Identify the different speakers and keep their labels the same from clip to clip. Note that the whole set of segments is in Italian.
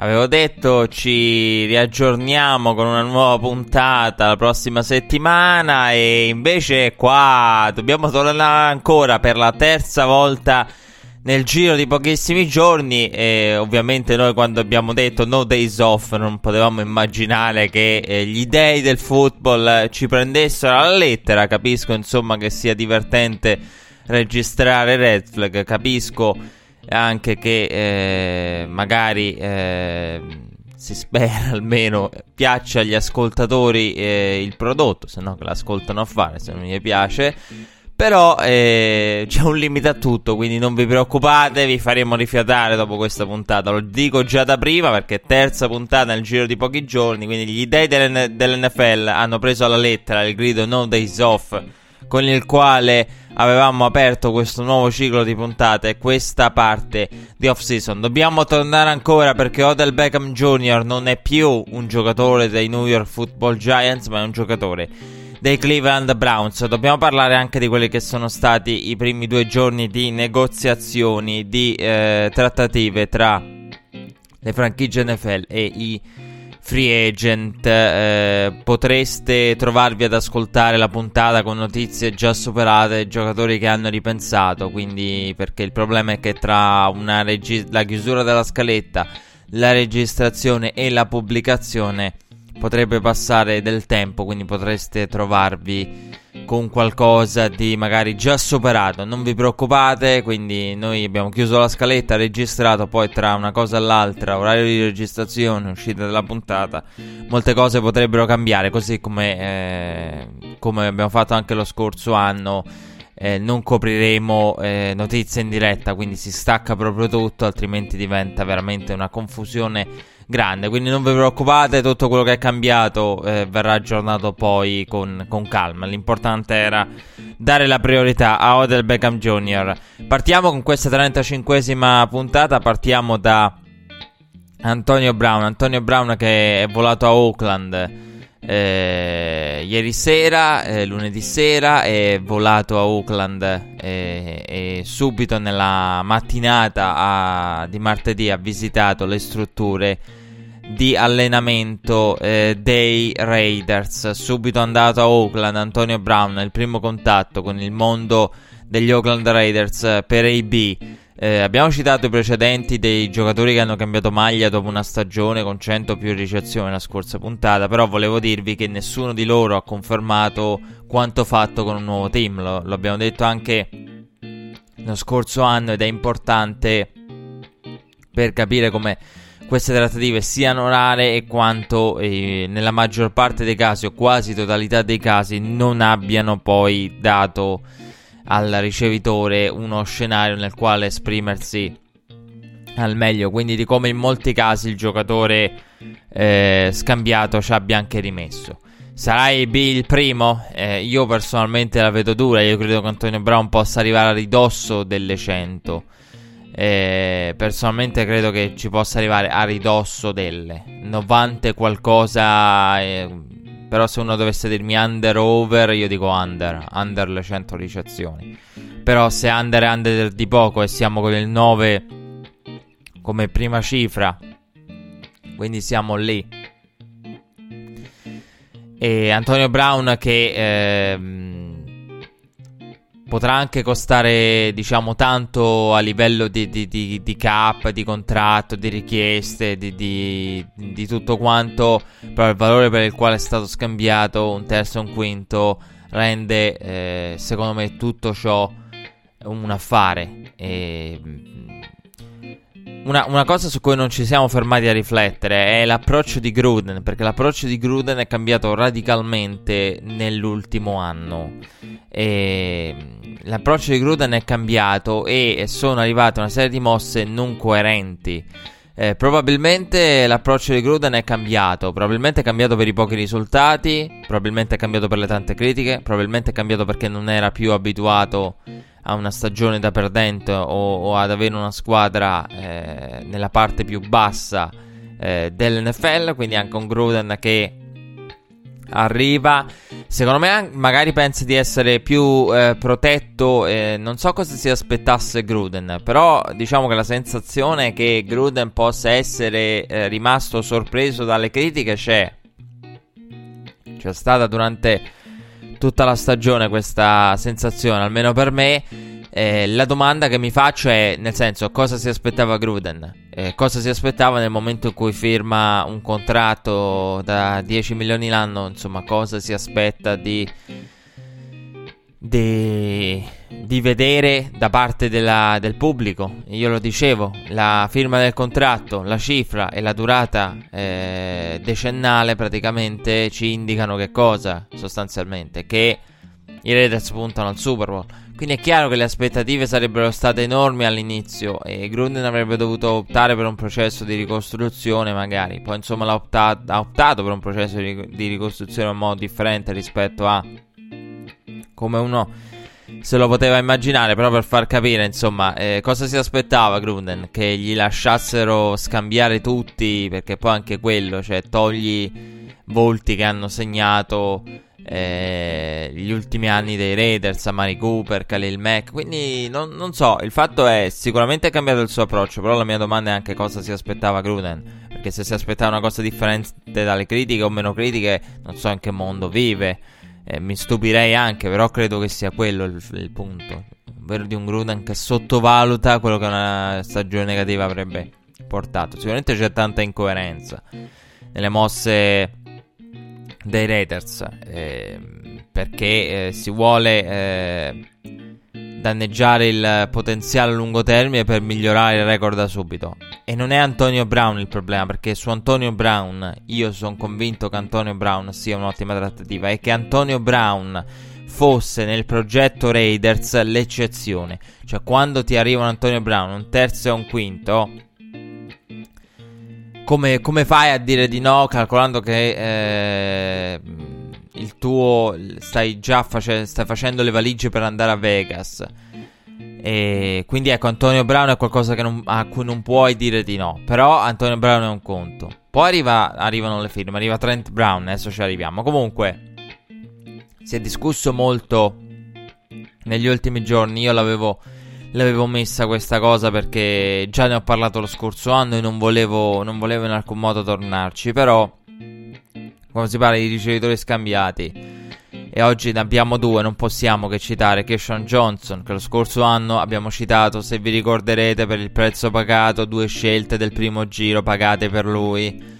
Speaker 1: Avevo detto ci riaggiorniamo con una nuova puntata la prossima settimana e invece qua dobbiamo tornare ancora per la terza volta nel giro di pochissimi giorni e ovviamente noi quando abbiamo detto no days off non potevamo immaginare che eh, gli dei del football ci prendessero alla lettera, capisco insomma che sia divertente registrare red flag, capisco anche che eh, magari eh, si spera almeno piaccia agli ascoltatori eh, il prodotto, se no che l'ascoltano a fare, se non gli piace. Però eh, c'è un limite a tutto, quindi non vi preoccupate, vi faremo rifiatare dopo questa puntata. Lo dico già da prima perché è terza puntata nel giro di pochi giorni, quindi gli dei dell'N- dell'NFL hanno preso alla lettera il grido No Days Off con il quale avevamo aperto questo nuovo ciclo di puntate questa parte di off season. Dobbiamo tornare ancora perché Odell Beckham Jr. non è più un giocatore dei New York Football Giants, ma è un giocatore dei Cleveland Browns. Dobbiamo parlare anche di quelli che sono stati i primi due giorni di negoziazioni, di eh, trattative tra le franchigie NFL e i free agent. Eh, potreste trovarvi ad ascoltare la puntata con notizie già superate, giocatori che hanno ripensato. Quindi, perché il problema è che tra regi- la chiusura della scaletta, la registrazione e la pubblicazione potrebbe passare del tempo. Quindi potreste trovarvi con qualcosa di magari già superato. Non vi preoccupate, quindi noi abbiamo chiuso la scaletta, registrato, poi tra una cosa e l'altra, orario di registrazione, uscita della puntata, molte cose potrebbero cambiare, così come, eh, come abbiamo fatto anche lo scorso anno. Eh, non copriremo eh, notizie in diretta, quindi si stacca proprio tutto, altrimenti diventa veramente una confusione grande. Quindi non vi preoccupate, tutto quello che è cambiato eh, verrà aggiornato poi con, con, calma. L'importante era dare la priorità a Odell Beckham Jr. Partiamo con questa 35esima puntata. Partiamo da Antonio Brown. Antonio Brown che è volato a Oakland. Eh, ieri sera, eh, lunedì sera, è volato a Oakland eh, e subito nella mattinata a, di martedì ha visitato le strutture di allenamento eh, dei Raiders. Subito andato a Oakland, Antonio Brown, il primo contatto con il mondo degli Oakland Raiders per AB. Eh, abbiamo citato i precedenti dei giocatori che hanno cambiato maglia dopo una stagione con 100 più ricezioni la scorsa puntata, però volevo dirvi che nessuno di loro ha confermato quanto fatto con un nuovo team, lo, lo abbiamo detto anche lo scorso anno ed è importante per capire come queste trattative siano rare e quanto eh, nella maggior parte dei casi o quasi totalità dei casi non abbiano poi dato al ricevitore uno scenario nel quale esprimersi al meglio, quindi di come in molti casi il giocatore eh, scambiato ci abbia anche rimesso. Sarà AB il primo? Eh, io personalmente la vedo dura, io credo che Antonio Brown possa arrivare a ridosso delle 100. Eh, personalmente credo che ci possa arrivare a ridosso delle 90 qualcosa. Eh, però se uno dovesse dirmi under over, io dico under, under le 100 ricezioni. Però se under è under di poco e siamo con il 9 come prima cifra, quindi siamo lì. E Antonio Brown che ehm, potrà anche costare, diciamo, tanto a livello di, di, di, di cap, di contratto, di richieste, di, tutto quanto, però il valore per il quale è stato scambiato un terzo e un quinto rende, eh, secondo me, tutto ciò un affare. E, una, una, cosa su cui non ci siamo fermati a riflettere è l'approccio di Gruden, perché l'approccio di Gruden è cambiato radicalmente nell'ultimo anno. E l'approccio di Gruden è cambiato e sono arrivate una serie di mosse non coerenti. Eh, probabilmente l'approccio di Gruden è cambiato, probabilmente è cambiato per i pochi risultati, probabilmente è cambiato per le tante critiche, probabilmente è cambiato perché non era più abituato a una stagione da perdente o, o ad avere una squadra eh, nella parte più bassa eh, dell'NFL, quindi anche un Gruden che arriva. Secondo me, magari pensa di essere più eh, protetto. Eh, non so cosa si aspettasse Gruden. Però, diciamo che la sensazione che Gruden possa essere eh, rimasto sorpreso dalle critiche c'è. C'è stata durante tutta la stagione questa sensazione, almeno per me. Eh, la domanda che mi faccio è, nel senso, cosa si aspettava Gruden? Eh, cosa si aspettava nel momento in cui firma un contratto da 10 milioni l'anno? Insomma, cosa si aspetta di, di, di vedere da parte della, del pubblico? Io lo dicevo, la firma del contratto, la cifra e la durata eh, decennale praticamente ci indicano che cosa, sostanzialmente? Che i Raiders puntano al Super Bowl. Quindi è chiaro che le aspettative sarebbero state enormi all'inizio e Grunden avrebbe dovuto optare per un processo di ricostruzione magari. Poi insomma l'ha optato, ha optato per un processo di, ricostruzione in modo differente rispetto a come uno se lo poteva immaginare, però per far capire, insomma, eh, cosa si aspettava Grunden? Che gli lasciassero scambiare tutti, perché poi anche quello, cioè togli volti che hanno segnato eh, gli ultimi anni dei Raiders, Amari Cooper, Khalil Mack. Quindi non, non, so, il fatto è sicuramente è cambiato il suo approccio, però la mia domanda è anche cosa si aspettava Gruden. Perché se si aspettava una cosa differente dalle critiche o meno critiche, non so in che mondo vive. Eh, mi stupirei anche, però credo che sia quello il, il punto. Ovvero di un Gruden che sottovaluta quello che una stagione negativa avrebbe portato. Sicuramente c'è tanta incoerenza nelle mosse dei Raiders eh, perché eh, si vuole eh, danneggiare il potenziale a lungo termine per migliorare il record da subito. E non è Antonio Brown il problema, perché su Antonio Brown io sono convinto che Antonio Brown sia un'ottima trattativa e che Antonio Brown fosse nel progetto Raiders l'eccezione. Cioè quando ti arriva un Antonio Brown, un terzo e un quinto come, come, fai a dire di no calcolando che eh, il tuo stai già face- stai facendo le valigie per andare a Vegas? E quindi ecco, Antonio Brown è qualcosa non, a cui non puoi dire di no. Però Antonio Brown è un conto. Poi arriva, arrivano le firme, arriva Trent Brown, adesso ci arriviamo. Comunque, si è discusso molto negli ultimi giorni. Io l'avevo l'avevo messa questa cosa perché già ne ho parlato lo scorso anno e non volevo, non volevo in alcun modo tornarci. Però, quando si parla di ricevitori scambiati, e oggi ne abbiamo due, non possiamo che citare Keshawn Johnson, che lo scorso anno abbiamo citato, se vi ricorderete, per il prezzo pagato, due scelte del primo giro pagate per lui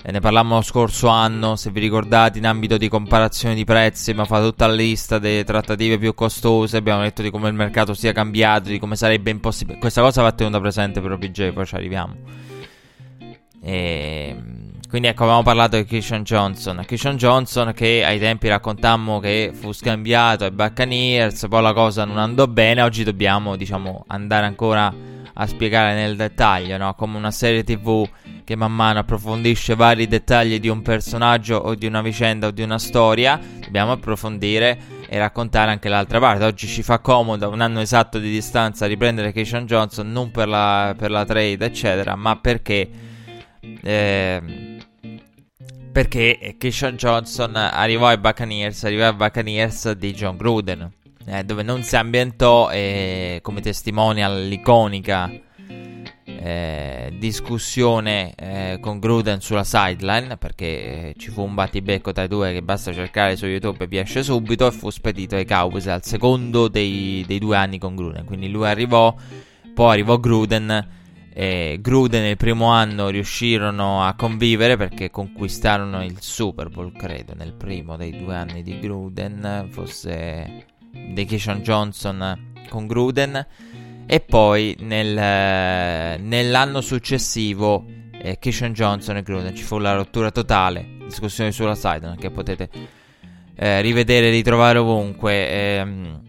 Speaker 1: e ne parlammo lo scorso anno, se vi ricordate, in ambito di comparazione di prezzi, ma fa tutta la lista delle trattative più costose, abbiamo detto di come il mercato sia cambiato, di come sarebbe impossibile. Questa cosa va tenuta presente per OBJ, poi ci arriviamo. E... Quindi ecco, avevamo parlato di Christian Johnson. Christian Johnson che ai tempi raccontammo che fu scambiato ai Buccaneers, poi la cosa non andò bene, oggi dobbiamo, diciamo, andare ancora a spiegare nel dettaglio, no? Come una serie TV che man mano approfondisce vari dettagli di un personaggio o di una vicenda o di una storia, dobbiamo approfondire e raccontare anche l'altra parte. Oggi ci fa comodo, un anno esatto di distanza, riprendere Keishon Johnson non per la, per la trade, eccetera, ma perché. Eh, perché Keishon Johnson arrivò ai Buccaneers, arrivò ai Buccaneers di John Gruden, eh, dove non si ambientò eh, come testimonial l'iconica eh, discussione eh, con Gruden sulla sideline perché eh, ci fu un battibecco tra i due che basta cercare su YouTube e vi esce subito e fu spedito ai Cowboys al secondo dei, dei due anni con Gruden. Quindi lui arrivò poi arrivò Gruden e Gruden nel primo anno riuscirono a convivere perché conquistarono il Super Bowl credo nel primo dei due anni di Gruden fosse Keishon Johnson con Gruden e poi nel, nell'anno successivo eh, Kishon Johnson e Gruden ci fu la rottura totale, discussione sulla side che potete eh, rivedere e ritrovare ovunque. Ehm,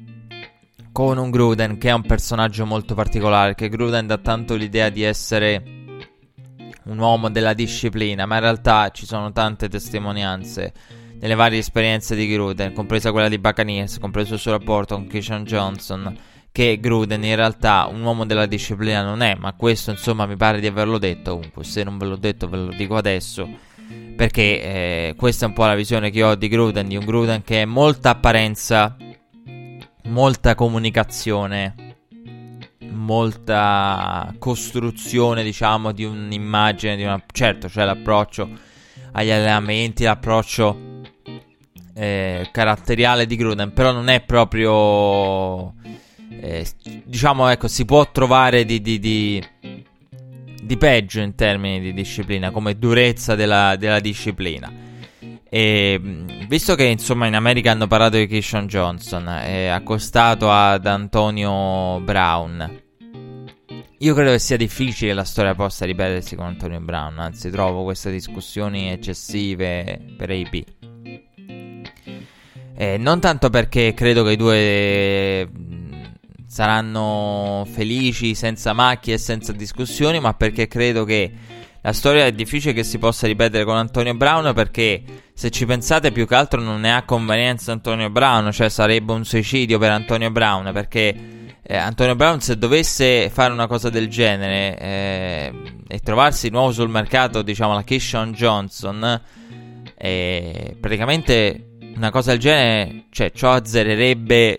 Speaker 1: con un Gruden che è un personaggio molto particolare, che Gruden dà tanto l'idea di essere un uomo della disciplina, ma in realtà ci sono tante testimonianze nelle varie esperienze di Gruden, compresa quella di Buccaneers, compreso il suo rapporto con Keyshawn Johnson, che Gruden in realtà un uomo della disciplina non è, ma questo insomma mi pare di averlo detto, comunque se non ve l'ho detto ve lo dico adesso, perché eh, questa è un po' la visione che ho di Gruden, di un Gruden che è molta apparenza molta comunicazione, molta costruzione, diciamo, di un'immagine, di una... certo, c'è cioè l'approccio agli allenamenti, l'approccio eh, caratteriale di Gruden, però non è proprio... Eh, diciamo, ecco, si può trovare di, di, di, di, peggio in termini di disciplina, come durezza della, della disciplina. E visto che insomma in America hanno parlato di Kishon Johnson, è accostato ad Antonio Brown. Io credo che sia difficile la storia possa ripetersi con Antonio Brown, anzi trovo queste discussioni eccessive per AP. Eh, non tanto perché credo che i due saranno felici senza macchie e senza discussioni, ma perché credo che la storia è difficile che si possa ripetere con Antonio Brown perché se ci pensate più che altro non ne ha convenienza Antonio Brown, cioè sarebbe un suicidio per Antonio Brown perché eh, Antonio Brown se dovesse fare una cosa del genere eh, e trovarsi nuovo sul mercato, diciamo la Kishon Johnson, eh, praticamente una cosa del genere, cioè ciò azzererebbe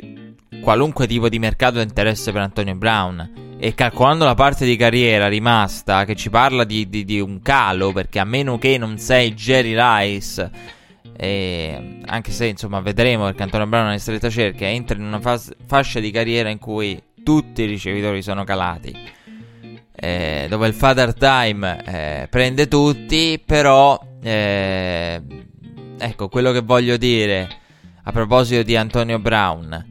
Speaker 1: qualunque tipo di mercato di interesse per Antonio Brown e calcolando la parte di carriera rimasta che ci parla di, di, di un calo, perché a meno che non sei Jerry Rice, eh, anche se insomma vedremo perché Antonio Brown in stretta cerchia, entra in una fas- fascia di carriera in cui tutti i ricevitori sono calati. Eh, dove il father time eh, prende tutti, però eh, ecco quello che voglio dire a proposito di Antonio Brown.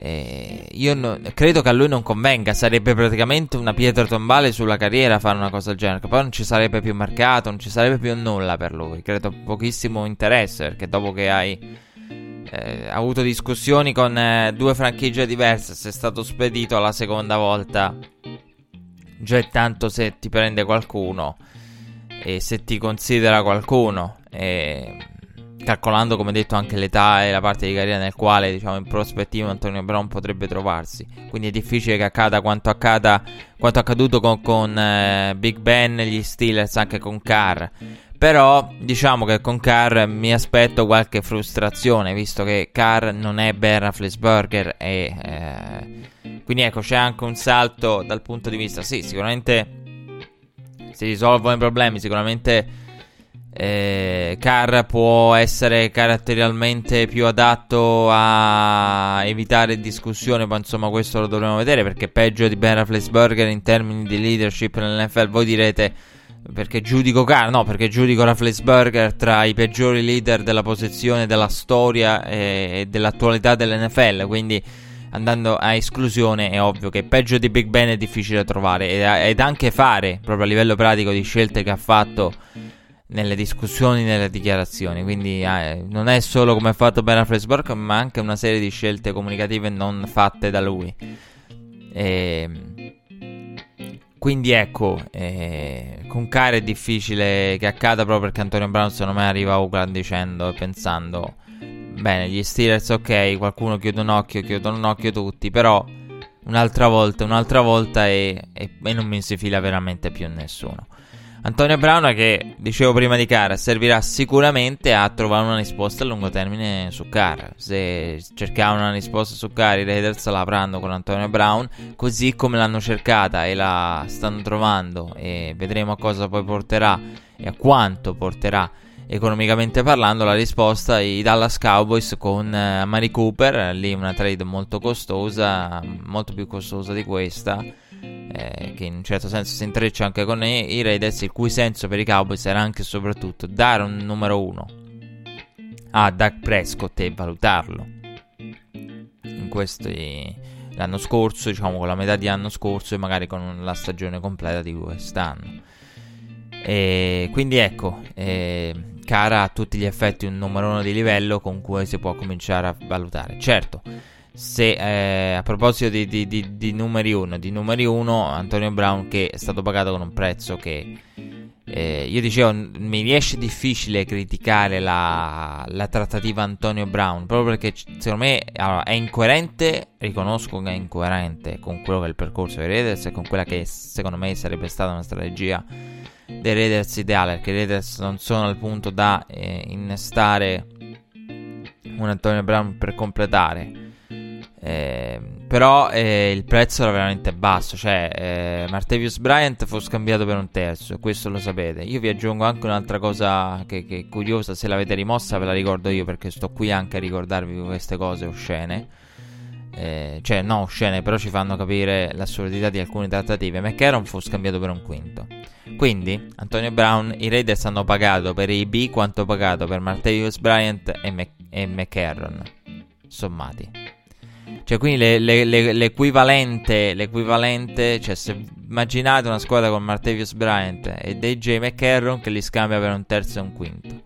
Speaker 1: Eh, io no, credo che a lui non convenga, sarebbe praticamente una pietra tombale sulla carriera fare una cosa del genere. Poi non ci sarebbe più mercato, non ci sarebbe più nulla per lui. Credo pochissimo interesse perché dopo che hai eh, avuto discussioni con eh, due franchigie diverse, sei stato spedito alla seconda volta. Già è tanto se ti prende qualcuno e se ti considera qualcuno. E calcolando come detto anche l'età e la parte di carriera nel quale diciamo in prospettiva Antonio Brown potrebbe trovarsi. Quindi è difficile che accada quanto accada quanto accaduto con, con eh, Big Ben gli Steelers anche con Carr. Però diciamo che con Carr mi aspetto qualche frustrazione visto che Carr non è Ben Rafflesberger e eh, quindi ecco c'è anche un salto dal punto di vista sì sicuramente si risolvono i problemi sicuramente eh, Carr può essere caratterialmente più adatto a evitare discussione, ma insomma questo lo dovremo vedere perché peggio di Ben Rafflesberger in termini di leadership nell'NFL. Voi direte perché giudico Carr? No, perché giudico Rafflesberger tra i peggiori leader della posizione, della storia e, e dell'attualità dell'NFL, quindi andando a esclusione è ovvio che peggio di Big Ben è difficile trovare ed anche fare proprio a livello pratico di scelte che ha fatto nelle discussioni, nelle dichiarazioni. Quindi eh, non è solo come ha fatto Ben Afflersburg, ma anche una serie di scelte comunicative non fatte da lui. E, ehm, quindi ecco, eh, con Kyle è difficile che accada proprio perché Antonio Brown secondo me arriva a Oakland dicendo e pensando bene, gli Steelers ok, qualcuno chiude un occhio, chiudono un occhio tutti, però un'altra volta, un'altra volta e, e, e non mi si fila veramente più nessuno. Antonio Brown che, dicevo prima di Carr, servirà sicuramente a trovare una risposta a lungo termine su Carr. Se cercavano una risposta su Carr, i Raiders la avranno con Antonio Brown, così come l'hanno cercata e la stanno trovando e vedremo a cosa poi porterà e a quanto porterà economicamente parlando la risposta i Dallas Cowboys con uh, Mari Cooper, lì una trade molto costosa, molto più costosa di questa eh, che in un certo senso si intreccia anche con i, Raiders, il cui senso per i Cowboys era anche e soprattutto dare un numero uno a Doug Prescott e valutarlo in questi l'anno scorso, diciamo con la metà di anno scorso e magari con la stagione completa di quest'anno. E quindi ecco, eh, cara a tutti gli effetti un numero uno di livello con cui si può cominciare a valutare. Certo, se eh, a proposito di, di, di, di numeri 1, di numeri 1, Antonio Brown che è stato pagato con un prezzo che eh, io dicevo, mi riesce difficile criticare la, la, trattativa Antonio Brown, proprio perché secondo me allora, è incoerente, riconosco che è incoerente con quello che è il percorso dei Raiders e con quella che secondo me sarebbe stata una strategia dei Raiders ideale, perché i Raiders non sono al punto da eh, innestare un Antonio Brown per completare eh, però eh, il prezzo era veramente basso, cioè eh, Martavius Bryant fu scambiato per un terzo, questo lo sapete. Io vi aggiungo anche un'altra cosa che, che è curiosa, se l'avete rimossa ve la ricordo io perché sto qui anche a ricordarvi queste cose oscene. Eh, cioè, no oscene, però ci fanno capire l'assurdità di alcune trattative. McCarron fu scambiato per un quinto. Quindi, Antonio Brown, i Raiders hanno pagato per i B quanto pagato per Martavius Bryant e, Mc- e McCarron, sommati. Cioè, quindi le, le, le, l'equivalente, l'equivalente, cioè se immaginate una squadra con Martavius Bryant e DJ McCarron che li scambia per un terzo e un quinto.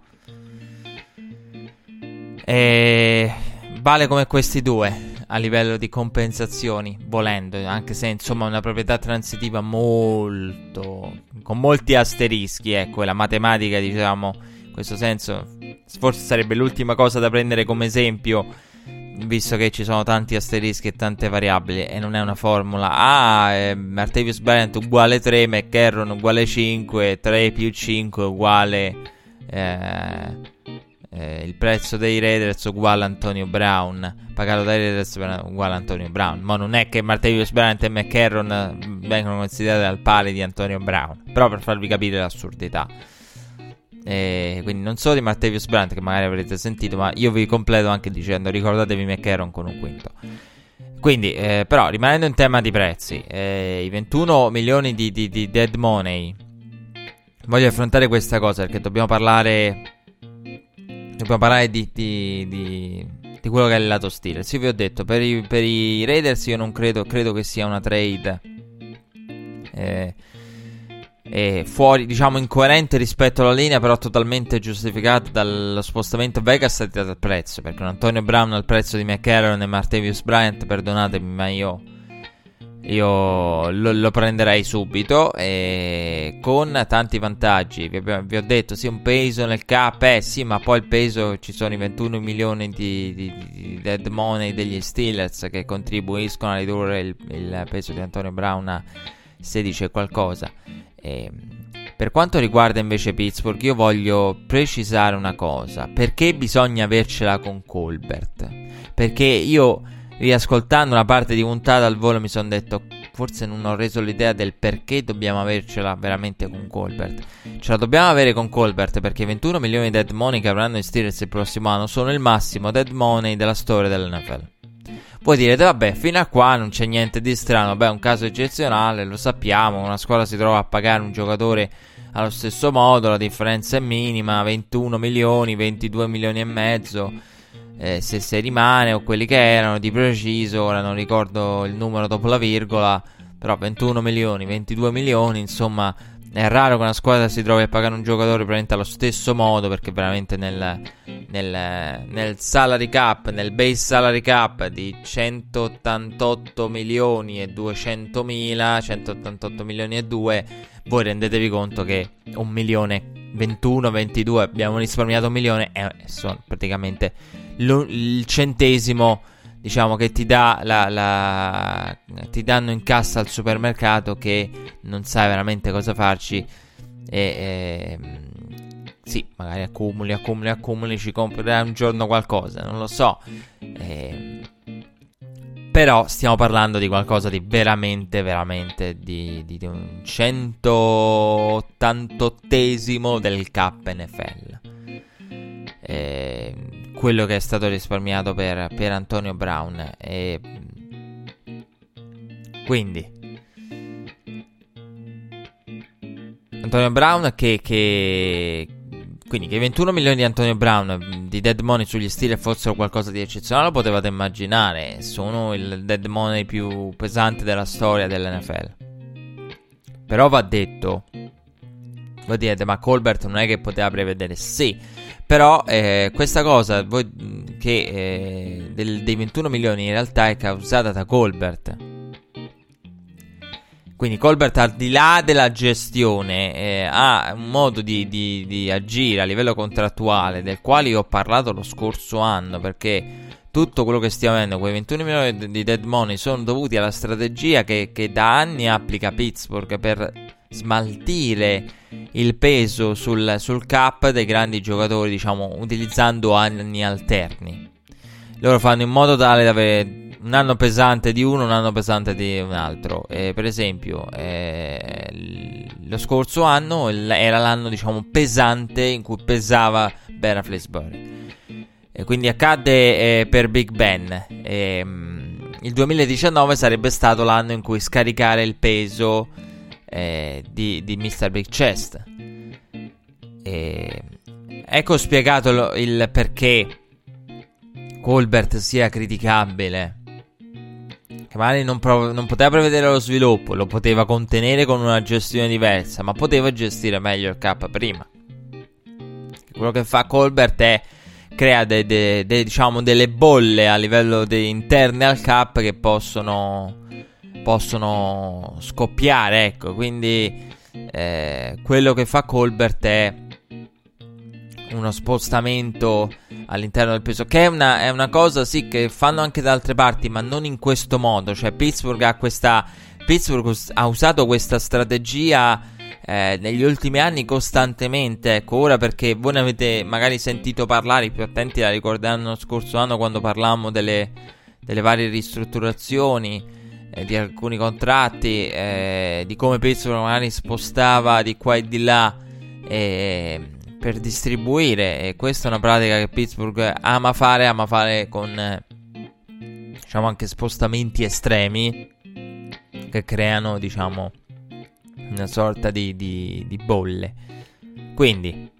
Speaker 1: E vale come questi due a livello di compensazioni, volendo, anche se insomma una proprietà transitiva molto con molti asterischi, ecco, la matematica, diciamo, in questo senso forse sarebbe l'ultima cosa da prendere come esempio visto che ci sono tanti asterischi e tante variabili e non è una formula ah eh, Martavius Bryant uguale 3 McCarron uguale 5 3 più 5 uguale eh, eh, il prezzo dei Raiders uguale Antonio Brown pagato dai Raiders uguale Antonio Brown ma non è che Martavius Bryant e McCarron vengono considerati al pari di Antonio Brown però per farvi capire l'assurdità e quindi non solo di Martavius Brandt che magari avrete sentito, ma io vi completo anche dicendo ricordatevi McCarron con un quinto. Quindi, eh, però, rimanendo in tema di prezzi, eh, i 21 milioni di, di, di, dead money, voglio affrontare questa cosa perché dobbiamo parlare, dobbiamo parlare di, di, quello che è il lato stile. Sì, vi ho detto, per i, per i Raiders io non credo, credo che sia una trade. Eh, eh, fuori, diciamo, incoerente rispetto alla linea, però totalmente giustificata dallo spostamento Vegas dal prezzo. Perché un Antonio Brown al prezzo di McCarron e Martavius Bryant, perdonatemi, ma io, io lo, lo, prenderei subito. E con tanti vantaggi. Vi, vi, ho detto, sì, un peso nel cap, eh sì, ma poi il peso ci sono i 21 milioni di, di, di dead money degli Steelers che contribuiscono a ridurre il, il peso di Antonio Brown a 16 e qualcosa. E, ehm, per quanto riguarda invece Pittsburgh, io voglio precisare una cosa. Perché bisogna avercela con Colbert? Perché io, riascoltando una parte di puntata al volo, mi sono detto, forse non ho reso l'idea del perché dobbiamo avercela veramente con Colbert. Ce la dobbiamo avere con Colbert perché i 21 milioni di dead money che avranno i Steelers il prossimo anno sono il massimo dead money della storia dell'NFL. Voi direte, vabbè, fino a qua non c'è niente di strano, beh, è un caso eccezionale, lo sappiamo, una squadra si trova a pagare un giocatore allo stesso modo, la differenza è minima, 21 milioni, 22 milioni e mezzo, eh, se, se rimane o quelli che erano di preciso, ora non ricordo il numero dopo la virgola, però 21 milioni, 22 milioni, insomma è raro che una squadra si trovi a pagare un giocatore praticamente allo stesso modo perché veramente nel, nel, nel, salary cap, nel base salary cap di 188 milioni e 200 mila, 188 milioni e 2, voi rendetevi conto che un milione 21, 22 abbiamo risparmiato un milione e sono praticamente il centesimo diciamo che ti, dà la, la, ti danno in cassa al supermercato che non sai veramente cosa farci e, e sì, magari accumuli, accumuli, accumuli, ci comprerai un giorno qualcosa, non lo so. E, però stiamo parlando di qualcosa di veramente, veramente di, di, di un 188 del cap NFL. Quello che è stato risparmiato per, per Antonio Brown. E quindi Antonio Brown che, che Quindi che i 21 milioni di Antonio Brown di dead money sugli stili fossero qualcosa di eccezionale lo potevate immaginare. Sono il dead money più pesante della storia dell'NFL. Però va detto, voi direte, ma Colbert non è che poteva prevedere? Sì, però eh, questa cosa voi, che eh, del, dei 21 milioni in realtà è causata da Colbert. Quindi Colbert al di là della gestione eh, ha un modo di, di, di, agire a livello contrattuale del quale io ho parlato lo scorso anno perché tutto quello che stiamo vedendo, quei 21 milioni di dead money sono dovuti alla strategia che, che da anni applica Pittsburgh per smaltire il peso sul, sul cap dei grandi giocatori, diciamo, utilizzando anni alterni. Loro fanno in modo tale da avere un anno pesante di uno, un anno pesante di un altro. Eh, per esempio, eh, lo scorso anno era l'anno, diciamo, pesante in cui pesava Bera Flesbury. E quindi accadde eh, per Big Ben. Mm, il 2019 sarebbe stato l'anno in cui scaricare il peso eh, di, di Mr. Big Chest. E ecco spiegato il perché Colbert sia criticabile. Magari non, prov- non, poteva prevedere lo sviluppo, lo poteva contenere con una gestione diversa, ma poteva gestire meglio il K prima. Quello che fa Colbert è crea de, de, de, diciamo, delle bolle a livello interne al cap che possono possono scoppiare, ecco, quindi eh, quello che fa Colbert è uno spostamento all'interno del peso, che è una, è una cosa sì che fanno anche da altre parti, ma non in questo modo, cioè Pittsburgh ha questa Pittsburgh ha usato questa strategia eh, negli ultimi anni costantemente. Ecco, ora perché voi ne avete magari sentito parlare, i più attenti la ricorderanno lo scorso anno quando parlavamo delle, delle varie ristrutturazioni eh, di alcuni contratti, eh, di come Pittsburgh magari spostava di qua e di là eh, per distribuire. E questa è una pratica che Pittsburgh ama fare, ama fare con diciamo anche spostamenti estremi che creano diciamo una sorta di, di, di bolle. Quindi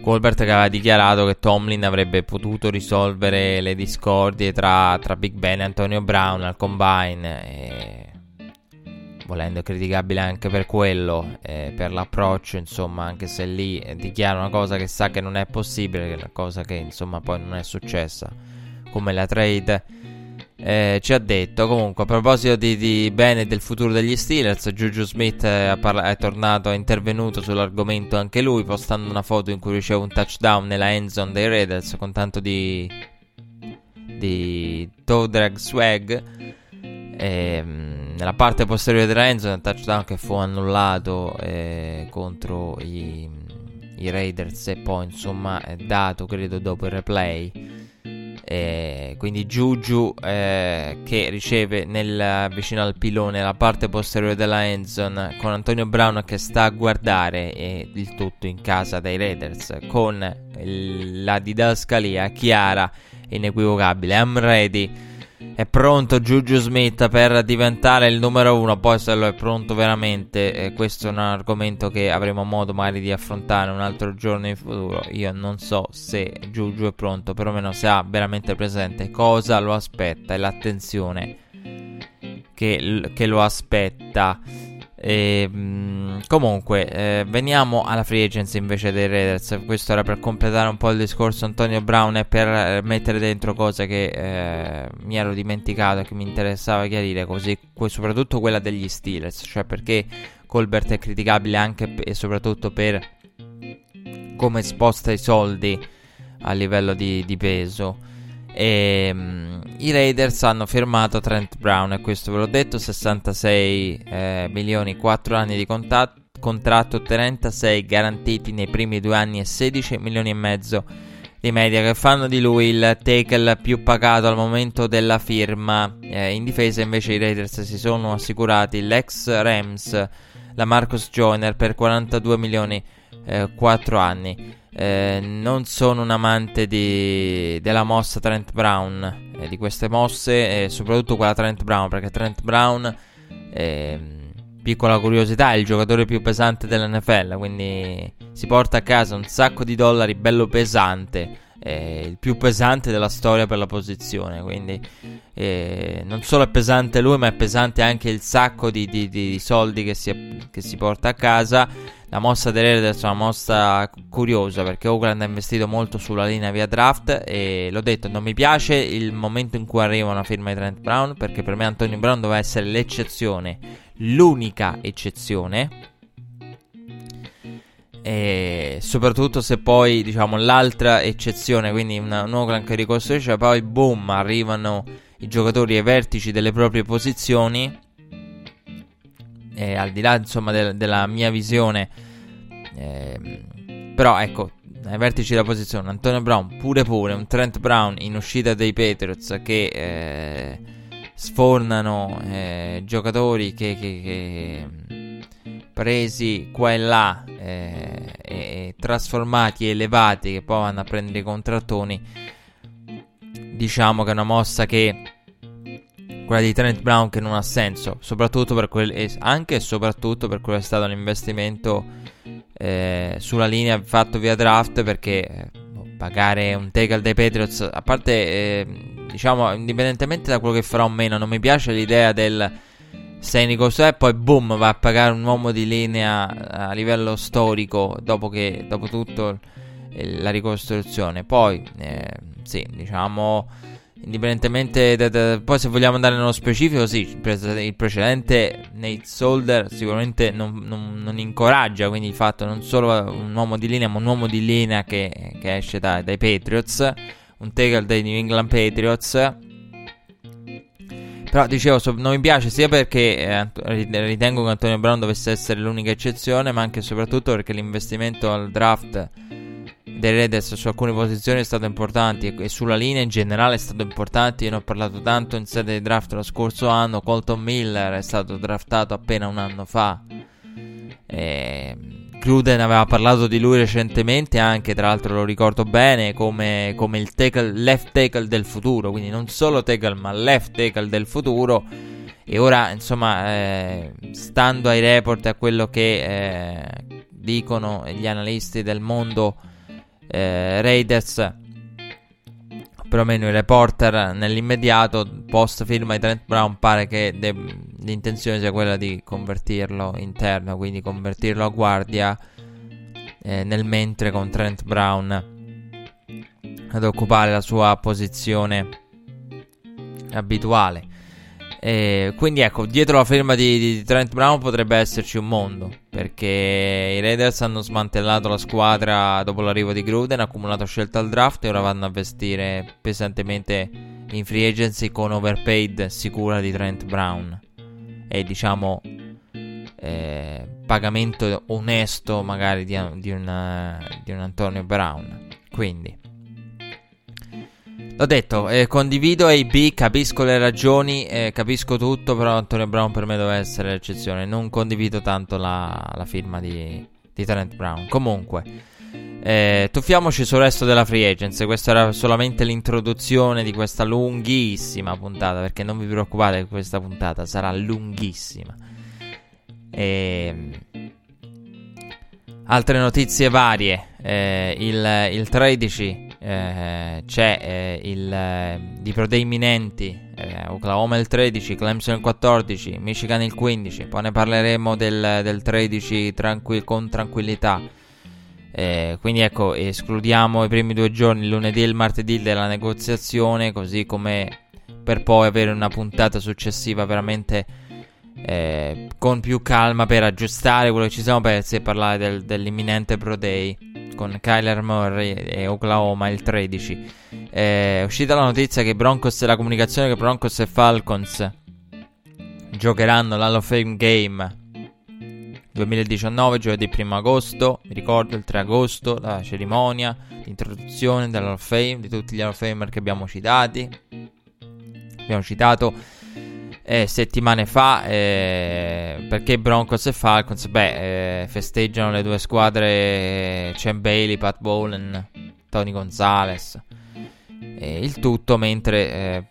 Speaker 1: Colbert che aveva dichiarato che Tomlin avrebbe potuto risolvere le discordie tra, tra Big Ben e Antonio Brown al combine. E volendo criticabile anche per quello, eh, per l'approccio, insomma, anche se lì dichiara una cosa che sa che non è possibile, una cosa che insomma poi non è successa, come la trade eh, ci ha detto comunque a proposito di, di bene del futuro degli Steelers Juju Smith è, parla- è, tornato è intervenuto sull'argomento anche lui postando una foto in cui riceve un touchdown nella end zone dei Raiders con tanto di di toe drag swag. E, ehm, nella parte posteriore della end zone un touchdown che fu annullato eh, contro i, i Raiders e poi insomma è dato credo dopo il replay eh, quindi Juju eh, che riceve nel, vicino al pilone la parte posteriore della endzone con Antonio Brown che sta a guardare eh, il tutto in casa dei Raiders con il, la didascalia chiara inequivocabile. I'm ready è pronto Juju Smith per diventare il numero uno. Poi, se lo è pronto veramente, eh, questo è un argomento che avremo modo magari di affrontare un altro giorno in futuro. Io non so se Juju è pronto, perlomeno se ha veramente presente cosa lo aspetta e l'attenzione che, che lo aspetta. E, mh, comunque, eh, veniamo alla free agency invece dei Raiders. Questo era per completare un po' il discorso Antonio Brown e per eh, mettere dentro cose che eh, mi ero dimenticato e che mi interessava chiarire, così soprattutto quella degli Steelers, cioè perché Colbert è criticabile anche e soprattutto per come sposta i soldi a livello di, di peso. E, um, I Raiders hanno firmato Trent Brown e questo ve l'ho detto, 66 eh, milioni, 4 anni di contatto, contratto, 36 garantiti nei primi due anni e 16 milioni e mezzo di media che fanno di lui il tackle più pagato al momento della firma. Eh, in difesa invece i Raiders si sono assicurati l'ex Rams, la Marcus Joyner per 42 milioni eh, 4 anni. Eh, non sono un amante di, della mossa Trent Brown, eh, di queste mosse, e soprattutto quella Trent Brown, perché Trent Brown, eh, piccola curiosità, è il giocatore più pesante dell'NFL, quindi si porta a casa un sacco di dollari bello pesante, eh, il più pesante della storia per la posizione, quindi eh, non solo è pesante lui, ma è pesante anche il sacco di, di, di soldi che si, che si porta a casa la mossa Raiders è una mossa curiosa perché Oakland ha investito molto sulla linea via draft e l'ho detto, non mi piace il momento in cui arriva una firma di Trent Brown perché per me Antonio Brown doveva essere l'eccezione, l'unica eccezione. E soprattutto se poi diciamo l'altra eccezione, quindi un Oakland che ricostruisce, poi boom, arrivano i giocatori ai vertici delle proprie posizioni. Eh, al di là insomma de- della mia visione, eh, però ecco, ai vertici della posizione, Antonio Brown pure pure, un Trent Brown in uscita dei Patriots che eh, sfornano eh, giocatori che, che, che, presi qua e là eh, e trasformati e elevati che poi vanno a prendere i contrattoni. Diciamo che è una mossa che quella di Trent Brown che non ha senso, soprattutto per quel, anche e soprattutto per quello che è stato l'investimento eh, sulla linea fatto via draft perché eh, pagare un tackle dei Patriots, a parte eh, diciamo indipendentemente da quello che farà o meno, non mi piace l'idea del ricorso e poi boom va a pagare un uomo di linea a livello storico dopo dopo tutto la ricostruzione. Poi eh, sì, diciamo Indipendentemente da, da, poi se vogliamo andare nello specifico, sì, il precedente Nate Solder sicuramente non, non, non, incoraggia, quindi il fatto non solo un uomo di linea, ma un uomo di linea che, che esce da, dai Patriots, un tackle dei New England Patriots. Però dicevo, non mi piace sia perché eh, ritengo che Antonio Brown dovesse essere l'unica eccezione, ma anche e soprattutto perché l'investimento al draft dei Raiders su alcune posizioni è stato importante e sulla linea in generale è stato importante. Io ne ho parlato tanto in sede di draft lo scorso anno. Colton Miller è stato draftato appena un anno fa. E Gruden aveva parlato di lui recentemente, anche tra l'altro lo ricordo bene, come, come il tackle, left tackle del futuro. Quindi non solo tackle, ma left tackle del futuro. E ora, insomma, eh, stando ai report e a quello che eh, dicono gli analisti del mondo eh, Raiders perlomeno il reporter nell'immediato post firma di Trent Brown pare che de- l'intenzione sia quella di convertirlo interno quindi convertirlo a guardia eh, nel mentre con Trent Brown ad occupare la sua posizione abituale e quindi ecco, dietro la firma di, di, Trent Brown potrebbe esserci un mondo. Perché i Raiders hanno smantellato la squadra dopo l'arrivo di Gruden, accumulato scelta al draft e ora vanno a vestire pesantemente in free agency con overpaid sicura di Trent Brown. E diciamo eh, pagamento onesto magari di, di, una, di un Antonio Brown. Quindi L'ho detto, eh, condivido AB, capisco le ragioni, eh, capisco tutto, però Antonio Brown per me deve essere l'eccezione. Non condivido tanto la, la firma di, di Trent Brown. Comunque, eh, tuffiamoci sul resto della free agency. Questa era solamente l'introduzione di questa lunghissima puntata, perché non vi preoccupate questa puntata sarà lunghissima. Ehm, altre notizie varie. Eh, il, il 13 eh, c'è eh, il, eh, di Pro Day imminenti eh, Oklahoma il 13, Clemson il 14, Michigan il 15, poi ne parleremo del, del 13 tranqui- con tranquillità. Eh, quindi ecco, escludiamo i primi due giorni, lunedì e il martedì della negoziazione, così come per poi avere una puntata successiva veramente eh, con più calma per aggiustare quello che ci siamo persi e parlare del, dell'imminente Pro Day con Kyler Murray e Oklahoma il 13. È uscita la notizia che Broncos, la comunicazione che Broncos e Falcons giocheranno l'Hall of Fame Game 2019, giovedì 1 agosto. Mi ricordo il 3 agosto, la cerimonia di introduzione dell'Hall of Fame, di tutti gli Hall of Famer che abbiamo citati. Abbiamo citato eh, settimane fa eh, perché Broncos e Falcons beh, eh, festeggiano le due squadre Chen Bailey, Pat Bowlen, Tony Gonzalez il tutto mentre eh,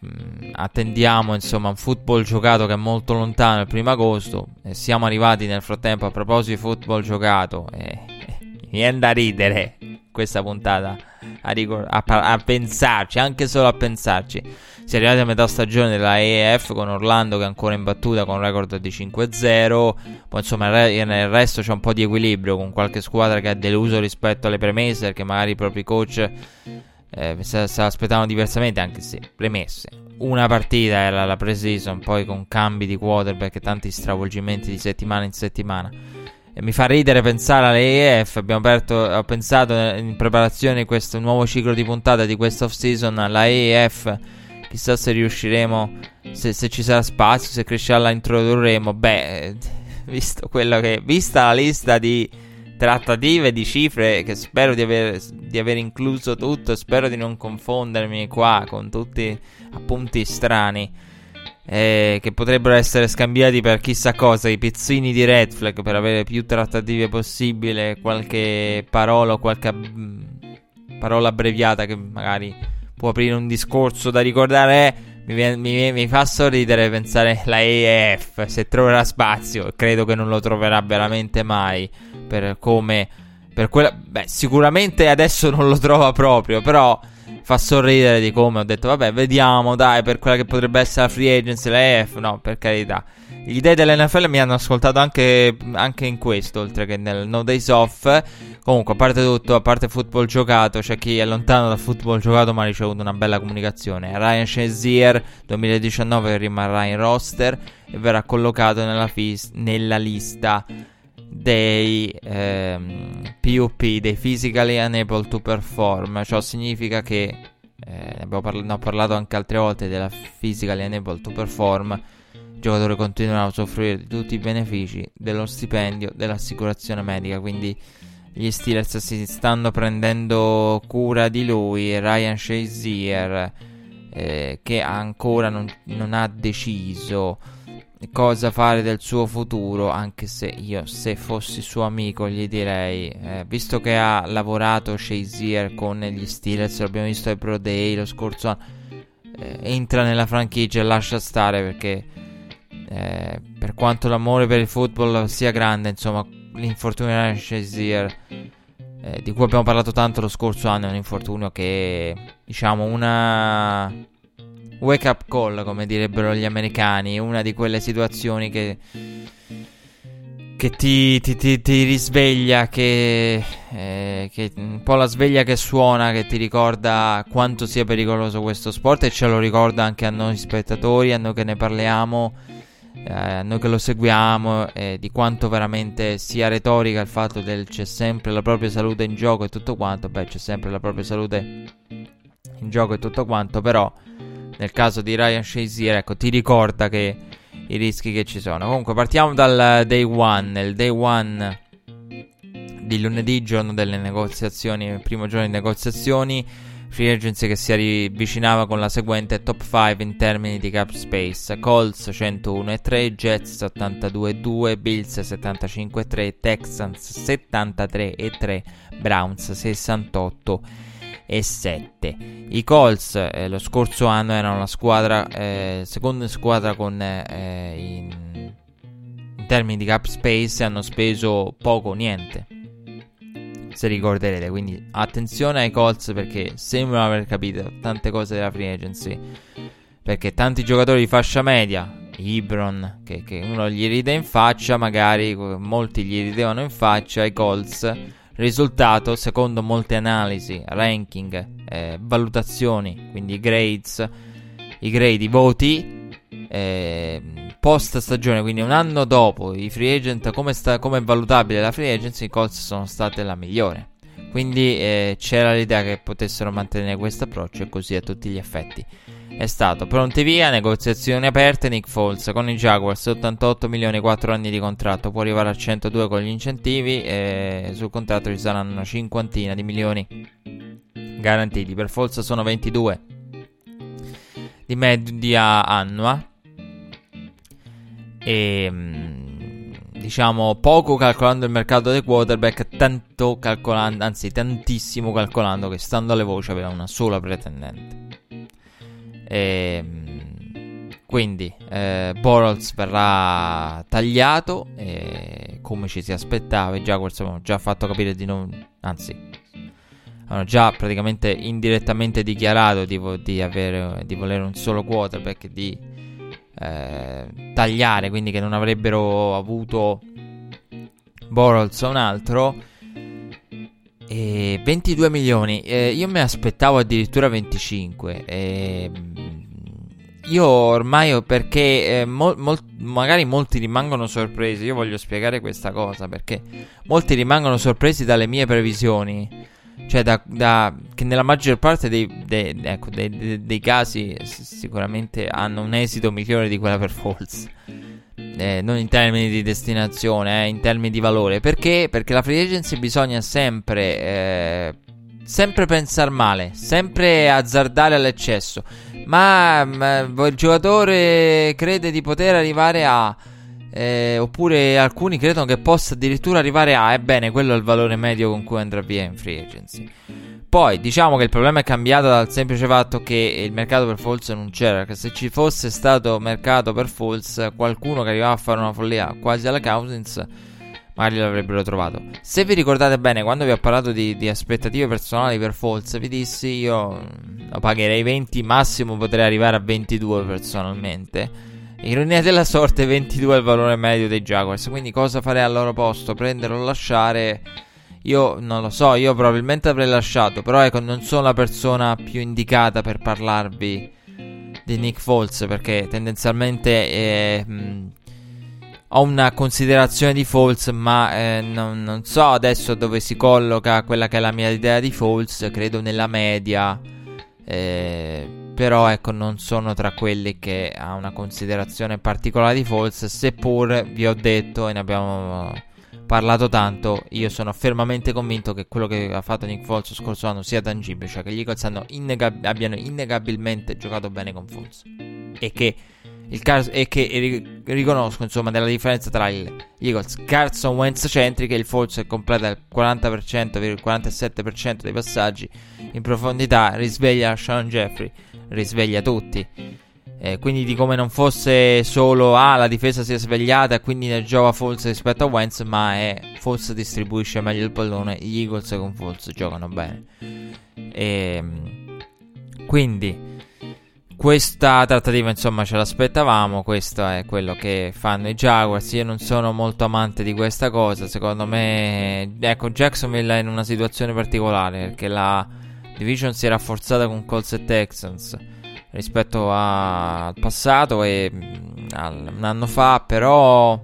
Speaker 1: attendiamo insomma un football giocato che è molto lontano il primo agosto siamo arrivati nel frattempo a proposito di football giocato e mi viene da ridere questa puntata a, ricor- a, a, pensarci anche solo a pensarci si è arrivati a metà stagione della EF con Orlando che è ancora in battuta con un record di 5-0 poi insomma nel resto c'è un po' di equilibrio con qualche squadra che ha deluso rispetto alle premesse perché magari i propri coach eh, se, se aspettavano diversamente, anche se premesse. Una partita era la pre-season, poi con cambi di quarterback e tanti stravolgimenti di settimana in settimana. E mi fa ridere pensare all'EF. Abbiamo aperto, ho pensato in preparazione di questo nuovo ciclo di puntata di questa off-season alla EF. Chissà se riusciremo, se, se ci sarà spazio, se crescerà la introdurremo. Beh, visto quello che, vista la lista di trattative di cifre che spero di aver, di aver incluso tutto. Spero di non confondermi qua con tutti appunti strani. Eh, che potrebbero essere scambiati per chissà cosa, i pizzini di Red Flag per avere più trattative possibile, qualche parola o qualche ab- parola abbreviata che magari può aprire un discorso da ricordare. Eh, mi, mi, mi, fa sorridere pensare la EF se troverà spazio, credo che non lo troverà veramente mai per come... Per quella, beh, sicuramente adesso non lo trova proprio, però fa sorridere di come ho detto, vabbè, vediamo, dai, per quella che potrebbe essere la free agency, la EF, no, per carità. Gli dei dell'NFL mi hanno ascoltato anche, anche, in questo, oltre che nel No Days Off. Comunque, a parte tutto, a parte football giocato, c'è chi è lontano dal football giocato ma ha ricevuto una bella comunicazione. Ryan Shazier, 2019, rimarrà in roster e verrà collocato nella, fis- nella lista dei ehm, PUP, dei Physically Unable to Perform. Ciò significa che, eh, parla- ne ho parlato anche altre volte della Physically Unable to Perform, il giocatore continuerà a usufruire di tutti i benefici dello stipendio dell'assicurazione medica, quindi gli Steelers si stanno prendendo cura di lui, Ryan Shazier, eh, che ancora non, non ha deciso cosa fare del suo futuro, anche se io se fossi suo amico gli direi, eh, visto che ha lavorato Shazier con gli Steelers, l'abbiamo visto ai Pro Day lo scorso anno, eh, entra nella franchigia e lascia stare perché eh, per quanto l'amore per il football sia grande, insomma, l'infortunio di Shazier eh, di cui abbiamo parlato tanto lo scorso anno è un infortunio che diciamo una wake up call, come direbbero gli americani, una di quelle situazioni che, che ti, ti, ti, ti risveglia, che, eh, che un po' la sveglia che suona, che ti ricorda quanto sia pericoloso questo sport e ce lo ricorda anche a noi spettatori, a noi che ne parliamo. Eh, noi che lo seguiamo, eh, di quanto veramente sia retorica il fatto del c'è sempre la propria salute in gioco e tutto quanto, beh c'è sempre la propria salute in gioco e tutto quanto, però nel caso di Ryan Shazier, ecco, ti ricorda che i rischi che ci sono. Comunque, partiamo dal day one. Il day one di lunedì, giorno delle negoziazioni, primo giorno di negoziazioni. Free agency che si avvicinava con la seguente top 5 in termini di cap space: Colts 101,3, Jets 82,2, Bills 75,3, Texans 73,3, Browns 68 e 7. I Colts eh, lo scorso anno erano la squadra, eh, seconda squadra con eh, in, in, termini di cap space hanno speso poco o niente. Se ricorderete, quindi attenzione ai Colts perché sembrano aver capito tante cose della free agency. Perché tanti giocatori di fascia media, Ibron, che, che uno gli ride in faccia, magari molti gli ridevano in faccia, i Colts Risultato, secondo molte analisi, ranking, eh, valutazioni, quindi grades, i grade, i voti, eh, post stagione, quindi un anno dopo i free agent, come, sta, come è valutabile la free agency, i Colts sono state la migliore. Quindi eh, c'era l'idea che potessero mantenere questo approccio e così a tutti gli effetti è stato pronti via, negoziazioni aperte, Nick Foles con i Jaguars 88 milioni 4 anni di contratto, può arrivare a 102 con gli incentivi e sul contratto ci saranno una cinquantina di milioni garantiti, per Foles sono 22 di media annua e mm, diciamo poco calcolando il mercato dei quarterback, tanto calcolando, anzi tantissimo calcolando che stando alle voci aveva una sola pretendente. E, ehm, quindi eh, Borals verrà tagliato eh, come ci si aspettava. I Jaguars avevano già fatto capire di non, anzi, hanno già praticamente indirettamente dichiarato di, vo- di, avere, di volere un solo quarterback di eh, tagliare, quindi che non avrebbero avuto Borals o un altro. E 22 milioni, eh, io mi aspettavo addirittura 25. E io ormai perché eh, mol, mol, magari molti rimangono sorpresi. Io voglio spiegare questa cosa perché molti rimangono sorpresi dalle mie previsioni. Cioè, da, da, che nella maggior parte dei, dei, ecco, dei, dei, casi sicuramente hanno un esito migliore di quella per Falls. Eh, non in termini di destinazione, eh, in termini di valore. Perché? Perché la free agency bisogna sempre, eh, sempre pensare male, sempre azzardare all'eccesso. Ma, ma il giocatore crede di poter arrivare a. Eh, oppure alcuni credono che possa addirittura arrivare a. Ebbene, quello è il valore medio con cui andrà via in free agency. Poi diciamo che il problema è cambiato dal semplice fatto che il mercato per Falls non c'era. Che se ci fosse stato mercato per Falls, qualcuno che arrivava a fare una follia quasi alla Cousins magari l'avrebbero trovato. Se vi ricordate bene, quando vi ho parlato di, di aspettative personali per Falls, vi dissi io mm, lo pagherei 20, massimo potrei arrivare a 22 personalmente. Ironia della sorte, 22 è il valore medio dei Jaguars. Quindi cosa farei al loro posto? Prendere o lasciare? Io non lo so, io probabilmente avrei lasciato, però ecco, non sono la persona più indicata per parlarvi di Nick Foles perché tendenzialmente eh, mh, ho una considerazione di Falls, ma eh, non, non, so adesso dove si colloca quella che è la mia idea di Falls, credo nella media. Eh, però ecco, non sono tra quelli che ha una considerazione particolare di Falls, seppur vi ho detto e ne abbiamo parlato tanto, io sono fermamente convinto che quello che ha fatto Nick Foles lo scorso anno sia tangibile, cioè che gli Eagles innegab- abbiano innegabilmente giocato bene con Foles e che il caso è che riconosco insomma della differenza tra gli Eagles Carson Wentz centric e il Falls che completa il 40%, il 47% dei passaggi in profondità, risveglia Sean Jeffrey, risveglia tutti. Eh, quindi di come non fosse solo ah, la difesa si è svegliata e quindi ne giova Falls rispetto a Wentz, ma è Falls distribuisce meglio il pallone, gli Eagles con Falls giocano bene. E, ehm, quindi questa trattativa, insomma, ce l'aspettavamo. Questo è quello che fanno i Jaguars. Io non sono molto amante di questa cosa. Secondo me, ecco, Jacksonville è in una situazione particolare perché la division si è rafforzata con Colts e Texans rispetto a... al passato e mm, al... un anno fa. Però,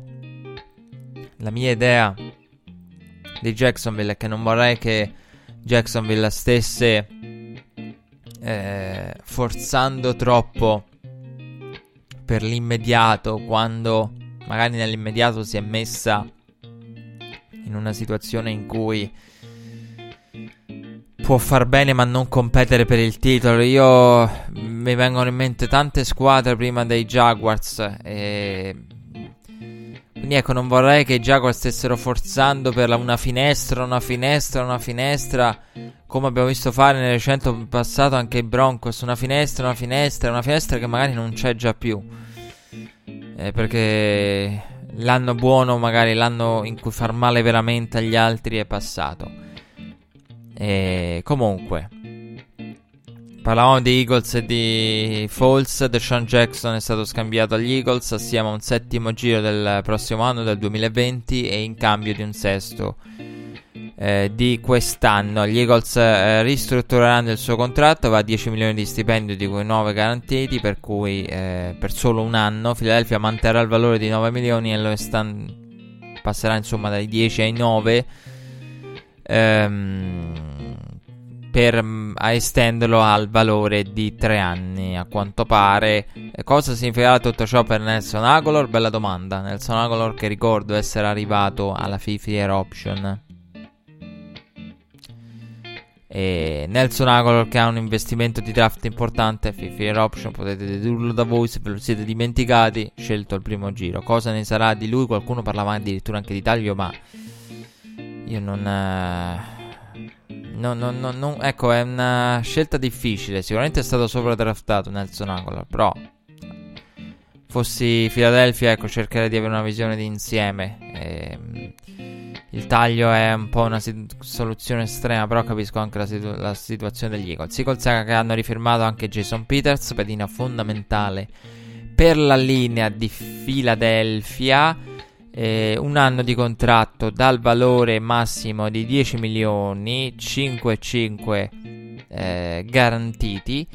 Speaker 1: la mia idea di Jacksonville è che non vorrei che Jacksonville stesse eh, forzando troppo per l'immediato quando magari nell'immediato si è messa in una situazione in cui può far bene ma non competere per il titolo. Io mi vengono in mente tante squadre prima dei Jaguars e quindi ecco, non vorrei che Jaguars stessero forzando per una finestra, una finestra, una finestra, come abbiamo visto fare nel recente passato anche i Broncos, una finestra, una finestra, una finestra che magari non c'è già più. Eh, perché l'anno buono, magari l'anno in cui far male veramente agli altri è passato. E comunque, Parlavamo di Eagles e di Falls. Deshaun Jackson è stato scambiato agli Eagles assieme a un settimo giro del prossimo anno, del 2020, e in cambio di un sesto eh, di quest'anno. Gli Eagles eh, ristruttureranno il suo contratto, va a 10 milioni di stipendio, di cui 9 garantiti, per cui eh, per solo un anno Philadelphia manterrà il valore di 9 milioni e lo stan- passerà insomma dai 10 ai 9. Ehm per mm, estenderlo al valore di 3 anni a quanto pare. Cosa significherà tutto ciò per Nelson Aguilar? Bella domanda. Nelson Aguilar che ricordo essere arrivato alla 50 year option. E Nelson Aguilar che ha un investimento di draft importante, 50 year option, potete dedurlo da voi se ve lo siete dimenticati, scelto il primo giro. Cosa ne sarà di lui? Qualcuno parlava addirittura anche di taglio, ma io non... Eh No, no, no, no, ecco, è una scelta difficile. Sicuramente è stato sovradraftato Nelson Aguilar, però fossi Philadelphia, ecco, cercherei di avere una visione di insieme. E, il taglio è un po' una sit- soluzione estrema, però capisco anche la, situ- la situazione degli Eagles. Eagles che hanno rifirmato anche Jason Peters, pedina fondamentale per la linea di Philadelphia. Eh, un anno di contratto dal valore massimo di 10 milioni, 5-5 eh, garantiti.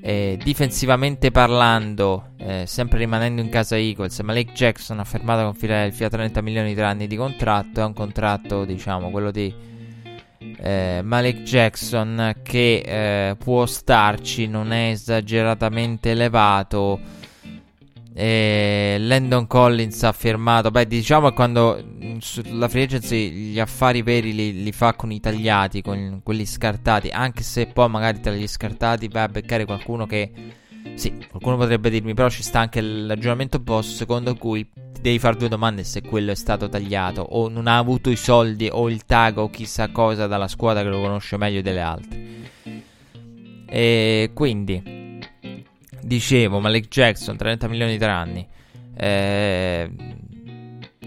Speaker 1: Eh, difensivamente parlando, eh, sempre rimanendo in casa Eagles, Malik Jackson ha fermato con Philadelphia 30 milioni di anni di contratto. È un contratto, diciamo, quello di eh, Malik Jackson che eh, può starci, non è esageratamente elevato. E Landon Collins ha firmato. Beh, diciamo che quando la free agency gli affari veri li, li, fa con i tagliati, con quelli scartati. Anche se poi magari tra gli scartati vai a beccare qualcuno che. Sì, qualcuno potrebbe dirmi, però ci sta anche il ragionamento opposto, secondo cui ti devi fare due domande se quello è stato tagliato o non ha avuto i soldi o il tag o chissà cosa dalla squadra che lo conosce meglio delle altre. E quindi Dicevo, Malik Jackson, 30 milioni di anni. Eh,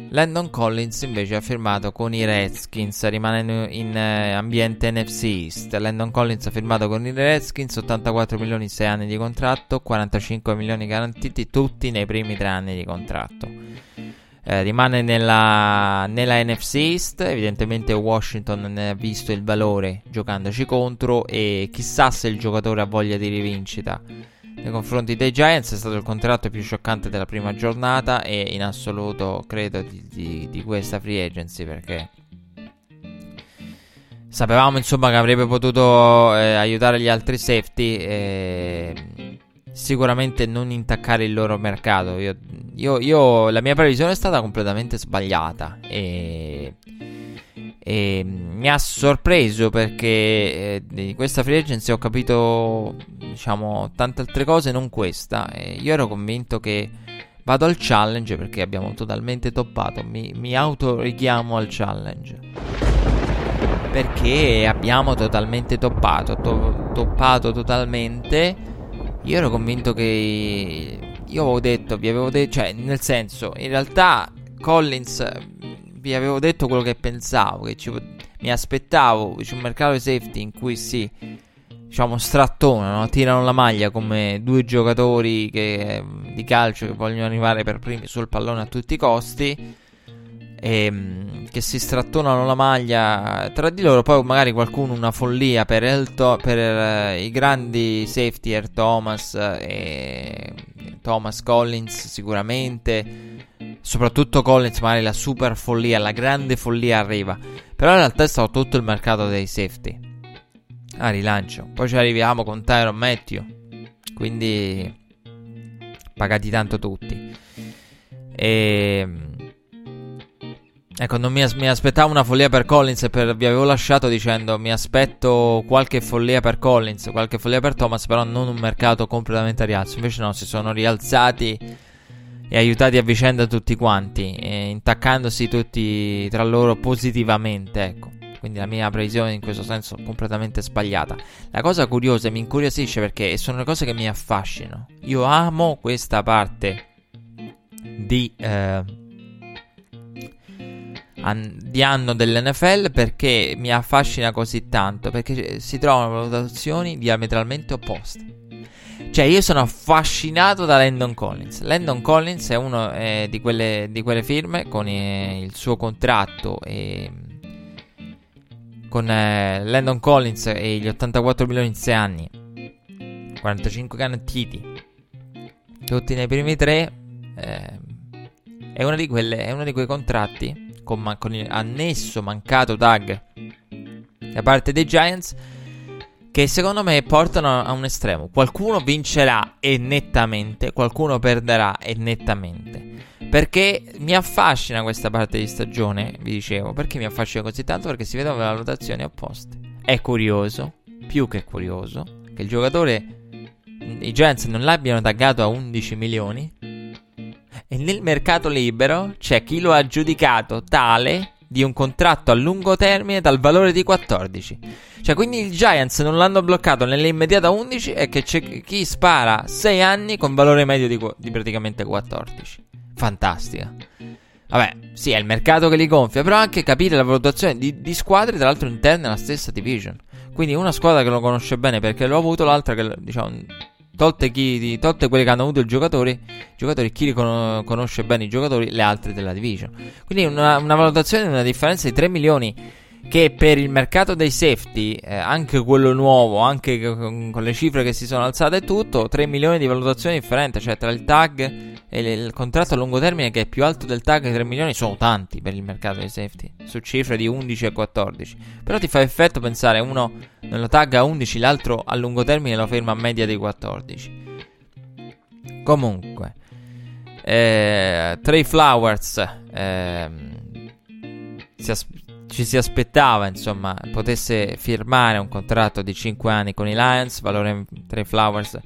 Speaker 1: Landon Collins invece ha firmato con i Redskins, rimanendo in eh, ambiente NFC East. Landon Collins ha firmato con i Redskins 84 milioni in 6 anni di contratto, 45 milioni garantiti tutti nei primi 3 anni di contratto. Eh, rimane nella, nella, NFC East, evidentemente Washington ne ha visto il valore giocandoci contro e chissà se il giocatore ha voglia di rivincita nei confronti dei Giants è stato il contratto più scioccante della prima giornata e in assoluto credo di, di, di questa free agency perché sapevamo insomma che avrebbe potuto eh, aiutare gli altri safety e sicuramente non intaccare il loro mercato. Io, io, io, la mia previsione è stata completamente sbagliata e e mi ha sorpreso perché eh, di questa free agency ho capito, diciamo, tante altre cose, non questa. E io ero convinto che vado al challenge perché abbiamo totalmente toppato. Mi, mi autorichiamo al challenge. Perché abbiamo totalmente toppato. To- toppato totalmente. Io ero convinto che. Io avevo detto, vi avevo detto, cioè, nel senso, in realtà Collins vi avevo detto quello che pensavo, che ci, mi aspettavo c'è un mercato di safety in cui si diciamo strattonano, tirano la maglia come due giocatori che, di calcio che vogliono arrivare per primi sul pallone a tutti i costi e, ehm, che si strattonano la maglia tra di loro, poi magari qualcuno una follia per, Elto, per uh, i grandi safety Air Thomas e Thomas Collins sicuramente soprattutto Collins, magari la super follia, la grande follia arriva. Però in realtà è stato tutto il mercato dei safety. A ah, rilancio. Poi ci arriviamo con Tyron Matthew. Quindi pagati tanto tutti. E Ecco, non mi, as- mi, aspettavo una follia per Collins per, vi avevo lasciato dicendo mi aspetto qualche follia per Collins, qualche follia per Thomas, però non un mercato completamente rialzo. Invece no, si sono rialzati e aiutati a vicenda tutti quanti, intaccandosi tutti tra loro positivamente, ecco. Quindi la mia previsione in questo senso è completamente sbagliata. La cosa curiosa mi incuriosisce perché sono le cose che mi affascinano. Io amo questa parte di, eh, an- di anno dell'NFL perché mi affascina così tanto. Perché si trovano valutazioni diametralmente opposte. Cioè, io sono affascinato da Landon Collins. Landon Collins è uno eh, di, quelle, di, quelle, firme con eh, il suo contratto e con eh, Landon Collins e gli 84 milioni in 6 anni, 45 garantiti, tutti nei primi tre. Eh, è, una quelle, è uno di quei contratti con, con il annesso mancato tag da parte dei Giants che secondo me portano a un estremo. Qualcuno vincerà e nettamente, qualcuno perderà e nettamente. Perché mi affascina questa parte di stagione, vi dicevo. Perché mi affascina così tanto? Perché si vedono valutazioni opposte. È curioso, più che curioso, che il giocatore, i Giants non l'abbiano taggato a 11 milioni. E nel mercato libero c'è chi lo ha giudicato tale di un contratto a lungo termine dal valore di 14. Cioè, quindi i Giants non l'hanno bloccato nell'immediata 11 e che c'è chi spara 6 anni con valore medio di, di praticamente 14. Fantastica. Vabbè, sì, è il mercato che li gonfia, però anche capire la valutazione di, di squadre, tra l'altro, interne alla stessa division. Quindi una squadra che lo conosce bene perché lo ha avuto, l'altra che, diciamo, tolte, chi, tolte quelli che hanno avuto i giocatori, giocatori chi con, conosce bene i giocatori, le altre della division. Quindi una, una valutazione di una differenza di 3 milioni che per il mercato dei safety, eh, anche quello nuovo, anche con, con, le cifre che si sono alzate e tutto, 3 milioni di valutazioni differenti, cioè tra il tag e il, contratto a lungo termine che è più alto del tag 3 milioni sono tanti per il mercato dei safety, su cifre di 11 e 14. Però ti fa effetto pensare uno nello tag a 11, l'altro a lungo termine lo ferma a media di 14. Comunque, eh, Trey Flowers eh, si aspettava ci si aspettava, insomma, potesse firmare un contratto di 5 anni con i Lions, valore tra i Flowers,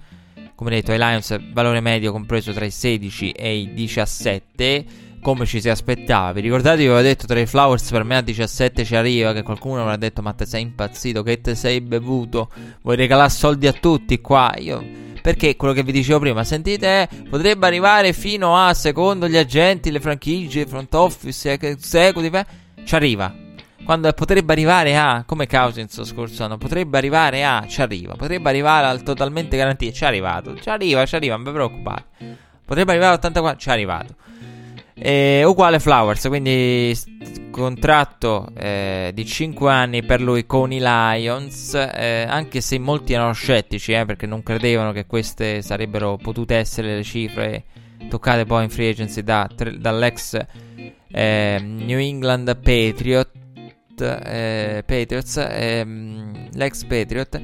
Speaker 1: come detto, ai Lions valore medio compreso tra i 16 e i 17, come ci si aspettava. Vi ricordate che avevo detto tra i Flowers per me a 17 ci arriva, che qualcuno avrà detto "Ma te sei impazzito, che te sei bevuto? Vuoi regalare soldi a tutti qua?". Io perché quello che vi dicevo prima, sentite, potrebbe arrivare fino a secondo gli agenti, le franchigie, front office, executive, ci arriva quando potrebbe arrivare a, come Cousins lo scorso anno, potrebbe arrivare a, ci arriva, potrebbe arrivare al totalmente garantito, ci è arrivato, ci arriva, ci arriva, non vi preoccupate. Potrebbe arrivare all'84, ci è arrivato. E, uguale Flowers, quindi contratto eh, di 5 anni per lui con i Lions, eh, anche se molti erano scettici, eh, perché non credevano che queste sarebbero potute essere le cifre toccate poi in free agency da, dall'ex eh, New England Patriot eh, Patriots, ehm, l'ex Patriot,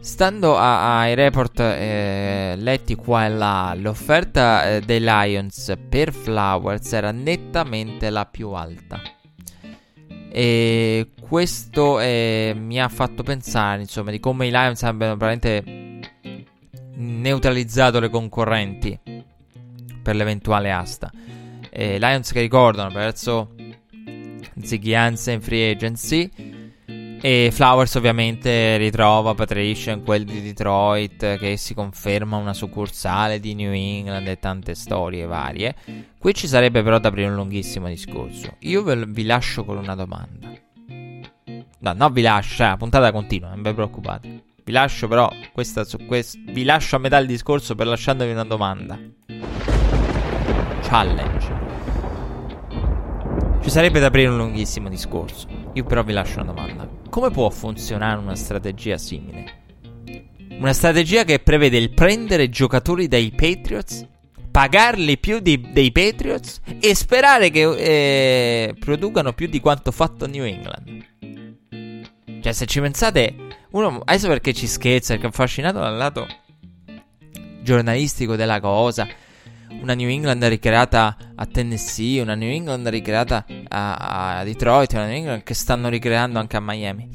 Speaker 1: stando a, ai report eh, letti qua e là, l'offerta eh, dei Lions per Flowers era nettamente la più alta. E questo eh, mi ha fatto pensare, insomma, di come i Lions abbiano veramente neutralizzato le concorrenti per l'eventuale asta. Eh, Lions che ricordano, perso Ziggy Hansen Free Agency. E Flowers ovviamente ritrova Patricia in quel di Detroit che si conferma una succursale di New England e tante storie varie. Qui ci sarebbe però da aprire un lunghissimo discorso. Io ve, vi lascio con una domanda. No, no, vi lascio, cioè la puntata continua, non vi preoccupate. Vi lascio però questa su questo. Vi lascio a metà il discorso per lasciandovi una domanda. Challenge. Ci sarebbe da aprire un lunghissimo discorso. Io però vi lascio una domanda. Come può funzionare una strategia simile? Una strategia che prevede il prendere giocatori dai Patriots, pagarli più di, dei Patriots e sperare che eh, producano più di quanto fatto New England. Cioè, se ci pensate, uno adesso perché ci scherza, perché è affascinato dal lato giornalistico della cosa una New England ricreata a Tennessee, una New England ricreata a, a Detroit, una New England che stanno ricreando anche a Miami.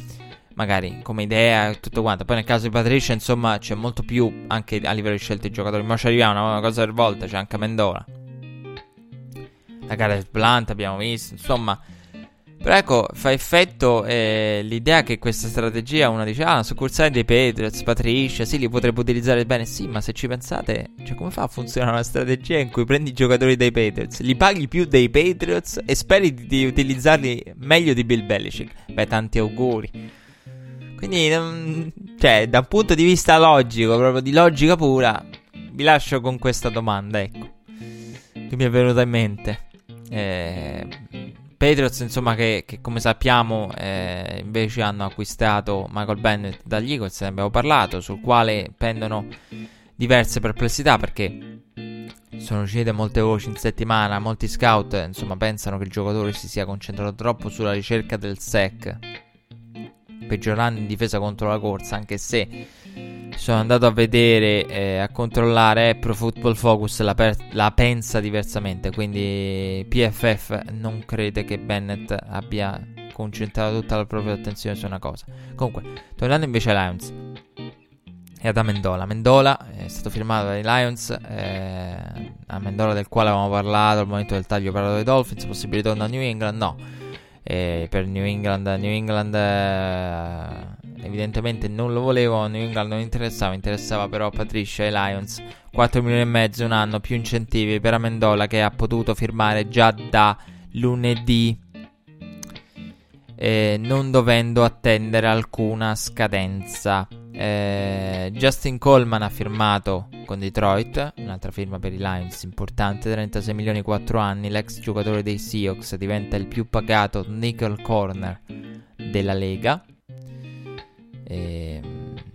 Speaker 1: Magari come idea e tutto quanto. Poi nel caso di Patricia, insomma, c'è molto più anche a livello di scelte di giocatori. Ma ci arriviamo, una cosa per volta, c'è anche Amendola. La gara del Blunt abbiamo visto, insomma però ecco, fa effetto eh, l'idea che questa strategia, uno dice, ah, una succursale dei Patriots, Patricia, sì, li potrebbe utilizzare bene. Sì, ma se ci pensate, cioè, come fa a funzionare una strategia in cui prendi i giocatori dei Patriots, li paghi più dei Patriots e speri di, di utilizzarli meglio di Bill Belichick? Beh, tanti auguri. Quindi, um, cioè, da un punto di vista logico, proprio di logica pura, vi lascio con questa domanda, ecco, che mi è venuta in mente. Eh Patriots, insomma, che, che come sappiamo eh, invece hanno acquistato Michael Bennett dagli Eagles, ne abbiamo parlato, sul quale pendono diverse perplessità perché sono uscite molte voci in settimana, molti scout insomma pensano che il giocatore si sia concentrato troppo sulla ricerca del sec, peggiorando in difesa contro la corsa, anche se sono andato a vedere, eh, a controllare Pro Football Focus la, per- la, pensa diversamente, quindi PFF non crede che Bennett abbia concentrato tutta la propria attenzione su una cosa. Comunque, tornando invece ai Lions e ad Amendola. Amendola è stato firmato dai Lions, eh, Amendola del quale avevamo parlato al momento del taglio parlato dei Dolphins, possibile ritorno a New England, no. Eh, per New England. New England eh, evidentemente non lo volevo, New England non interessava, interessava però Patricia e Lions. 4 milioni e mezzo un anno più incentivi per Amendola che ha potuto firmare già da lunedì. Eh, non dovendo attendere alcuna scadenza. Eh, Justin Coleman ha firmato con Detroit, un'altra firma per i Lions importante, 36 milioni 4 anni. L'ex giocatore dei Seahawks diventa il più pagato nickel corner della Lega. Eh,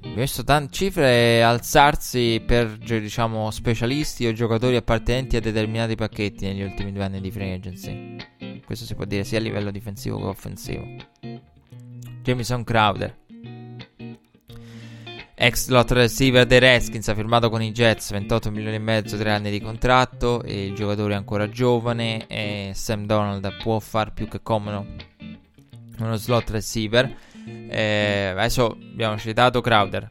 Speaker 1: ho visto tante cifre alzarsi per diciamo specialisti o giocatori appartenenti a determinati pacchetti negli ultimi due anni di free agency. Questo si può dire sia a livello difensivo che offensivo. Jamison Crowder Ex slot receiver dei Redskins ha firmato con i Jets 28 milioni e mezzo, 3 anni di contratto il giocatore è ancora giovane e Sam Donald può far più che comodo uno slot receiver. Eh, adesso abbiamo citato Crowder,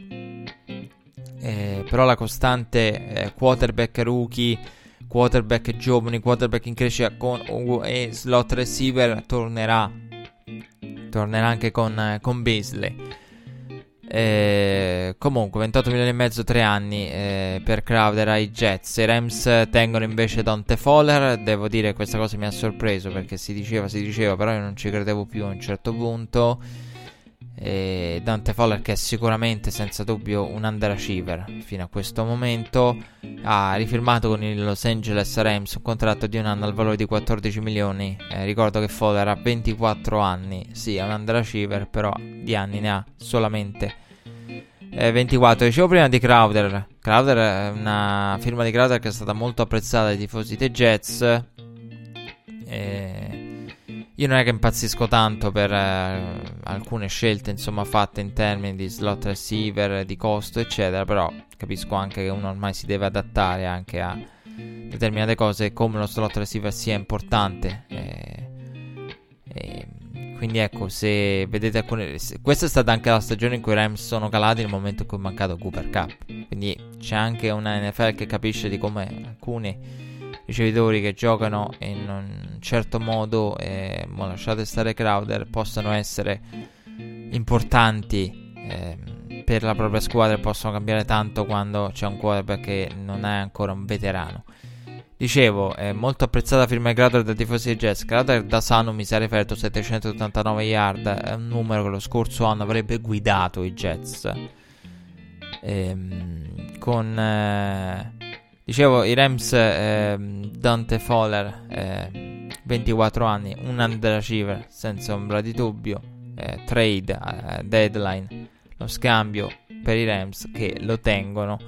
Speaker 1: eh, però la costante eh, quarterback rookie, quarterback giovani, quarterback in crescita con e slot receiver tornerà. Tornerà anche con, con Beasley. Eh, comunque 28 milioni e mezzo, 3 anni eh, per Crowder ai Jets. I Rams tengono invece Dante Fowler. Devo dire che questa cosa mi ha sorpreso perché si diceva, si diceva, però io non ci credevo più a un certo punto. Eh, Dante Fowler, che è sicuramente senza dubbio un underachiever fino a questo momento, ha rifirmato con i Los Angeles Rams un contratto di un anno al valore di 14 milioni. Eh, ricordo che Fowler ha 24 anni, sì, è un underachiever, però di anni ne ha solamente eh, 24. Dicevo prima di Crowder. Crowder è una firma di Crowder che è stata molto apprezzata dai tifosi dei Jets. Eh, io non è che impazzisco tanto per eh, alcune scelte insomma fatte in termini di slot receiver, di costo eccetera, però capisco anche che uno ormai si deve adattare anche a determinate cose come lo slot receiver sia importante. Eh, eh, quindi ecco, se vedete alcune... Questa è stata anche la stagione in cui i Rams sono calati nel momento in cui è mancato Cooper Cup. Quindi c'è anche una NFL che capisce di come alcuni ricevitori che giocano in un certo modo, e boh, lasciate stare Crowder, possano essere importanti eh, per la propria squadra e possono cambiare tanto quando c'è un quarterback che non è ancora un veterano. Dicevo, è molto apprezzata firma di Crowder da tifosi di Jets. Crowder da sano mi si è referto 789 yard, è un numero che lo scorso anno avrebbe guidato i Jets. Ehm, con eh, dicevo i Rams eh, Dante Fowler eh, 24 anni, un underachiever senza ombra di dubbio. Eh, trade, eh, deadline, lo scambio per i Rams che lo tengono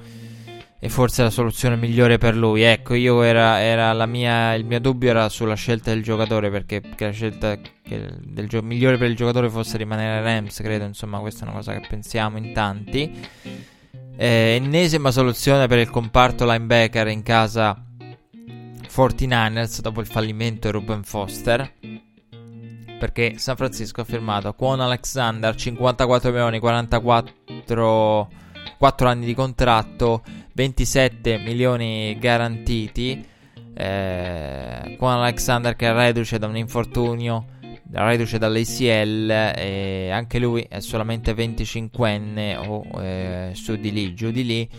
Speaker 1: e forse la soluzione migliore per lui. Ecco, io era, era mia, il mio dubbio era sulla scelta del giocatore perché la scelta del gio- migliore per il giocatore fosse rimanere Rams, credo, insomma, questa è una cosa che pensiamo in tanti. Eh, ennesima soluzione per il comparto linebacker in casa 49ers dopo il fallimento di Ruben Foster. Perché San Francisco ha firmato Quan Alexander 54 milioni, 44 4 anni di contratto 27 milioni garantiti. Eh, con Alexander che reduce da un infortunio, reduce dall'ACL, e anche lui è solamente 25enne o eh, su di lì, giù di lì.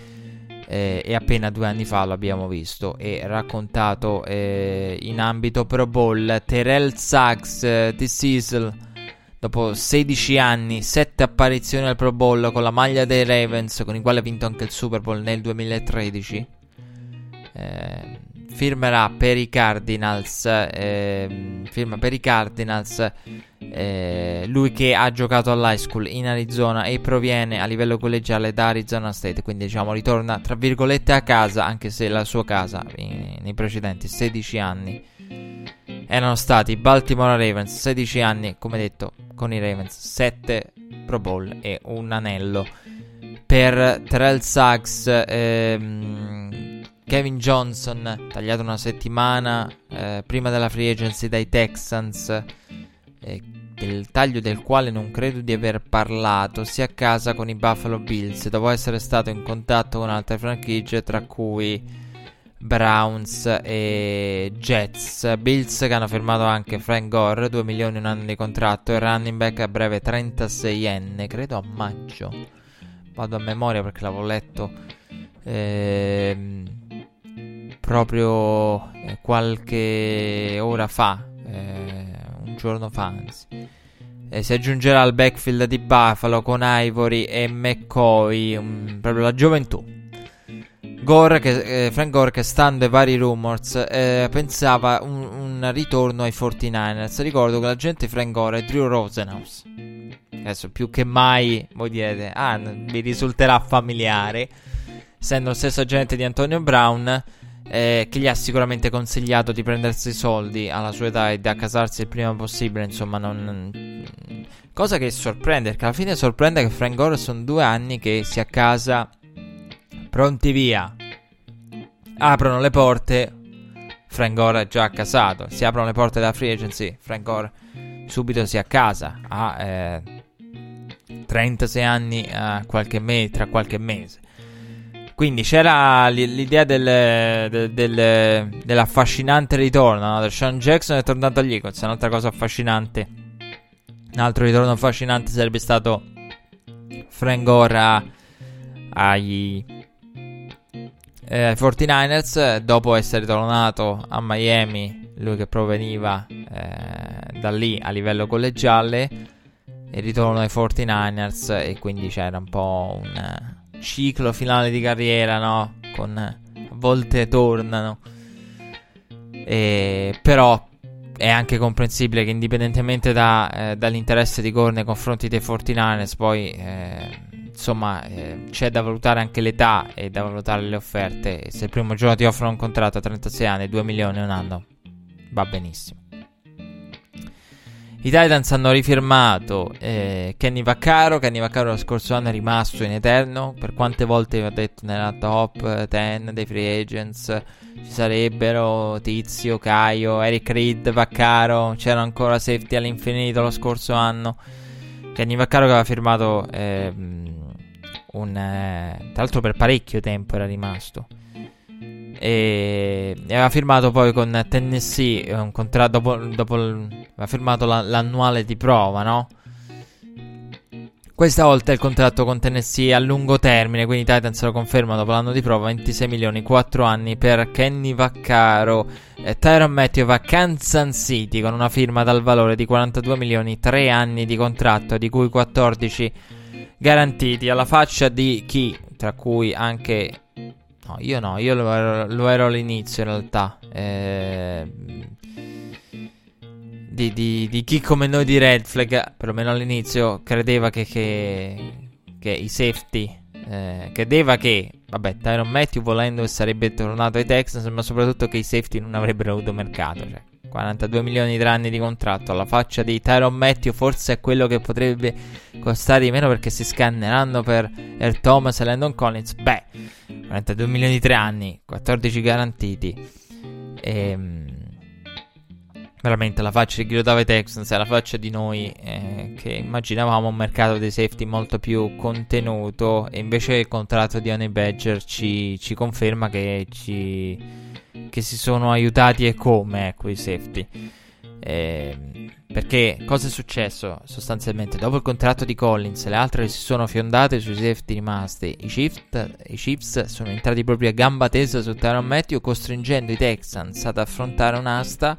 Speaker 1: Eh, e appena due anni fa l'abbiamo visto e raccontato eh, in ambito Pro Bowl. Terrell Sachs, eh, The Cecil dopo 16 anni, 7 apparizioni al Pro Bowl con la maglia dei Ravens, con i quali ha vinto anche il Super Bowl nel 2013. Eh, firmerà per i Cardinals. Eh, firma per i Cardinals. Eh, lui che ha giocato all'high school in Arizona e proviene a livello collegiale da Arizona State. Quindi, diciamo, ritorna tra virgolette a casa, anche se la sua casa in, nei precedenti 16 anni erano stati Baltimore Ravens 16 anni, come detto, con i Ravens 7 Pro Bowl e un anello. Per Terrell Sachs, ehm, Kevin Johnson, tagliato una settimana eh, prima della free agency dai Texans, eh, del taglio del quale non credo di aver parlato, si accasa con i Buffalo Bills dopo essere stato in contatto con altre franchigie, tra cui Browns e Jets. Bills che hanno firmato anche Frank Gore, 2 milioni un anno di contratto e running back a breve 36enne, credo a maggio. Vado a memoria perché l'avevo letto eh, proprio eh, qualche ora fa, eh, un giorno fa anzi. Eh, si aggiungerà al backfield di Buffalo con Ivory e McCoy, um, proprio la gioventù. Gore che, eh, Frank Gore che stando ai vari rumors eh, pensava un, un, ritorno ai 49ers. Ricordo che l'agente Frank Gore è Drew Rosenhaus. Adesso più che mai voi direte, ah, vi risulterà familiare, essendo lo stesso agente di Antonio Brown, eh, che gli ha sicuramente consigliato di prendersi i soldi alla sua età e di accasarsi il prima possibile. Insomma, non... cosa che sorprende, perché alla fine sorprende che Frank Gore sono due anni che si accasa Pronti via. Aprono le porte. Frank Gore è già accasato. Si aprono le porte della free agency. Frank Gore subito si accasa. Ha eh, 36 anni eh, qualche me- tra qualche mese. Quindi c'era l'idea del, del, del, dell'affascinante ritorno. No? Sean Jackson è tornato agli Eagles. Un'altra cosa affascinante. Un altro ritorno affascinante sarebbe stato Frank Gore ai eh, 49ers, dopo essere tornato a Miami, lui che proveniva eh, da lì a livello collegiale, il ritorno ai 49ers e quindi c'era un po' un ciclo finale di carriera, no? Con a volte tornano. E, però è anche comprensibile che indipendentemente da, eh, dall'interesse di Gore nei confronti dei 49ers, poi eh, insomma eh, c'è da valutare anche l'età e da valutare le offerte. Se il primo giorno ti offrono un contratto a 36 anni, 2 milioni un anno, va benissimo. I Titans hanno rifirmato eh, Kenny Vaccaro. Kenny Vaccaro lo scorso anno è rimasto in eterno. Per quante volte vi ho detto nella top 10 dei free agents ci sarebbero Tizio, Caio, Eric Reed, Vaccaro. C'era ancora safety all'infinito lo scorso anno. Kenny Vaccaro che aveva firmato eh, un, eh, tra l'altro per parecchio tempo era rimasto. E, aveva firmato poi con Tennessee un contratto dopo, dopo aveva firmato la, l'annuale di prova, no? Questa volta il contratto con Tennessee a lungo termine, quindi Titans lo conferma dopo l'anno di prova, 26 milioni, 4 anni per Kenny Vaccaro. Eh, Tyron Matthew va a Kansas City con una firma dal valore di 42 milioni, 3 anni di contratto, di cui 14 garantiti alla faccia di chi, tra cui anche... No, io no, io lo ero, lo ero all'inizio in realtà. Eh, di, di, di, chi come noi di Red Flag, perlomeno all'inizio, credeva che, che, che i safety... Eh, credeva che, vabbè, Tyron Matthew volendo sarebbe tornato ai Texans, ma soprattutto che i safety non avrebbero avuto mercato. Cioè, 42 milioni di anni di contratto alla faccia di Tyron Matthew forse è quello che potrebbe costare di meno perché si scanneranno per Air Thomas e Landon Collins. Beh 42 milioni di tre anni 14 garantiti. E, ehm, veramente la faccia di Ghirodave Texans è la faccia di noi eh, che immaginavamo un mercato dei safety molto più contenuto. E invece il contratto di Honey Badger ci, ci conferma che ci che si sono aiutati e come, ecco, i safety. Eh, perché cosa è successo sostanzialmente? Dopo il contratto di Collins, le altre si sono fiondate sui safety rimasti. I Chiefs, i Chiefs sono entrati proprio a gamba tesa su Tyron Matthew, costringendo i Texans ad affrontare un'asta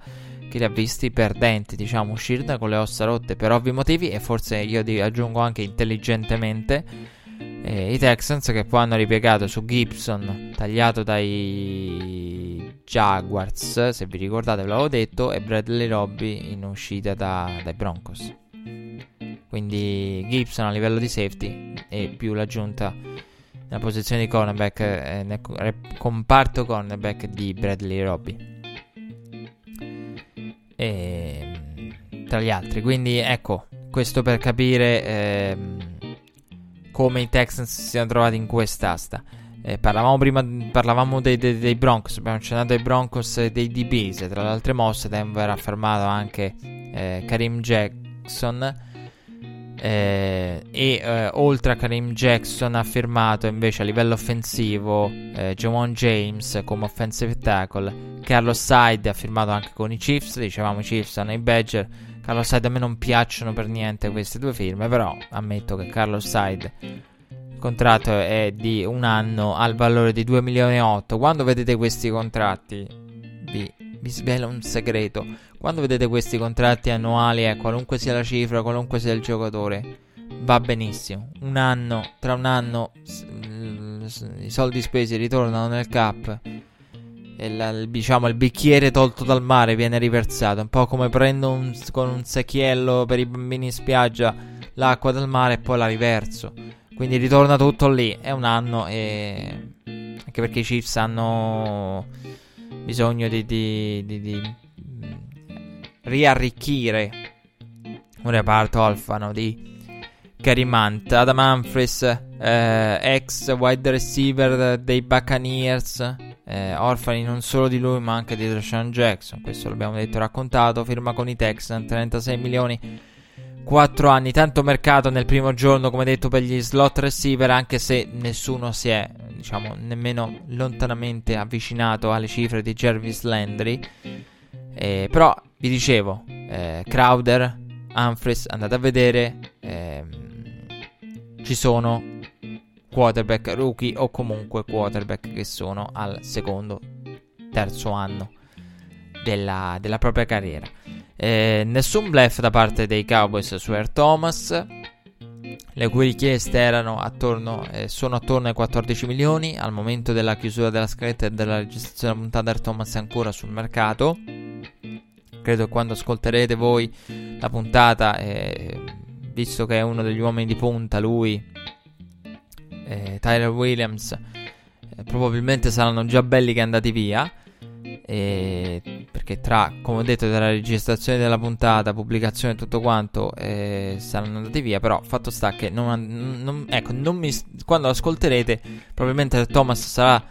Speaker 1: che li ha visti perdenti, diciamo, uscire con le ossa rotte per ovvi motivi e forse io aggiungo anche intelligentemente eh, I Texans che poi hanno ripiegato su Gibson, tagliato dai Jaguars, se vi ricordate ve l'avevo detto, e Bradley Robby in uscita da, dai Broncos. Quindi Gibson a livello di safety e più l'aggiunta nella posizione di cornerback, eh, nel comparto cornerback di Bradley Robby. E, tra gli altri, quindi ecco, questo per capire... Eh, come i Texans si siano trovati in quest'asta. Eh, parlavamo prima parlavamo dei, dei, dei, Broncos, abbiamo accennato ai Broncos e dei DBs. Tra le altre mosse, Denver ha fermato anche eh, Karim Jackson. Eh, e eh, oltre a Karim Jackson ha firmato invece a livello offensivo eh, Jamon James come offensive tackle. Carlos Hyde ha firmato anche con i Chiefs. Dicevamo i Chiefs hanno i Badger. Carlos Hyde a me non piacciono per niente queste due firme, però ammetto che Carlos il contratto è di un anno al valore di 2 milioni e 8. Quando vedete questi contratti vi, vi svelo un segreto. Quando vedete questi contratti annuali, eh, qualunque sia la cifra, qualunque sia il giocatore, va benissimo. Un anno, tra un anno i soldi spesi ritornano nel cap il, diciamo, il bicchiere tolto dal mare viene riversato. Un po' come prendo un, con un secchiello per i bambini in spiaggia l'acqua del mare e poi la riverso. Quindi ritorna tutto lì. È un anno e. Anche perché i Chiefs hanno bisogno di, di, di, di riarricchire un reparto alfano di Karim Hunt, Adam Humphries, eh, ex wide receiver dei Buccaneers, eh, orfani non solo di lui ma anche di Deshaun Jackson, questo l'abbiamo detto e raccontato, firma con i Texans, 36 milioni, 4 anni, tanto mercato nel primo giorno come detto per gli slot receiver anche se nessuno si è diciamo nemmeno lontanamente avvicinato alle cifre di Jervis Landry, eh, però vi dicevo, eh, Crowder, Humphries, andate a vedere, ehm, ci sono quarterback rookie o comunque quarterback che sono al secondo, terzo anno della, della propria carriera. Eh, nessun bluff da parte dei Cowboys su Air Thomas, le cui richieste erano attorno, eh, sono attorno ai 14 milioni. Al momento della chiusura della scaletta e della registrazione della puntata, Air Thomas è ancora sul mercato. Credo che quando ascolterete voi la puntata, eh, visto che è uno degli uomini di punta, lui eh, Tyler Williams, eh, probabilmente saranno già belli che andati via. Eh, perché tra, come ho detto, tra la registrazione della puntata, pubblicazione e tutto quanto eh, saranno andati via. Però fatto sta che non, non, ecco, non mi, quando ascolterete, probabilmente Thomas sarà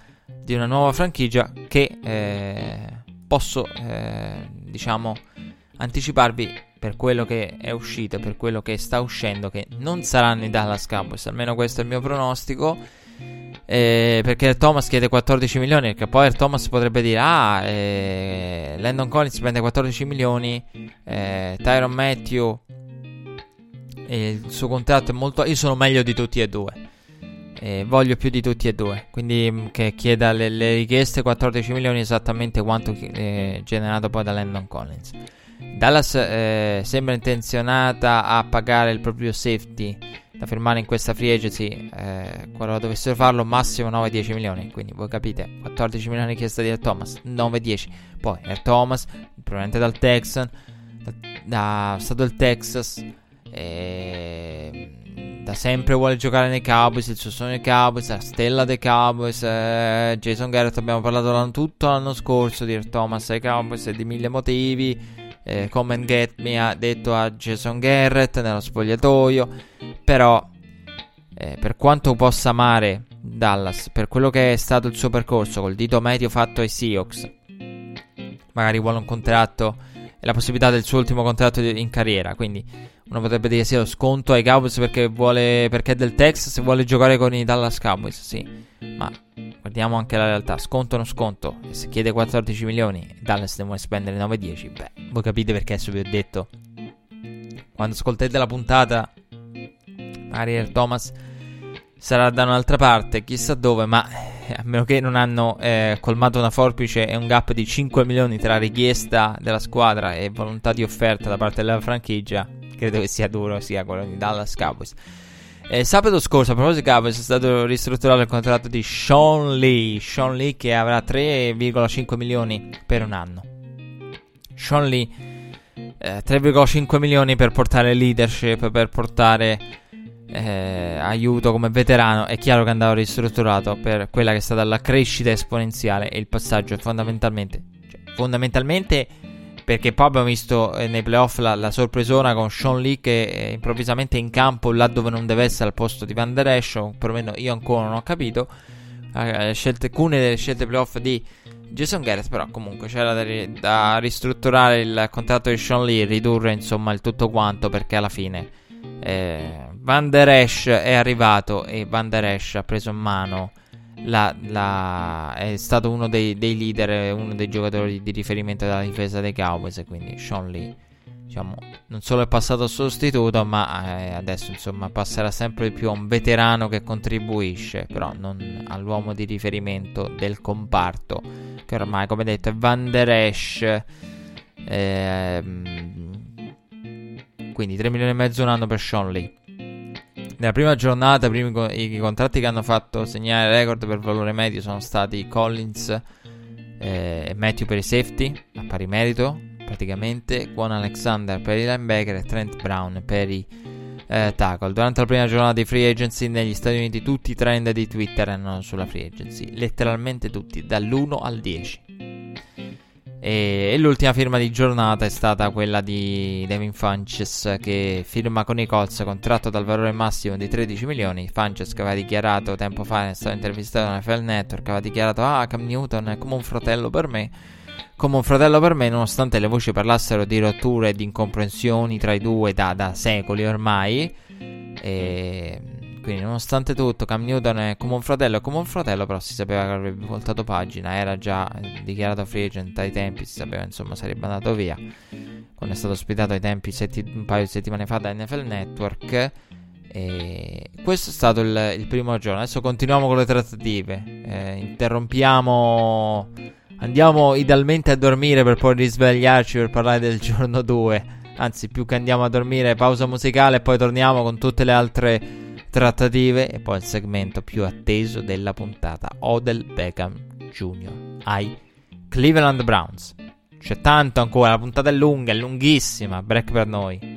Speaker 1: di una nuova franchigia che eh, posso, eh, diciamo, anticiparvi per quello che è uscito, per quello che sta uscendo, che non saranno i Dallas Cowboys, almeno questo è il mio pronostico. Eh, perché Thomas chiede 14 milioni, perché poi Thomas potrebbe dire: Ah, eh, Landon Collins prende 14 milioni, eh, Tyron Matthew, il suo contratto è molto. Io sono meglio di tutti e due. Eh, voglio più di tutti e due. Quindi mm, che chieda le, le richieste 14 milioni esattamente quanto eh, generato poi da Landon Collins. Dallas eh, sembra intenzionata a pagare il proprio safety da firmare in questa free agency eh, qualora dovessero farlo massimo 9-10 milioni. Quindi voi capite 14 milioni richiesta di Air Thomas 9-10 poi Air Thomas probabilmente dal Texan da, da stato del Texas eh, da sempre vuole giocare nei Cowboys il suo sogno nei Cowboys la stella dei Cowboys eh, Jason Garrett abbiamo parlato tutto l'anno scorso di Air Thomas ai Cowboys e di mille motivi eh, Come mi ha detto a Jason Garrett nello spogliatoio. Però, eh, per quanto possa amare Dallas, per quello che è stato il suo percorso col dito medio fatto ai Seahawks, magari vuole un contratto e la possibilità del suo ultimo contratto in carriera. Quindi uno potrebbe dire sì, lo sconto ai Cowboys perché, vuole, perché è del Texas e vuole giocare con i Dallas Cowboys. Sì, ma guardiamo anche la realtà. Sconto o non sconto? Se chiede 14 milioni Dallas ne vuole spendere 9-10, beh, voi capite perché adesso vi ho detto. Quando ascolterete la puntata, Ariel Thomas sarà da un'altra parte, chissà dove, ma a meno che non hanno eh, colmato una forbice e un gap di 5 milioni tra richiesta della squadra e volontà di offerta da parte della franchigia, credo che sia duro sia quello di Dallas Cowboys. Eh, sabato scorso, a proposito di Cowboys, è stato ristrutturato il contratto di Sean Lee. Sean Lee che avrà 3,5 milioni per un anno. Sean Lee, eh, 3,5 milioni per portare leadership, per portare eh, aiuto come veterano. È chiaro che andava ristrutturato per quella che è stata la crescita esponenziale e il passaggio fondamentalmente. Cioè, fondamentalmente perché poi abbiamo visto eh, nei playoff la, la, sorpresona con Sean Lee che è improvvisamente in campo là dove non deve essere al posto di Van Der Esch, perlomeno io ancora non ho capito. Eh, scelte, alcune delle scelte playoff di Jason Garrett, però comunque c'era da, da, ristrutturare il contratto di Sean Lee, ridurre insomma il tutto quanto perché alla fine Eh, Van der Esch è arrivato e Van der Esch ha preso in mano la, la, è stato uno dei, dei, leader, uno dei giocatori di riferimento della difesa dei Cowboys. Quindi Sean Lee, diciamo, non solo è passato sostituto, ma eh, adesso insomma passerà sempre più a un veterano che contribuisce, però non all'uomo di riferimento del comparto, che ormai, come detto, è Van Der Esch. Eh, quindi 3 milioni e mezzo un anno per Sean Lee. Nella prima giornata co- i contratti che hanno fatto segnare record per valore medio sono stati Collins eh, e Matthew per i safety, a pari merito praticamente, Juan Alexander per i linebacker e Trent Brown per i eh, tackle. Durante la prima giornata di free agency negli Stati Uniti tutti i trend di Twitter erano sulla free agency, letteralmente tutti, dall'1 al 10. E, e, l'ultima firma di giornata è stata quella di Devin Funches che firma con i Colts contratto dal valore massimo di 13 milioni. Funches che aveva dichiarato tempo fa, è stato intervistato da NFL Network, aveva dichiarato ah Cam Newton è come un fratello per me. Come un fratello per me, nonostante le voci parlassero di rotture e di incomprensioni tra i due da, da secoli ormai. E quindi, nonostante tutto, Cam Newton è come un fratello, è come un fratello, però si sapeva che avrebbe voltato pagina. Era già dichiarato free agent ai tempi, si sapeva insomma sarebbe andato via. Quando è stato ospitato ai tempi setti- un paio di settimane fa da NFL Network. E questo è stato il, il, primo giorno. Adesso continuiamo con le trattative. Eh, interrompiamo. Andiamo idealmente a dormire per poi risvegliarci per parlare del giorno 2. Anzi, più che andiamo a dormire, pausa musicale e poi torniamo con tutte le altre trattative e poi il segmento più atteso della puntata, Odell Beckham Jr. ai Cleveland Browns. C'è tanto ancora, la puntata è lunga, è lunghissima, break per noi.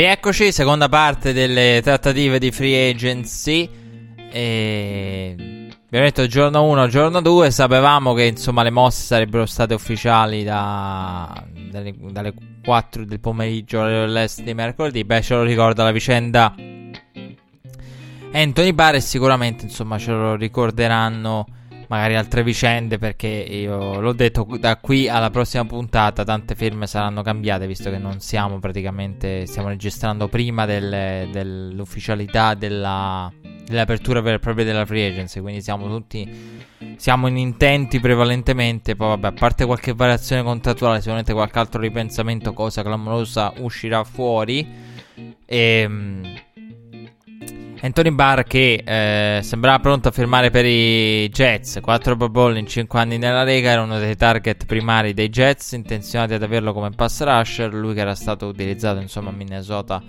Speaker 1: Rieccoci, seconda parte delle trattative di free agency. E... Abbiamo detto giorno 1, giorno 2. Sapevamo che insomma le mosse sarebbero state ufficiali da... dalle... dalle 4 del pomeriggio all'est di mercoledì. Beh, ce lo ricorda la vicenda Anthony Barr sicuramente insomma ce lo ricorderanno magari altre vicende perché io l'ho detto da qui alla prossima puntata tante firme saranno cambiate visto che non siamo praticamente stiamo registrando prima del, dell'ufficialità della, dell'apertura vera e propria della free agency quindi siamo tutti siamo in intenti prevalentemente poi vabbè a parte qualche variazione contrattuale sicuramente qualche altro ripensamento cosa clamorosa uscirà fuori e ehm, Anthony Barr che eh, sembrava pronto a firmare per i Jets, 4 Pro Bowl in 5 anni nella Lega, era uno dei target primari dei Jets, intenzionati ad averlo come pass rusher, lui che era stato utilizzato insomma a Minnesota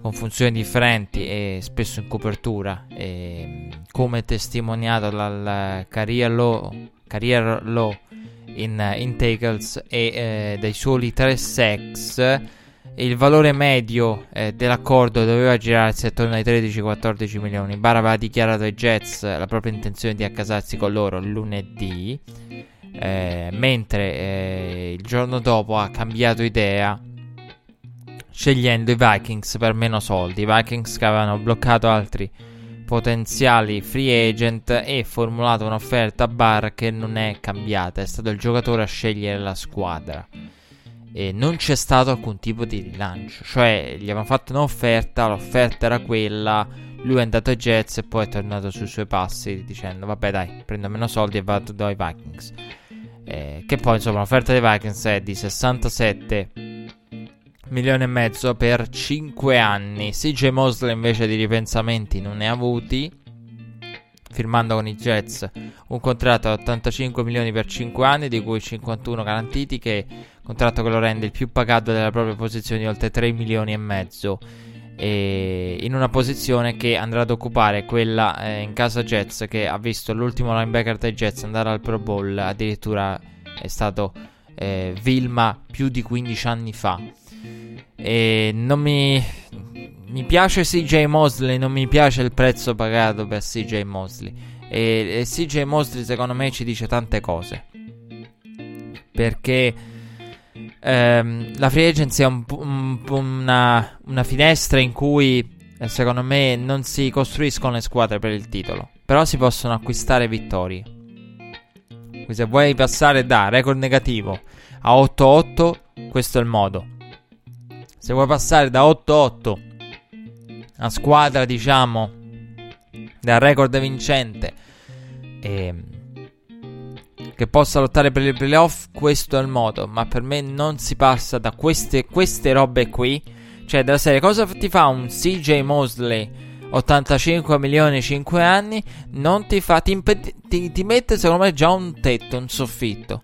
Speaker 1: con funzioni differenti e spesso in copertura, e, come testimoniato dal career low, career low in, in tackles e eh, dai soli 3 sacks il valore medio eh, dell'accordo doveva girarsi attorno ai 13-14 milioni. Barra aveva dichiarato ai Jets la propria intenzione di accasarsi con loro lunedì, eh, mentre eh, il giorno dopo ha cambiato idea scegliendo i Vikings per meno soldi. I Vikings che avevano bloccato altri potenziali free agent e formulato un'offerta a Barr che non è cambiata. È stato il giocatore a scegliere la squadra e non c'è stato alcun tipo di rilancio. Cioè, gli avevano fatto un'offerta, l'offerta era quella, lui è andato ai Jets e poi è tornato sui suoi passi dicendo vabbè dai, prendo meno soldi e vado dai Vikings. Eh, che poi insomma l'offerta dei Vikings è di 67 milioni e mezzo per 5 anni. CJ Mosley invece di ripensamenti non ne ha avuti firmando con i Jets un contratto a 85 milioni per 5 anni, di cui 51 garantiti, che contratto che lo rende il più pagato della propria posizione di oltre 3 milioni e mezzo. In una posizione che andrà ad occupare quella eh, in casa Jets che ha visto l'ultimo linebacker dei Jets andare al Pro Bowl addirittura è stato eh, Vilma più di 15 anni fa e non mi mi piace CJ Mosley, non mi piace il prezzo pagato per CJ Mosley. E, e CJ Mosley secondo me ci dice tante cose. Perché ehm, la free agency è un, un, una, una finestra in cui eh, secondo me non si costruiscono le squadre per il titolo. Però si possono acquistare vittorie. Quindi se vuoi passare da record negativo a 8-8, questo è il modo. Se vuoi passare da 8-8 una squadra, diciamo, da record vincente ehm, che possa lottare per i playoff, questo è il modo. Ma per me non si passa da queste, queste robe qui. Cioè, della serie, cosa ti fa un CJ Mosley 85 milioni 5 anni? Non ti fa, ti, imped- ti, ti, mette secondo me già un tetto, un soffitto.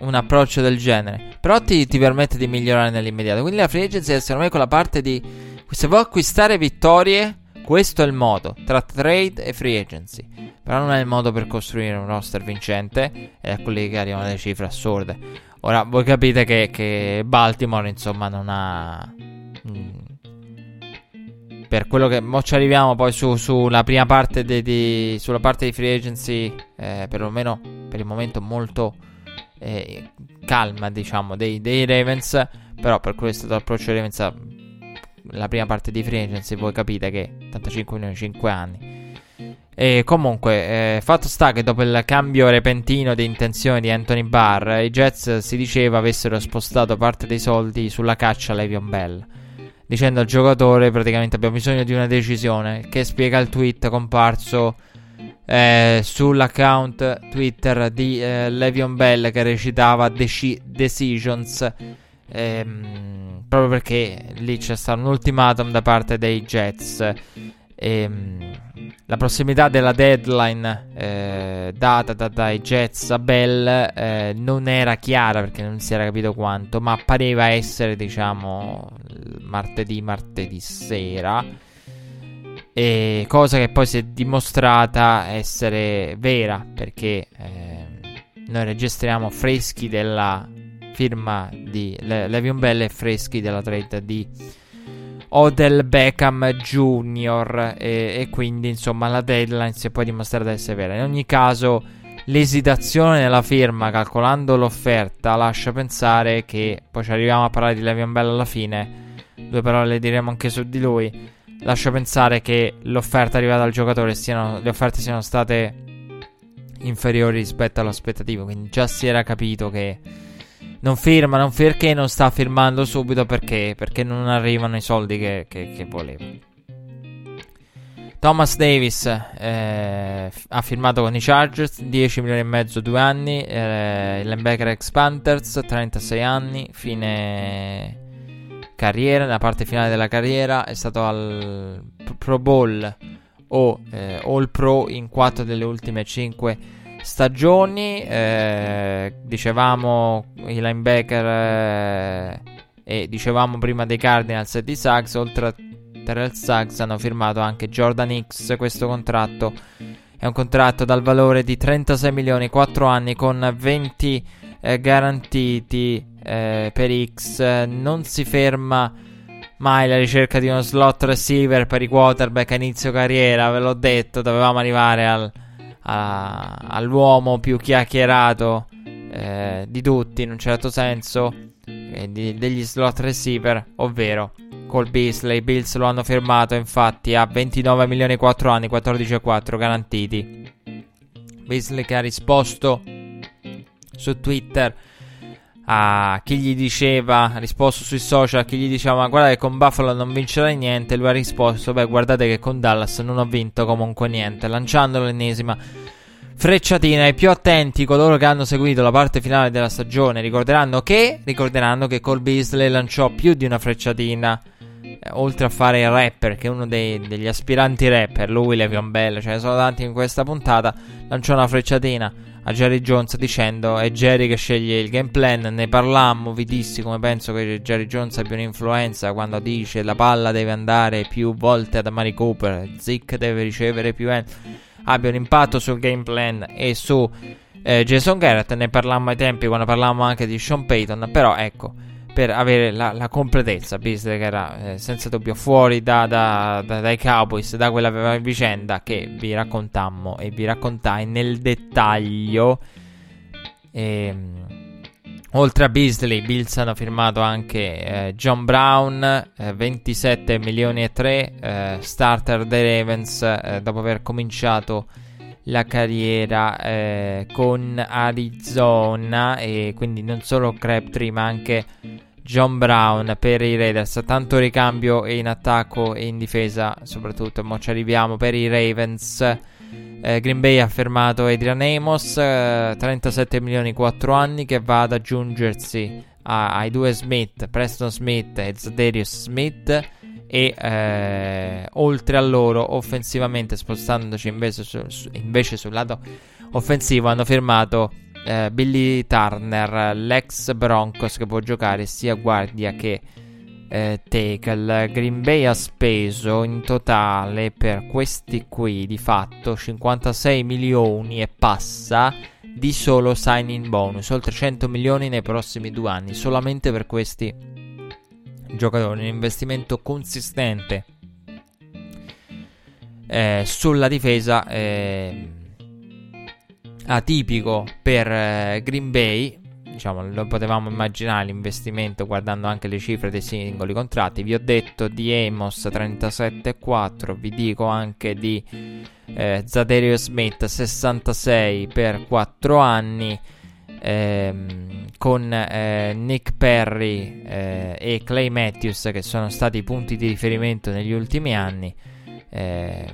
Speaker 1: Un approccio del genere. Però ti, ti permette di migliorare nell'immediato. Quindi la free agency è secondo me quella parte di se vuoi acquistare vittorie, questo è il modo tra trade e free agency. Però non è il modo per costruire un roster vincente. Ed è quelli che arrivano alle cifre assurde. Ora, voi capite che, che Baltimore, insomma, non ha. Mm, per quello che. Mo ci arriviamo poi su, sulla prima parte di, di, sulla parte di free agency. Eh, perlomeno per il momento molto eh, calma, diciamo, dei, dei Ravens. Però per questo l'approccio dei Ravens la prima parte di free agency, voi capite che 85 milioni 5 anni. E comunque, eh, fatto sta che dopo il cambio repentino di intenzione di Anthony Barr, i Jets si diceva avessero spostato parte dei soldi sulla caccia a Le'Veon Bell. Dicendo al giocatore praticamente abbiamo bisogno di una decisione. Che spiega il tweet comparso eh, sull'account Twitter di eh, Le'Veon Bell che recitava Deci- Decisions. Ehm proprio perché lì c'è stato un ultimatum da parte dei Jets. E, ehm, la prossimità della deadline eh, data da, dai Jets a Bell eh, non era chiara perché non si era capito quanto, ma pareva essere, diciamo, martedì, martedì sera. E cosa che poi si è dimostrata essere vera perché eh, noi registriamo freschi della firma di Le- Levion Bell e Freschi della trade di Odell Beckham Jr. E, e, quindi insomma la deadline si è poi dimostrata essere vera. In ogni caso l'esitazione nella firma calcolando l'offerta lascia pensare che poi ci arriviamo a parlare di Levion Bell alla fine. Due parole le diremo anche su di lui. Lascia pensare che l'offerta arrivata dal giocatore siano, le offerte siano state inferiori rispetto all'aspettativa. Quindi già si era capito che non firma, non perché non sta firmando subito perché, perché non arrivano i soldi che, che, che voleva. Thomas Davis eh, ha firmato con i Chargers 10 milioni e mezzo, due anni. Eh, linebacker ex Panthers 36 anni, fine carriera, nella parte finale della carriera. È stato al Pro Bowl o eh, All Pro in 4 delle ultime 5 stagioni. Eh, dicevamo i linebacker eh, e dicevamo prima dei Cardinals e di Suggs. Oltre a Terrell Suggs hanno firmato anche Jordan X. Questo contratto è un contratto dal valore di 36 milioni, 4 anni con 20 eh, garantiti eh, per X. Non si ferma mai la ricerca di uno slot receiver per i quarterback a inizio carriera. Ve l'ho detto, dovevamo arrivare al a, all'uomo più chiacchierato eh, di tutti in un certo senso eh, di, degli slot receiver, ovvero Cole Beasley. I Bills lo hanno firmato infatti a 29 milioni 4 anni, 14 e 4 garantiti. Beasley che ha risposto su Twitter a chi gli diceva, ha risposto sui social, chi gli diceva ma guarda che con Buffalo non vincerai niente, lui ha risposto beh guardate che con Dallas non ho vinto comunque niente, lanciando l'ennesima frecciatina. I più attenti, coloro che hanno seguito la parte finale della stagione, ricorderanno che, ricorderanno che Cole Beasley lanciò più di una frecciatina. Eh, oltre a fare il rapper, che è uno dei, degli aspiranti rapper, lui, Levion Bell, ce ne sono tanti in questa puntata, lanciò una frecciatina a Jerry Jones dicendo è Jerry che sceglie il game plan, ne parlammo, vi dissi come penso che Jerry Jones abbia un'influenza quando dice la palla deve andare più volte ad Amari Cooper, Zick deve ricevere più en- abbia un impatto sul game plan e su eh, Jason Garrett, ne parlammo ai tempi quando parlavamo anche di Sean Payton, però ecco per avere la, la completezza, Beasley che era eh, senza dubbio fuori da, da, da, dai Cowboys, da quella vicenda che vi raccontammo e vi raccontai nel dettaglio. E, ehm, oltre a Beasley, Bills hanno firmato anche eh, John Brown, eh, 27 milioni e 3, eh, starter dei Ravens, eh, dopo aver cominciato la carriera eh, con Arizona e quindi non solo Crabtree ma anche John Brown per i Raiders. Tanto ricambio in attacco e in difesa, soprattutto. Mo ci arriviamo per i Ravens. Eh, Green Bay ha fermato Adrian Amos, eh, 37 milioni 4 anni, che va ad aggiungersi ai due Smith, Preston Smith e Zadarius Smith. E eh, oltre a loro, offensivamente, spostandoci invece, su, su, invece sul lato offensivo, hanno firmato eh, Billy Turner, l'ex Broncos che può giocare sia guardia che eh, tackle. Green Bay ha speso in totale per questi qui di fatto 56 milioni e passa di solo signing bonus, oltre 100 milioni nei prossimi due anni, solamente per questi giocatori. Un investimento consistente eh, sulla difesa. Eh, atipico per eh, Green Bay. Diciamo, lo potevamo immaginare l'investimento guardando anche le cifre dei singoli contratti. Vi ho detto di Amos 37,4. Vi dico anche di eh, Zaderio Smith 66 per 4 anni. Ehm, con eh, Nick Perry eh, e Clay Matthews che sono stati i punti di riferimento negli ultimi anni. Eh,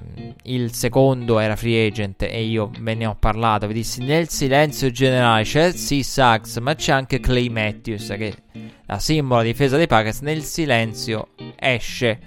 Speaker 1: il secondo era free agent e io ve ne ho parlato. Vi dissi nel silenzio generale c'è sì Sachs, ma c'è anche Clay Matthews che la simbolo difesa dei Packers nel silenzio esce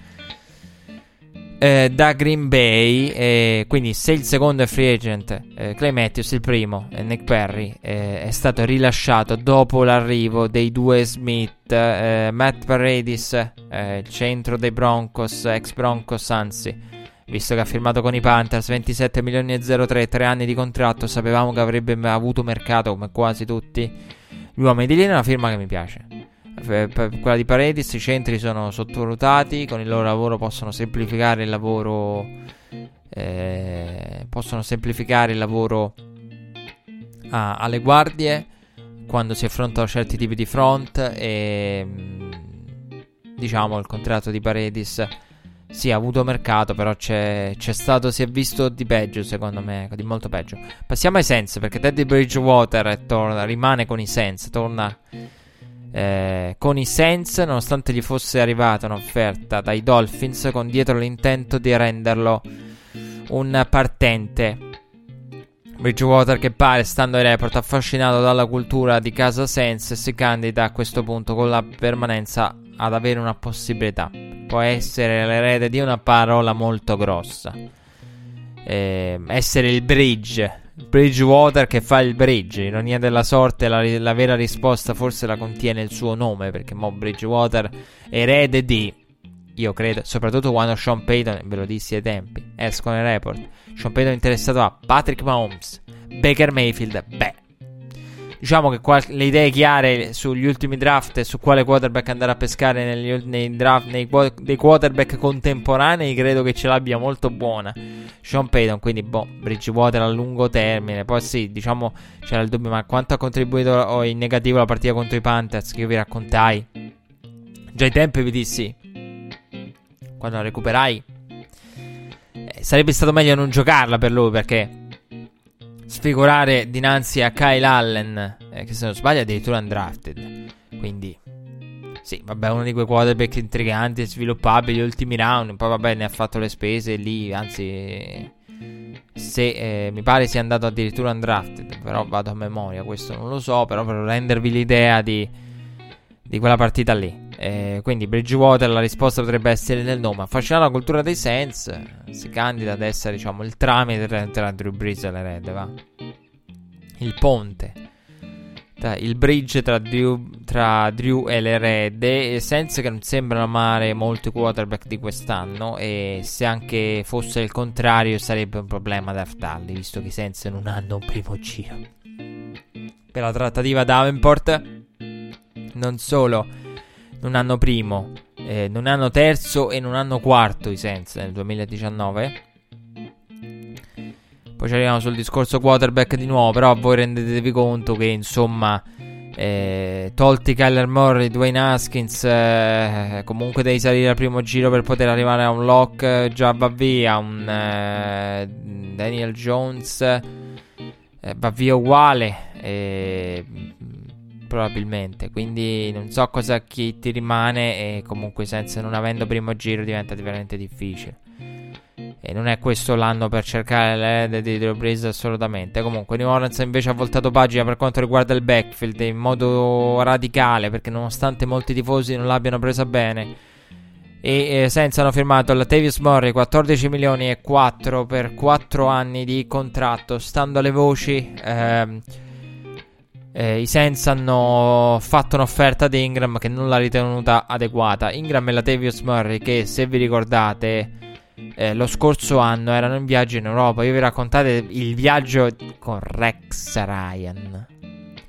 Speaker 1: eh, da Green Bay. Eh, quindi, se il secondo è free agent, eh, Clay Matthews, il primo, Nick Perry, eh, è stato rilasciato dopo l'arrivo dei due Smith, eh, Matt Paradis, eh, centro dei Broncos, ex Broncos, anzi visto che ha firmato con i Panthers 27 milioni e 03, 3 anni di contratto, sapevamo che avrebbe avuto mercato come quasi tutti gli uomini di linea, una firma che mi piace. Quella di Paredes, i centri sono sottovalutati, con il loro lavoro possono semplificare il lavoro eh, possono semplificare il lavoro a, alle guardie quando si affrontano certi tipi di front e mm, diciamo il contratto di Paredes sì, ha avuto mercato, però c'è, c'è, stato, si è visto di peggio, secondo me, di molto peggio. Passiamo ai Sense, perché Teddy Bridgewater torna, rimane con i Sense, torna eh, con i Sense, nonostante gli fosse arrivata un'offerta dai Dolphins, con dietro l'intento di renderlo un partente. Bridgewater che pare, stando ai report, affascinato dalla cultura di casa Sense, si candida a questo punto con la permanenza ad avere una possibilità può essere l'erede di una parola molto grossa. Eh, essere il bridge. Bridgewater che fa il bridge. Ironia della sorte, la, la vera risposta forse la contiene il suo nome. Perché mo Bridgewater erede di. Io credo, soprattutto quando Sean Payton, ve lo dissi ai tempi, escono i report. Sean Payton interessato a Patrick Mahomes, Baker Mayfield. Beh, diciamo che qual- le idee chiare sugli ultimi draft e su quale quarterback andare a pescare negli, nei draft nei, dei quarterback contemporanei credo che ce l'abbia molto buona. Sean Payton quindi boh Bridgewater a lungo termine. Poi sì diciamo c'era il dubbio ma quanto ha contribuito in negativo la partita contro i Panthers che io vi raccontai? Già ai tempi vi dissi quando la recuperai eh, sarebbe stato meglio non giocarla per lui perché sfigurare dinanzi a Kyle Allen, eh, che se non sbaglio addirittura undrafted. Quindi, sì, vabbè, uno di quei quarterback intriganti e sviluppabili, gli ultimi round. Poi, vabbè, ne ha fatto le spese lì, anzi, se eh, mi pare sia andato addirittura undrafted. Però vado a memoria, questo non lo so. Però per rendervi l'idea di, di quella partita lì. Eh, quindi Bridgewater la risposta potrebbe essere nel nome. Affascinata la cultura dei Saints, si candida ad essere diciamo il tramite tra Drew Brees e le Red, va? Il ponte. Il bridge tra Drew, tra Drew e le Red. E Saints che non sembrano amare molto i quarterback di quest'anno. E se anche fosse il contrario sarebbe un problema draftarli, visto che i Saints non hanno un primo giro. Per la trattativa Davenport, non solo non hanno primo, eh, non hanno terzo e non hanno quarto i Sens nel 2019. Poi ci arriviamo sul discorso quarterback di nuovo, però voi rendetevi conto che insomma... Eh, tolti Kyler Murray, Dwayne Haskins, eh, comunque devi salire al primo giro per poter arrivare a un lock. Eh, già va via un eh, Daniel Jones, eh, va via uguale. Probabilmente. Quindi non so cosa chi ti rimane e comunque senza non avendo primo giro diventa veramente difficile. E non è questo l'anno per cercare l'erede di Brees assolutamente. Comunque New Orleans invece ha voltato pagina per quanto riguarda il backfield in modo radicale perché nonostante molti tifosi non l'abbiano presa bene e senza hanno firmato Latavius Murray 14 milioni e 4 per 4 anni di contratto stando alle voci ehm, eh, I Saints hanno fatto un'offerta ad Ingram che non l'ha ritenuta adeguata. Ingram e la Tavius Murray che se vi ricordate eh, lo scorso anno erano in viaggio in Europa. Io vi raccontate il viaggio con Rex Ryan.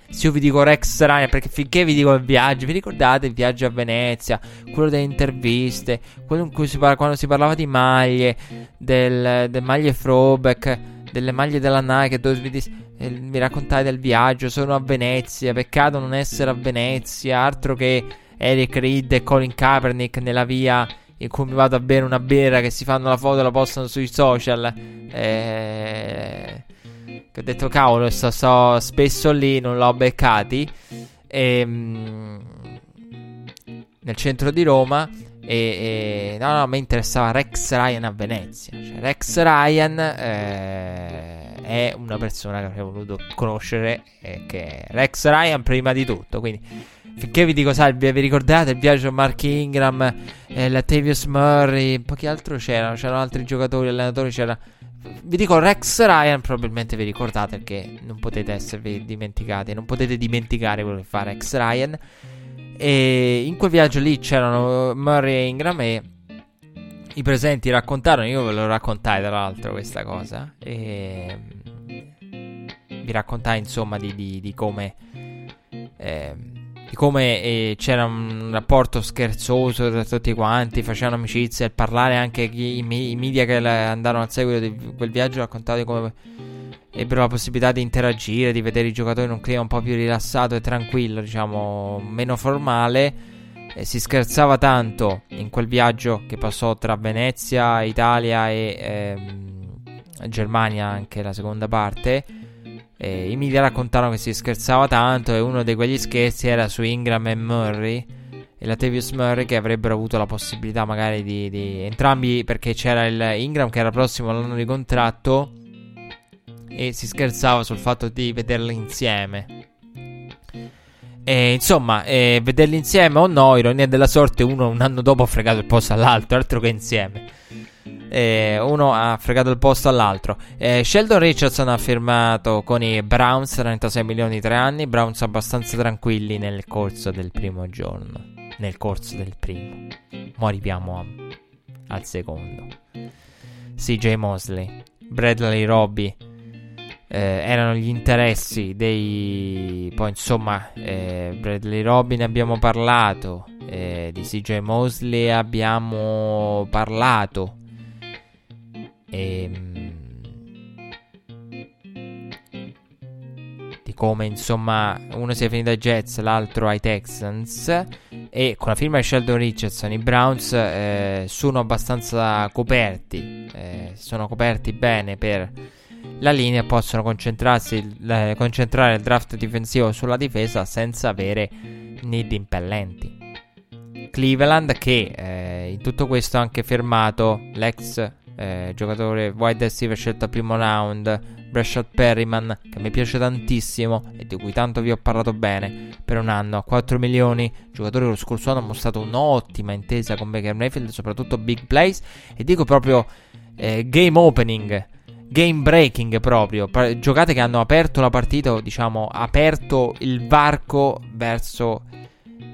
Speaker 1: Se io vi dico Rex Ryan, perché finché vi dico il viaggio, vi ricordate il viaggio a Venezia, quello delle interviste, quello in cui si parla, quando si parlava di maglie, del, del maglie throwback, delle maglie della Nike, dove vi disse eh, mi raccontai del viaggio, sono a Venezia, peccato non essere a Venezia, altro che Eric Reed e Colin Kaepernick nella via in cui mi vado a bere una birra che si fanno la foto e la postano sui social. Eh, ho detto cavolo, sto, sto spesso lì, non l'ho beccati. E, ehm, nel centro di Roma. E, e no, no, mi interessava Rex Ryan a Venezia. Cioè, Rex Ryan. Eh, è una persona che avrei voluto conoscere, eh, che è Rex Ryan prima di tutto. Quindi, finché vi dico salve, vi ricordate il viaggio Mark Ingram, eh, Latavius Murray, un po' che altro c'erano, c'erano altri giocatori, allenatori, c'era... Vi dico Rex Ryan, probabilmente vi ricordate perché non potete esservi dimenticati, non potete dimenticare quello che fa Rex Ryan. E in quel viaggio lì c'erano Murray e Ingram e i presenti raccontarono, io ve lo raccontai tra l'altro questa cosa, e vi raccontai insomma di, di, di come, eh, di come eh, c'era un rapporto scherzoso tra tutti quanti, facevano amicizia, e parlare anche i, i, i media che andarono al seguito di quel viaggio raccontati come ebbero la possibilità di interagire, di vedere i giocatori in un clima un po' più rilassato e tranquillo, diciamo, meno formale. E si scherzava tanto in quel viaggio che passò tra Venezia, Italia e ehm, Germania, anche la seconda parte. E I media raccontarono che si scherzava tanto e uno di quegli scherzi era su Ingram e Murray e la Tavius Murray che avrebbero avuto la possibilità magari di, di entrambi perché c'era il Ingram che era prossimo all'anno di contratto e si scherzava sul fatto di vederli insieme. E, insomma, eh, vederli insieme o no, ironia della sorte, uno un anno dopo ha fregato il posto all'altro, altro che insieme. Eh, uno ha fregato il posto all'altro. Eh, Sheldon Richardson ha firmato con i Browns 36 milioni di tre anni. Browns abbastanza tranquilli nel corso del primo giorno. Nel corso del primo. Mo arriviamo a, al secondo. CJ Mosley, Bradley Robbie eh, erano gli interessi dei... Poi insomma, eh, Bradley Robin abbiamo parlato, eh, di CJ Mosley abbiamo parlato. E, ehm, di come insomma uno sia finito ai Jets, l'altro ai Texans. E con la firma di Sheldon Richardson i Browns eh, sono abbastanza coperti, eh, sono coperti bene per la linea possono eh, concentrare il draft difensivo sulla difesa senza avere need impellenti. Cleveland che eh, in tutto questo ha anche fermato l'ex eh, giocatore wide receiver scelto al primo round Brashad Perryman che mi piace tantissimo e di cui tanto vi ho parlato bene per un anno a 4 milioni giocatore lo scorso anno ha mostrato un'ottima intesa con Baker Mayfield soprattutto big plays e dico proprio eh, game opening game breaking proprio. giocate che hanno aperto la partita, diciamo, aperto il varco verso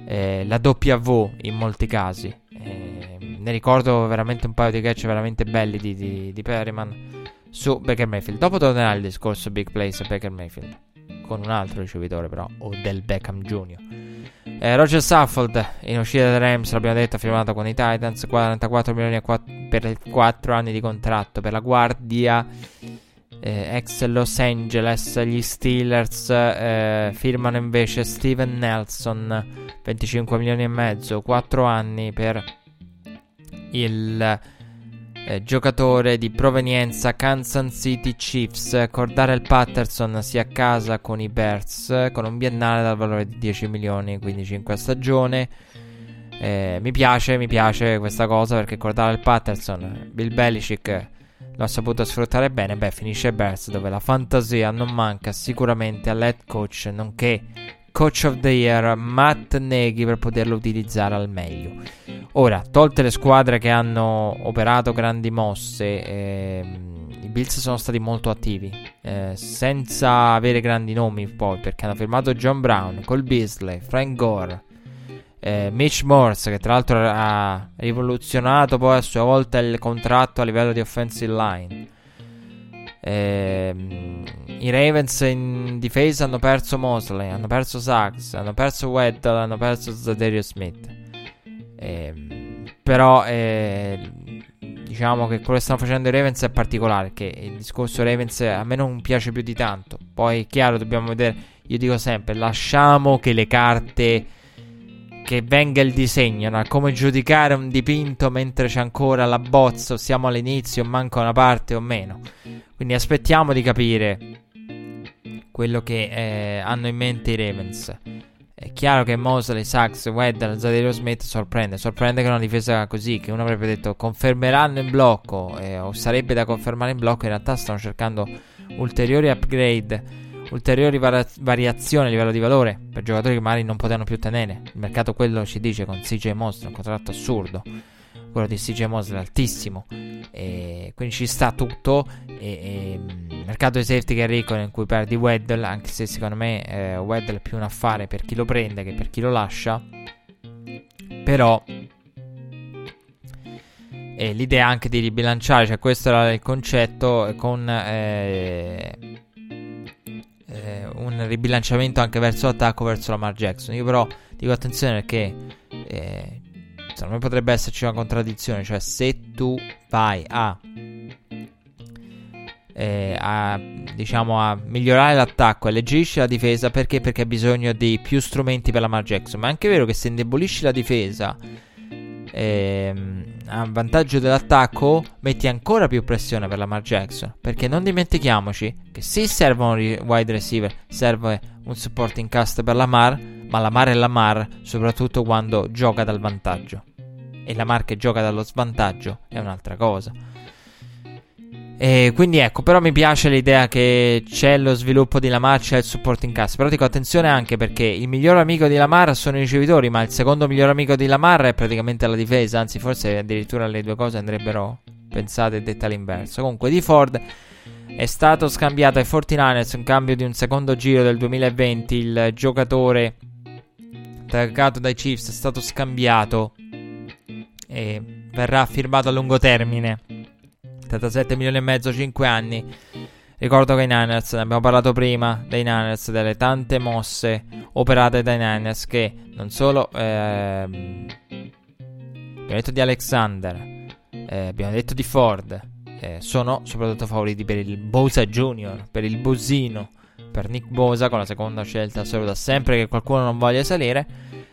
Speaker 1: eh, la W in molti casi. Eh, ne ricordo veramente un paio di catch veramente belli di, di, di Perryman su Baker Mayfield. Dopo tornerà il discorso Big Place Baker Mayfield con un altro ricevitore però, o del Beckham Jr. Eh, Roger Saffold in uscita dai Rams, l'abbiamo detto, ha firmato con i Titans 44 milioni 4, per 4 anni di contratto per la guardia. Eh, ex Los Angeles, gli Steelers eh, firmano invece Steven Nelson 25 milioni e mezzo, 4 anni per il eh, giocatore di provenienza Kansas City Chiefs. Cordarel Patterson si accasa con i Bears con un biennale dal valore di 10 milioni, quindi 5 a stagione. Eh, mi piace, mi piace questa cosa perché Cordarel Patterson, Bill Belichick lo ha saputo sfruttare bene. Beh, finisce Bears dove la fantasia non manca sicuramente all'head coach, nonché coach of the year Matt Neghi per poterlo utilizzare al meglio. Ora, tolte le squadre che hanno operato grandi mosse, ehm, i Bills sono stati molto attivi, eh, senza avere grandi nomi poi, perché hanno firmato John Brown, Cole Beasley, Frank Gore, eh, Mitch Morse, che tra l'altro ha rivoluzionato poi a sua volta il contratto a livello di offensive line. Eh, I Ravens in difesa hanno perso Mosley, hanno perso Sachs, hanno perso Weddle, hanno perso Zaderio Smith. Eh, però eh, diciamo che quello che stanno facendo i Ravens è particolare. Che il discorso Ravens a me non piace più di tanto. Poi, chiaro, dobbiamo vedere. Io dico sempre: lasciamo che le carte. Che venga il disegno, no? come giudicare un dipinto mentre c'è ancora la bozza, o siamo all'inizio, manca una parte o meno. Quindi aspettiamo di capire quello che eh, hanno in mente i Ravens. È chiaro che Mosley, Sachs, Weddle, Zadero Smith sorprende. Sorprende che una difesa così, che uno avrebbe detto confermeranno in blocco, eh, o sarebbe da confermare in blocco. In realtà stanno cercando ulteriori upgrade, ulteriori vari- variazioni a livello di valore per giocatori che magari non potevano più tenere. Il mercato quello ci dice con CJ Mosley, un contratto assurdo. Quello di CJ Mosley altissimo. E quindi ci sta tutto. E, e, mm, mercato di safety che è ricco in cui perdi Weddle, anche se secondo me eh, Weddle è più un affare per chi lo prende che per chi lo lascia. Però e l'idea anche di ribilanciare, cioè questo era il concetto con eh, eh, un ribilanciamento anche verso l'attacco, verso Lamar Jackson. Io però Dico attenzione perché eh, secondo me potrebbe esserci una contraddizione, cioè se tu vai a eh, a, diciamo, a migliorare l'attacco alleggerisci la difesa perché? Perché hai bisogno di più strumenti per la Mar Jackson. Ma è anche vero che se indebolisci la difesa ehm, a vantaggio dell'attacco, metti ancora più pressione per la Mar Jackson. Perché non dimentichiamoci che sì, servono wide receiver, serve un supporting cast per la Mar, ma la Mar è la Mar, soprattutto quando gioca dal vantaggio. E la Mar che gioca dallo svantaggio è un'altra cosa. E quindi ecco, però mi piace l'idea che c'è lo sviluppo di Lamar, c'è il supporting cast. Però dico attenzione anche perché il miglior amico di Lamar sono i ricevitori, ma il secondo miglior amico di Lamar è praticamente la difesa. Anzi, forse addirittura le due cose andrebbero pensate e dette all'inverso. Comunque, di Ford è stato scambiato ai 49ers in cambio di un secondo giro del 2020. Il giocatore taggato dai Chiefs è stato scambiato e verrà firmato a lungo termine 77 milioni e mezzo, 5 anni. Ricordo che i Niners, ne abbiamo parlato prima, dei Niners, delle tante mosse operate dai Niners che non solo... Eh, abbiamo detto di Alexander, eh, abbiamo detto di Ford, eh, sono soprattutto favoriti per il Bosa Junior, per il Bosino, per Nick Bosa con la seconda scelta assoluta, sempre che qualcuno non voglia salire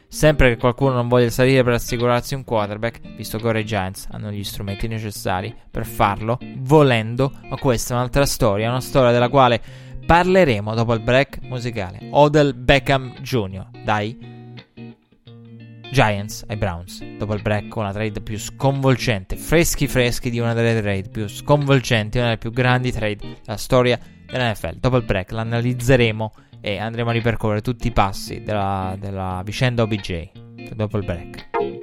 Speaker 1: Sempre che qualcuno non voglia salire per assicurarsi un quarterback, visto che ora i Giants hanno gli strumenti necessari per farlo, volendo, ma questa è un'altra storia, una storia della quale parleremo dopo il break musicale. Odell Beckham Jr. dai Giants ai Browns. Dopo il break con la trade più sconvolgente, freschi freschi di una delle trade più sconvolgenti, una delle più grandi trade della storia dell'NFL. Dopo il break l'analizzeremo e andremo a ripercorrere tutti i passi della, della vicenda OBJ dopo il break.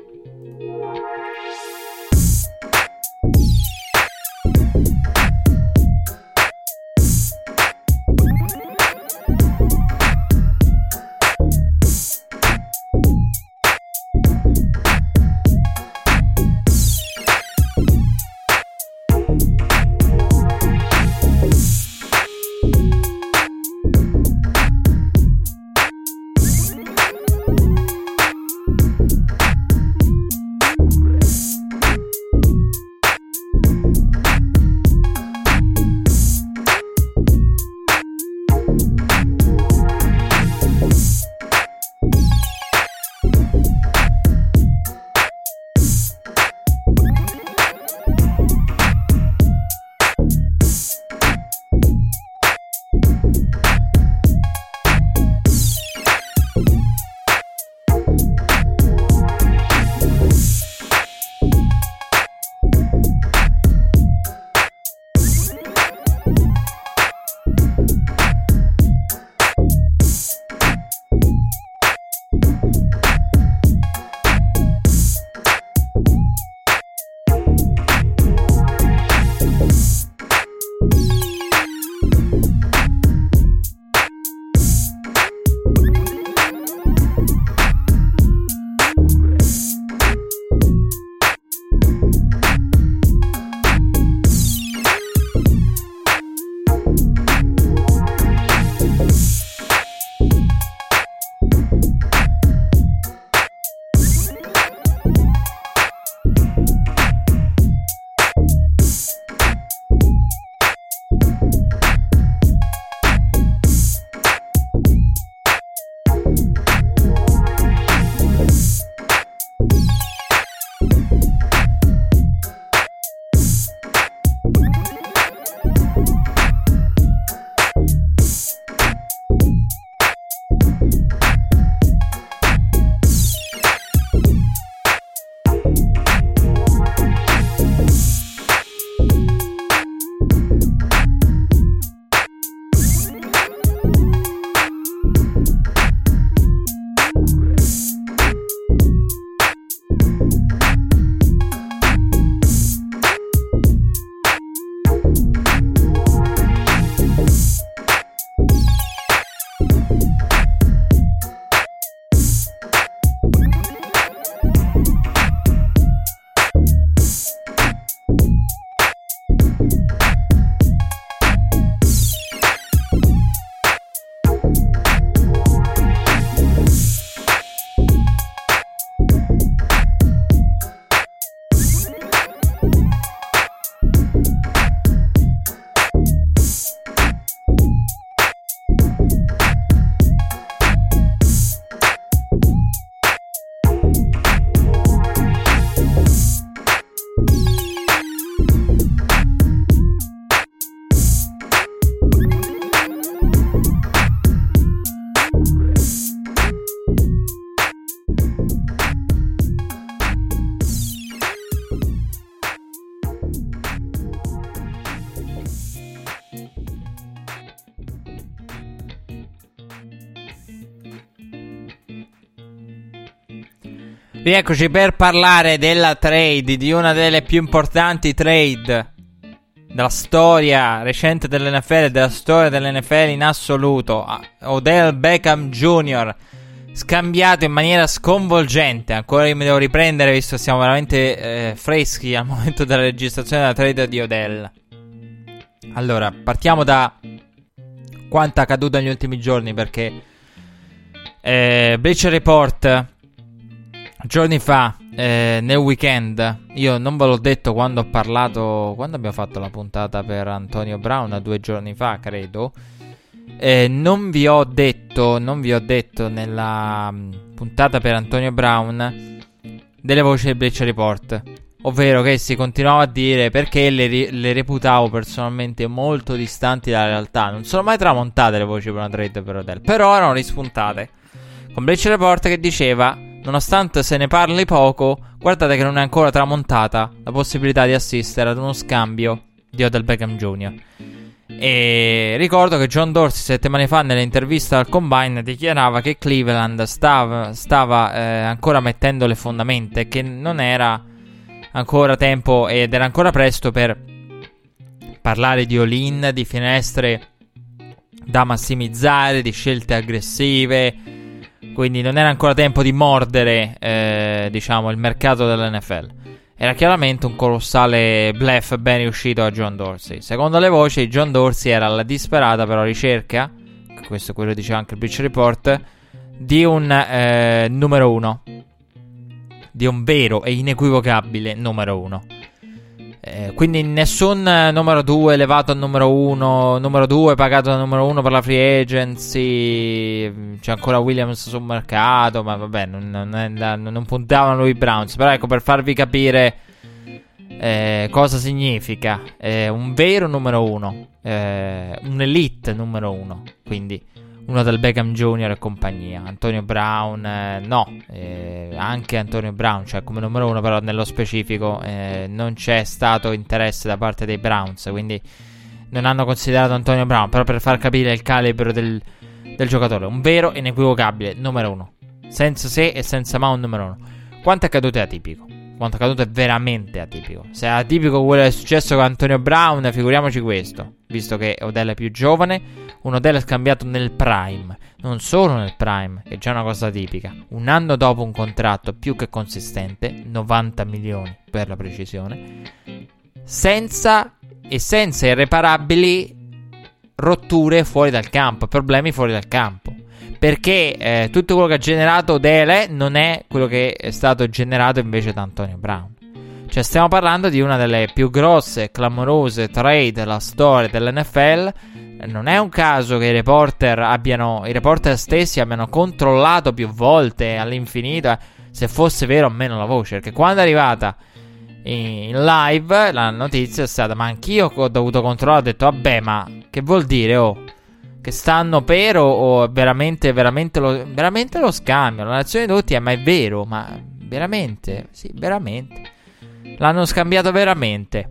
Speaker 1: Rieccoci per parlare della trade, di una delle più importanti trade della storia recente dell'NFL, della storia dell'NFL in assoluto. Odell Beckham Jr. scambiato in maniera sconvolgente. Ancora io mi devo riprendere visto che siamo veramente eh, freschi al momento della registrazione della trade di Odell. Allora, partiamo da quanto è accaduto negli ultimi giorni perché eh, Bleacher Report giorni fa eh, nel weekend io non ve l'ho detto quando ho parlato quando abbiamo fatto la puntata per Antonio Brown due giorni fa credo. Eh, non vi ho detto non vi ho detto nella mm, puntata per Antonio Brown delle voci del Bleacher Report ovvero che si continuava a dire perché le, le, reputavo personalmente molto distanti dalla realtà. Non sono mai tramontate le voci per una trade per Odell però erano rispuntate. Con Bleacher Report che diceva Nonostante se ne parli poco, guardate che non è ancora tramontata la possibilità di assistere ad uno scambio di Odell Beckham Jr. E ricordo che John Dorsey settimane fa nell'intervista al Combine dichiarava che Cleveland stava, stava eh, ancora mettendo le fondamenta e che non era ancora tempo ed era ancora presto per parlare di all-in, di finestre da massimizzare, di scelte aggressive quindi non era ancora tempo di mordere, eh, diciamo, il mercato dell'NFL. Era chiaramente un colossale bluff ben riuscito a John Dorsey. Secondo le voci, John Dorsey era alla disperata però ricerca, questo è quello che diceva anche il Bleach Report, di un eh, numero uno. Di un vero e inequivocabile numero uno. Eh, quindi nessun numero 2 elevato a numero 1, numero 2 pagato da numero 1 per la free agency. C'è ancora Williams sul mercato, ma vabbè, non, non, è, non puntavano lui Browns. Però ecco, per farvi capire eh, cosa significa eh, un vero numero 1, eh, un elite numero 1. Quindi uno del Beckham Jr. e compagnia. Antonio Brown, eh, no, eh, anche Antonio Brown, cioè come numero uno, però nello specifico eh, non c'è stato interesse da parte dei Browns, quindi non hanno considerato Antonio Brown, però per far capire il calibro del, del giocatore, un vero e inequivocabile numero uno, senza se e senza ma un numero uno. Quanto è accaduto è atipico quanto accaduto è veramente atipico. Se è atipico quello che è successo con Antonio Brown, figuriamoci questo. Visto che Odell è più giovane, un è scambiato nel prime. Non solo nel prime, che è già una cosa tipica. Un anno dopo un contratto più che consistente, 90 milioni per la precisione, senza e senza irreparabili rotture fuori dal campo, problemi fuori dal campo. Perché eh, tutto quello che ha generato Dele non è quello che è stato generato invece da Antonio Brown. Cioè, stiamo parlando di una delle più grosse e clamorose trade della storia dell'NFL. Non è un caso che i reporter abbiano. I reporter stessi abbiano controllato più volte all'infinito eh, se fosse vero o meno la voce. Perché quando è arrivata in live la notizia è stata: Ma anch'io ho dovuto controllare. Ho detto, vabbè, ma che vuol dire? Oh che stanno per o, o veramente, veramente lo, veramente lo scambio. La nazione di tutti è ma è vero, ma veramente, sì, veramente. L'hanno scambiato veramente.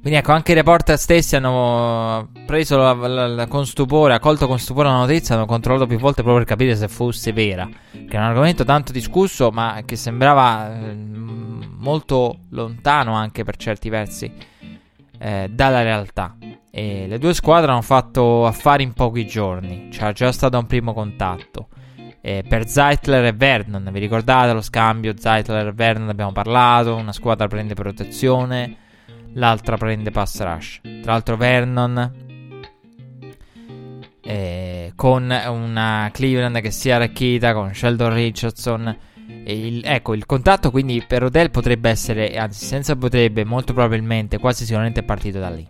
Speaker 1: Quindi ecco, anche i reporter stessi hanno preso la, la, la, con stupore, accolto con stupore la notizia, hanno controllato più volte proprio per capire se fosse vera. Che è un argomento tanto discusso, ma che sembrava eh, molto lontano anche per certi versi eh, dalla realtà. E le due squadre hanno fatto affari in pochi giorni. C'era già stato un primo contatto. E per Zeitler e Vernon, vi ricordate lo scambio? Zeitler e Vernon abbiamo parlato. Una squadra prende protezione, l'altra prende pass rush. Tra l'altro, Vernon eh, con una Cleveland che si è arricchita con Sheldon Richardson il, ecco, il contatto quindi per Odell potrebbe essere, anzi senza potrebbe, molto probabilmente, quasi sicuramente è partito da lì.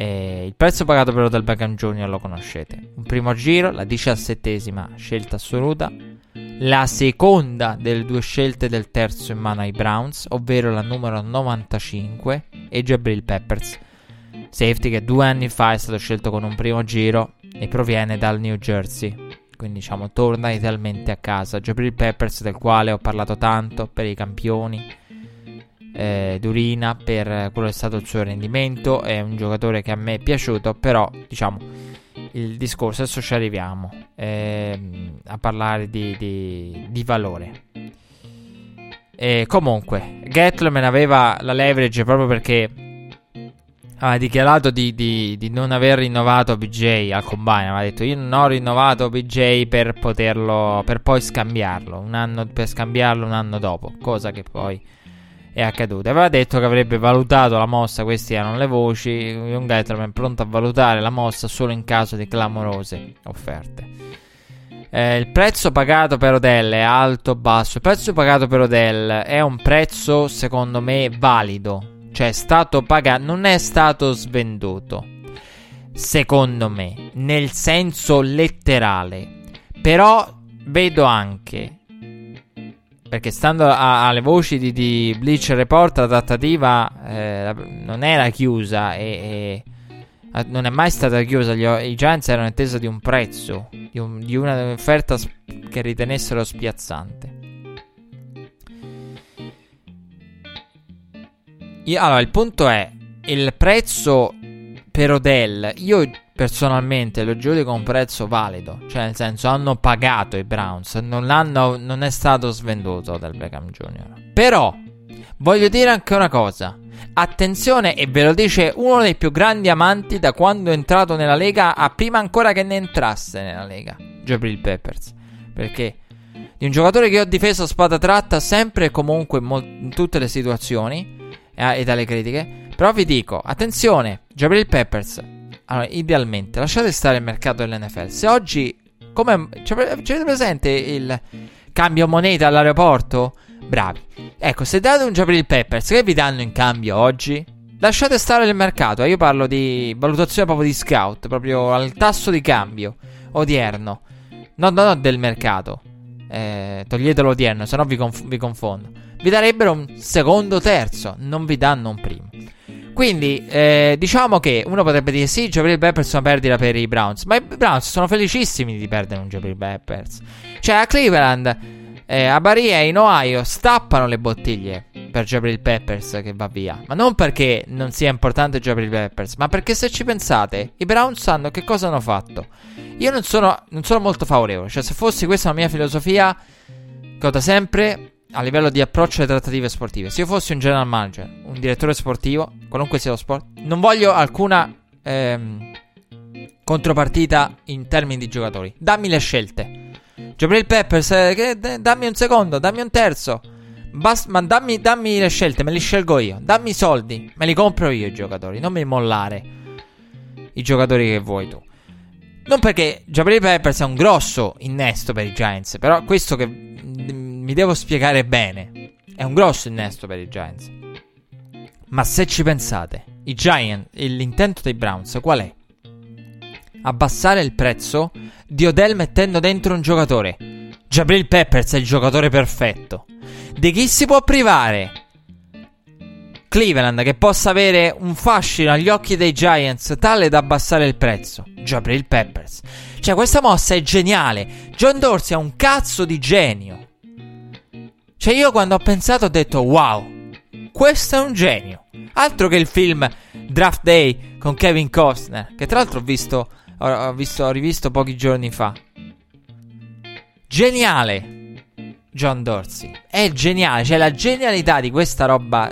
Speaker 1: E il prezzo pagato per Odell Beckham Jr. lo conoscete. Un primo giro, la diciassettesima scelta assoluta, la seconda delle due scelte del terzo in mano ai Browns, ovvero la numero 95 e Jabril Peppers. Safety che due anni fa è stato scelto con un primo giro e proviene dal New Jersey. Quindi diciamo torna idealmente a casa. Jabril Peppers del quale ho parlato tanto per i campioni. Eh, Durina per quello che è stato il suo rendimento. È un giocatore che a me è piaciuto. Però diciamo il discorso, adesso ci arriviamo ehm, a parlare di, di, di valore. E comunque, Gettleman aveva la leverage proprio perché aveva dichiarato di, di, di, non aver rinnovato BJ al combine. Aveva detto: Io non ho rinnovato BJ per poterlo, per poi scambiarlo. Un anno per scambiarlo un anno dopo, cosa che poi è accaduta. Aveva detto che avrebbe valutato la mossa. Queste erano le voci. Young Gettleman pronto a valutare la mossa solo in caso di clamorose offerte. Eh, il prezzo pagato per Odell è alto o basso? Il prezzo pagato per Odell è un prezzo, secondo me, valido. Cioè, è stato pagato, non è stato svenduto. Secondo me, nel senso letterale. Però vedo anche perché stando a, alle voci di, di, Bleach Report la trattativa eh, non era chiusa e, e, non è mai stata chiusa. Gli, I Giants erano in attesa di un prezzo di, un, di un'offerta sp- che ritenessero spiazzante. Io, allora, il punto è: il prezzo per Odell, io personalmente lo giudico un prezzo valido. Cioè, nel senso, hanno pagato i Browns, non, non è stato svenduto dal Beckham Jr. Però, voglio dire anche una cosa. Attenzione, e ve lo dice uno dei più grandi amanti da quando è entrato nella Lega, a prima ancora che ne entrasse nella Lega, Jabril Peppers. Perché di un giocatore che ho difeso a spada tratta sempre e comunque in, tutte le situazioni eh, e dalle critiche. Però vi dico, attenzione, Jabril Peppers. Allora, idealmente, lasciate stare il mercato dell'NFL. Se oggi, come c'è presente il cambio moneta all'aeroporto? Bravi. Ecco, se date un Jabril Peppers, che vi danno in cambio oggi? Lasciate stare il mercato. Io parlo di valutazione proprio di scout, proprio al tasso di cambio odierno. No, no, no, del mercato. Eh, toglietelo odierno, se no vi, conf- vi confondo. Vi darebbero un secondo terzo, non vi danno un primo. Quindi, eh, diciamo che uno potrebbe dire: Sì, Jabril Peppers è una perdita per i Browns. Ma i Browns sono felicissimi di perdere un Jabril Peppers. Cioè, a Cleveland, eh, a Baria e in Ohio stappano le bottiglie per Jabril Peppers che va via. Ma non perché non sia importante Jabril Peppers, ma perché se ci pensate, i Browns sanno che cosa hanno fatto. Io non sono, non sono molto favorevole. Cioè, se fossi questa la mia filosofia, cosa sempre a livello di approccio alle trattative sportive. Se io fossi un general manager, un direttore sportivo, qualunque sia lo sport, non voglio alcuna ehm, contropartita in termini di giocatori. Dammi le scelte. Gabriel Peppers, eh, dammi un secondo, dammi un terzo. Bast- ma dammi, dammi, le scelte, me li scelgo io. Dammi i soldi, me li compro io i giocatori. Non mi mollare i giocatori che vuoi tu. Non perché Gabriel Peppers è un grosso innesto per i Giants, però questo che mi devo spiegare bene. È un grosso innesto per i Giants. Ma se ci pensate, i Giants, l'intento dei Browns qual è? Abbassare il prezzo di Odell mettendo dentro un giocatore. Jabril Peppers è il giocatore perfetto. Di chi si può privare? Cleveland che possa avere un fascino agli occhi dei Giants tale da abbassare il prezzo. Jabril Peppers. Cioè, questa mossa è geniale. John Dorsey è un cazzo di genio. Cioè, io quando ho pensato ho detto: Wow, questo è un genio. Altro che il film Draft Day con Kevin Costner, che tra l'altro ho visto, ho, visto, ho rivisto pochi giorni fa. Geniale. John Dorsey. È geniale. Cioè, la genialità di questa roba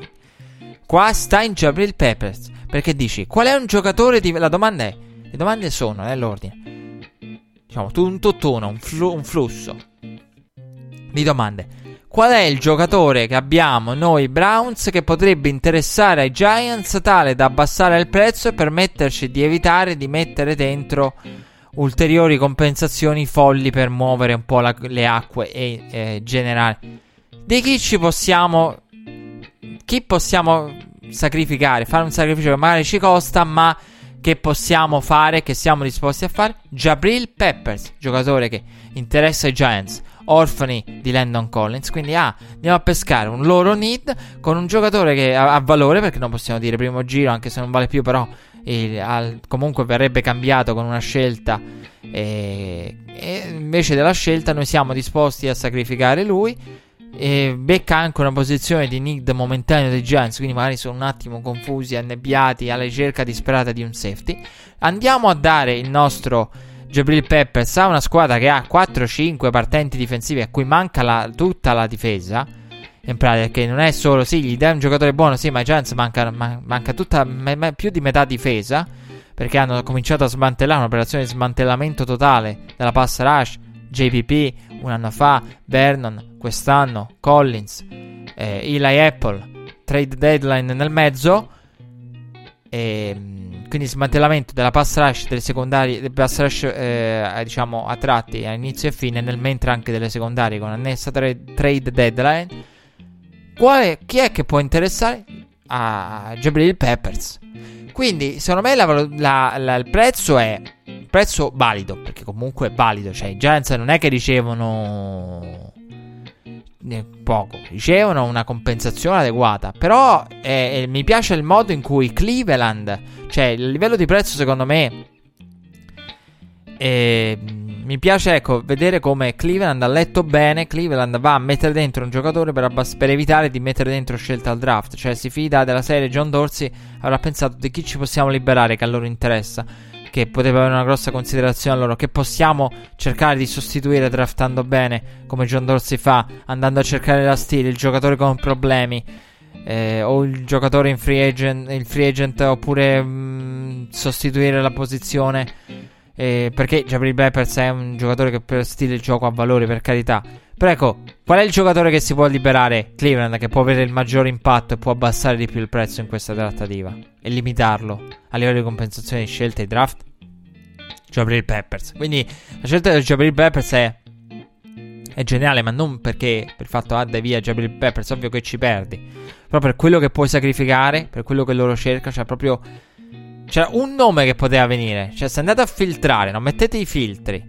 Speaker 1: qua sta in Jabril Peppers. Perché dici, qual è un giocatore di... La domanda è... Le domande sono, nell'ordine. Diciamo, un tutt'uno, un, flu, un flusso di domande. Qual è il giocatore che abbiamo noi Browns che potrebbe interessare ai Giants tale da abbassare il prezzo e permetterci di evitare di mettere dentro ulteriori compensazioni folli per muovere un po' la, le acque e eh, generare? Di chi ci possiamo chi possiamo sacrificare, fare un sacrificio che magari ci costa, ma che possiamo fare, che siamo disposti a fare? Jabril Peppers, giocatore che interessa i Giants orfani di Landon Collins. Quindi ah, andiamo a pescare un loro need con un giocatore che ha, ha valore, perché non possiamo dire primo giro, anche se non vale più, però eh, al, comunque verrebbe cambiato con una scelta. E, e invece della scelta noi siamo disposti a sacrificare lui E becca anche una posizione di need momentaneo dei Giants, quindi magari sono un attimo confusi, annebbiati, alla ricerca disperata di un safety. Andiamo a dare il nostro Jabril Peppers a una squadra che ha 4-5 partenti difensivi a cui manca la, tutta la difesa. In pratica, che non è solo, sì, gli dai un giocatore buono, sì, ma ai Giants manca, man, manca tutta, me, me, più di metà difesa. Perché hanno cominciato a smantellare un'operazione di smantellamento totale della pass rush. JPP un anno fa, Vernon quest'anno, Collins, eh, Eli Apple, trade deadline nel mezzo. E, ehm, quindi smantellamento della pass rush delle secondarie, del pass rush eh, diciamo a tratti a inizio e fine, nel mentre anche delle secondarie con annessa tra- trade deadline. Quale, chi è che può interessare? A Jabril Peppers. Quindi, secondo me, la, la, la, il prezzo è prezzo valido. Perché comunque è valido. Cioè, i Giants non è che ricevono poco, ricevono una compensazione adeguata. Però eh, mi piace il modo in cui Cleveland, cioè il livello di prezzo secondo me, eh, mi piace ecco, vedere come Cleveland ha letto bene, Cleveland va a mettere dentro un giocatore per, abbass- per evitare di mettere dentro scelta al draft, cioè si fida della serie John Dorsey, avrà pensato di chi ci possiamo liberare che a loro interessa che poteva avere una grossa considerazione loro, che possiamo cercare di sostituire draftando bene, come John Dorsey fa, andando a cercare la stile, il giocatore con problemi, eh, o il giocatore in free agent, free agent oppure mh, mm, sostituire la posizione. Eh, perché Jabril Peppers è un giocatore che per stile il gioco ha valore, per carità. Però ecco, qual è il giocatore che si può liberare? Cleveland, che può avere il maggiore impatto e può abbassare di più il prezzo in questa trattativa e limitarlo a livello di compensazione di scelte e draft? Jabril Peppers. Quindi la scelta di Jabril Peppers è, è geniale, ma non perché per il fatto ah dai via Jabril Peppers, ovvio che ci perdi. Però per quello che puoi sacrificare, per quello che loro cercano, cioè proprio c'era un nome che poteva venire. Cioè, se andate a filtrare, non mettete i filtri.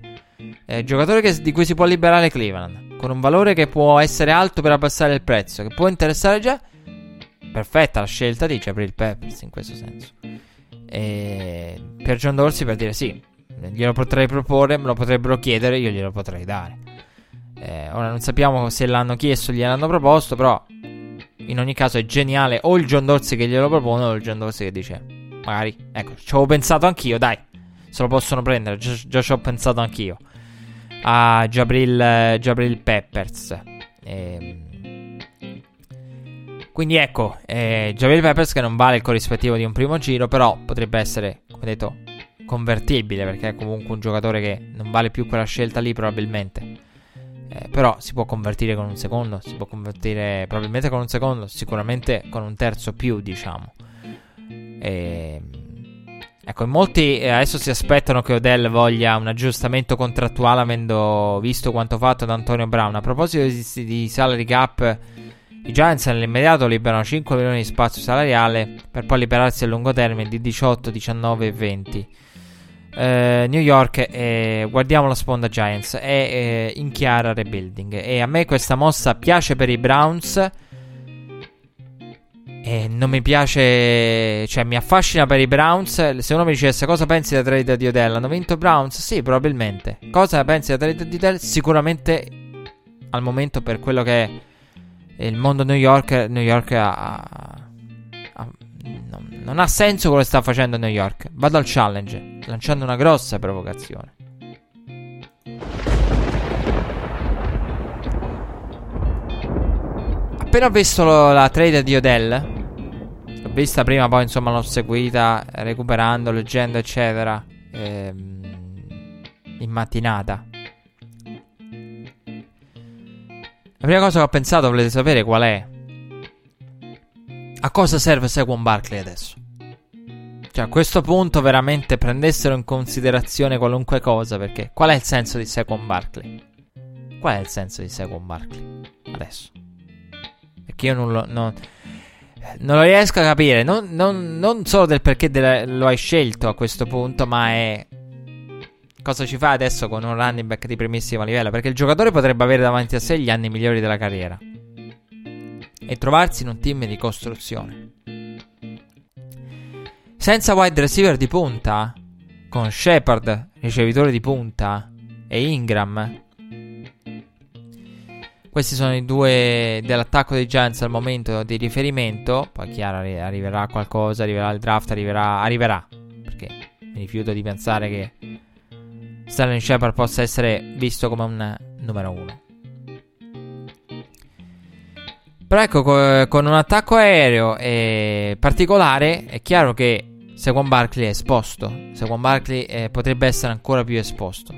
Speaker 1: Eh, giocatore che, di cui si può liberare Cleveland con un valore che può essere alto per abbassare il prezzo, che può interessare già. Perfetta la scelta di Jabril Peppers in questo senso. E per John Dorsey per dire sì, glielo potrei proporre, me lo potrebbero chiedere, io glielo potrei dare. Eh, ora non sappiamo se l'hanno chiesto o gliel'hanno proposto, però in ogni caso è geniale o il John Dorsey che glielo propone o il John Dorsey che dice magari, ecco, ci avevo pensato anch'io, dai, se lo possono prendere, già, già ci ho pensato anch'io a Jabril, Jabril Peppers. E, ehm, quindi ecco, eh, Jabril Peppers che non vale il corrispettivo di un primo giro, però potrebbe essere, come detto, convertibile perché è comunque un giocatore che non vale più quella scelta lì probabilmente. Eh, però si può convertire con un secondo, si può convertire probabilmente con un secondo, sicuramente con un terzo più, diciamo. E, ehm, Ecco, in molti eh, adesso si aspettano che Odell voglia un aggiustamento contrattuale avendo visto quanto fatto da Antonio Brown. A proposito di, di salary cap, i Giants nell'immediato liberano 5 milioni di spazio salariale per poi liberarsi a lungo termine di 18, 19 e 20. Eh, New York, eh, guardiamo la sponda Giants, è eh, in chiara rebuilding e a me questa mossa piace per i Browns e non mi piace, cioè mi affascina per i Browns. Se uno mi dicesse cosa pensi della trade di Odell, hanno vinto Browns? Sì, probabilmente. Cosa pensi della trade di Odell? Sicuramente al momento per quello che è il mondo New York, New York ha, non, ha senso quello che sta facendo New York. Vado al challenge, lanciando una grossa provocazione. Appena ho visto la trade di Odell L'ho vista prima, poi insomma l'ho seguita recuperando, leggendo, eccetera. Ehm, in mattinata. La prima cosa che ho pensato, volete sapere qual è? A cosa serve Saquon Barkley adesso? Cioè, a questo punto veramente prendessero in considerazione qualunque cosa, perché qual è il senso di Saquon Barkley? Qual è il senso di Saquon Barkley adesso? Perché io non lo... Non, non lo riesco a capire. Non, non, non solo del perché della, lo hai scelto a questo punto, ma è. Cosa ci fa adesso con un running back di primissimo livello? Perché il giocatore potrebbe avere davanti a sé gli anni migliori della carriera. E trovarsi in un team di costruzione. Senza wide receiver di punta, con Shepard, ricevitore di punta, e Ingram, Questi sono i due dell'attacco dei Giants al momento di riferimento. Poi chiaro arriverà qualcosa, arriverà il draft, arriverà, arriverà. Perché mi rifiuto di pensare che Sterling Shepard possa essere visto come un numero uno. Però ecco, con un attacco aereo particolare, è chiaro che Saquon Barkley è esposto. Saquon Barkley eh, potrebbe essere ancora più esposto.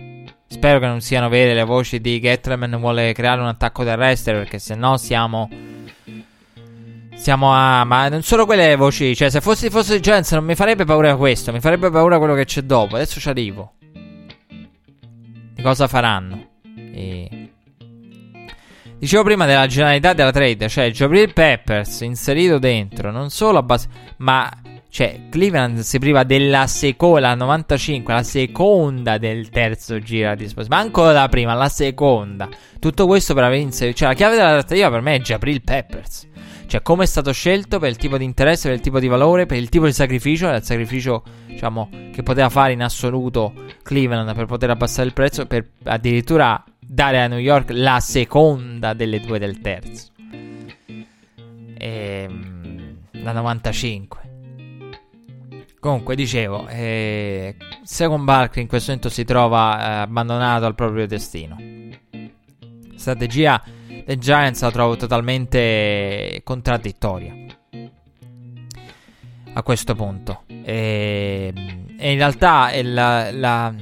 Speaker 1: Spero che non siano vere le voci di Gettleman vuole creare un attacco terrestre perché se no siamo... Siamo a... Ma non solo quelle voci, cioè se fossi, fosse Giants non mi farebbe paura questo, mi farebbe paura quello che c'è dopo. Adesso ci arrivo. Di cosa faranno? E... Dicevo prima della generalità della trade, cioè Jabril Peppers inserito dentro, non solo a base... Ma cioè, Cleveland si priva della seconda, la 95, la seconda del terzo giro a disposizione. Manco la prima, la seconda. Tutto questo per aver inserito. Cioè, la chiave della trattativa per me è Jabril Peppers. Cioè, come è stato scelto per il tipo di interesse, per il tipo di valore, per il tipo di sacrificio. Il sacrificio, diciamo, che poteva fare in assoluto Cleveland per poter abbassare il prezzo. Per addirittura dare a New York la seconda delle due del terzo. Ehm, la 95. Comunque, dicevo, eh, Second Barkley in questo momento si trova eh, abbandonato al proprio destino. Strategia dei Giants la trovo totalmente contraddittoria. A questo punto. E, e in realtà la, la,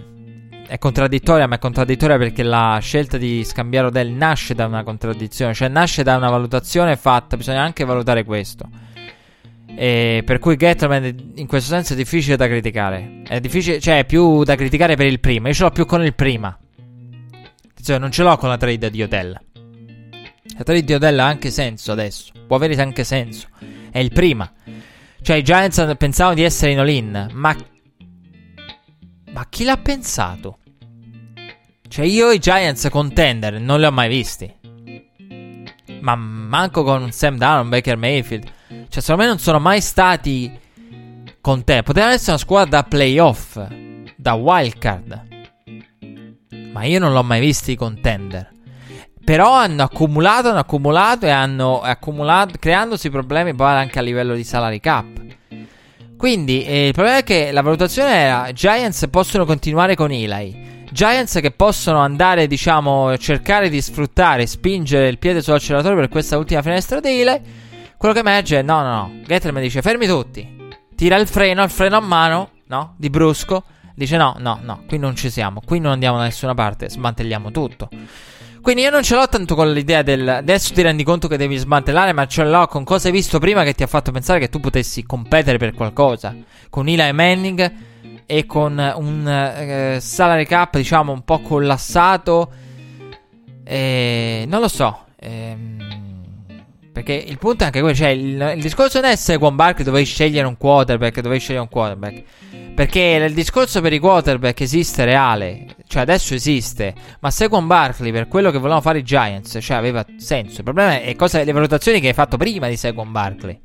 Speaker 1: è contraddittoria, ma è contraddittoria perché la scelta di scambiare Odell nasce da una contraddizione, cioè nasce da una valutazione fatta, bisogna anche valutare questo e per cui Gettleman in questo senso è difficile da criticare. È difficile, cioè è più da criticare per il prima. Io ce l'ho più con il prima. Cioè, non ce l'ho con la trade di Odell. La trade di Odell ha anche senso adesso. Può avere anche senso. È il prima. Cioè, i Giants pensavano di essere in all-in. Ma. Ma chi l'ha pensato? Cioè, io i Giants contender non li ho mai visti. Ma manco con Sam Down, Baker Mayfield. Cioè, secondo me non sono mai stati con te. Potevano essere una squadra da playoff, da wildcard. Ma io non l'ho mai visti contender. Però hanno accumulato, hanno accumulato e hanno accumulato, creandosi problemi poi anche a livello di salary cap. Quindi eh, il problema è che la valutazione era Giants possono continuare con Eli. Giants che possono andare, diciamo, cercare di sfruttare, spingere il piede sull'acceleratore per questa ultima finestra di Eli quello che emerge è: no, no, no. Gettleman dice: fermi tutti. Tira il freno, il freno a mano, no? Di brusco. Dice: no, no, no. Qui non ci siamo. Qui non andiamo da nessuna parte. Smantelliamo tutto. Quindi io non ce l'ho tanto con l'idea del. Adesso ti rendi conto che devi smantellare, ma ce l'ho con cosa hai visto prima che ti ha fatto pensare che tu potessi competere per qualcosa. Con Eli Manning e con un eh, salary cap, diciamo, un po' collassato. E non lo so. Ehm. Perché il punto è anche quello, cioè il, il discorso non è se con Barkley dovevi scegliere un quarterback, dovevi scegliere un quarterback. Perché il discorso per i quarterback esiste reale, cioè adesso esiste, ma se con Barkley per quello che volevano fare i Giants, cioè aveva senso. Il problema è cosa, le valutazioni che hai fatto prima di Second Barkley.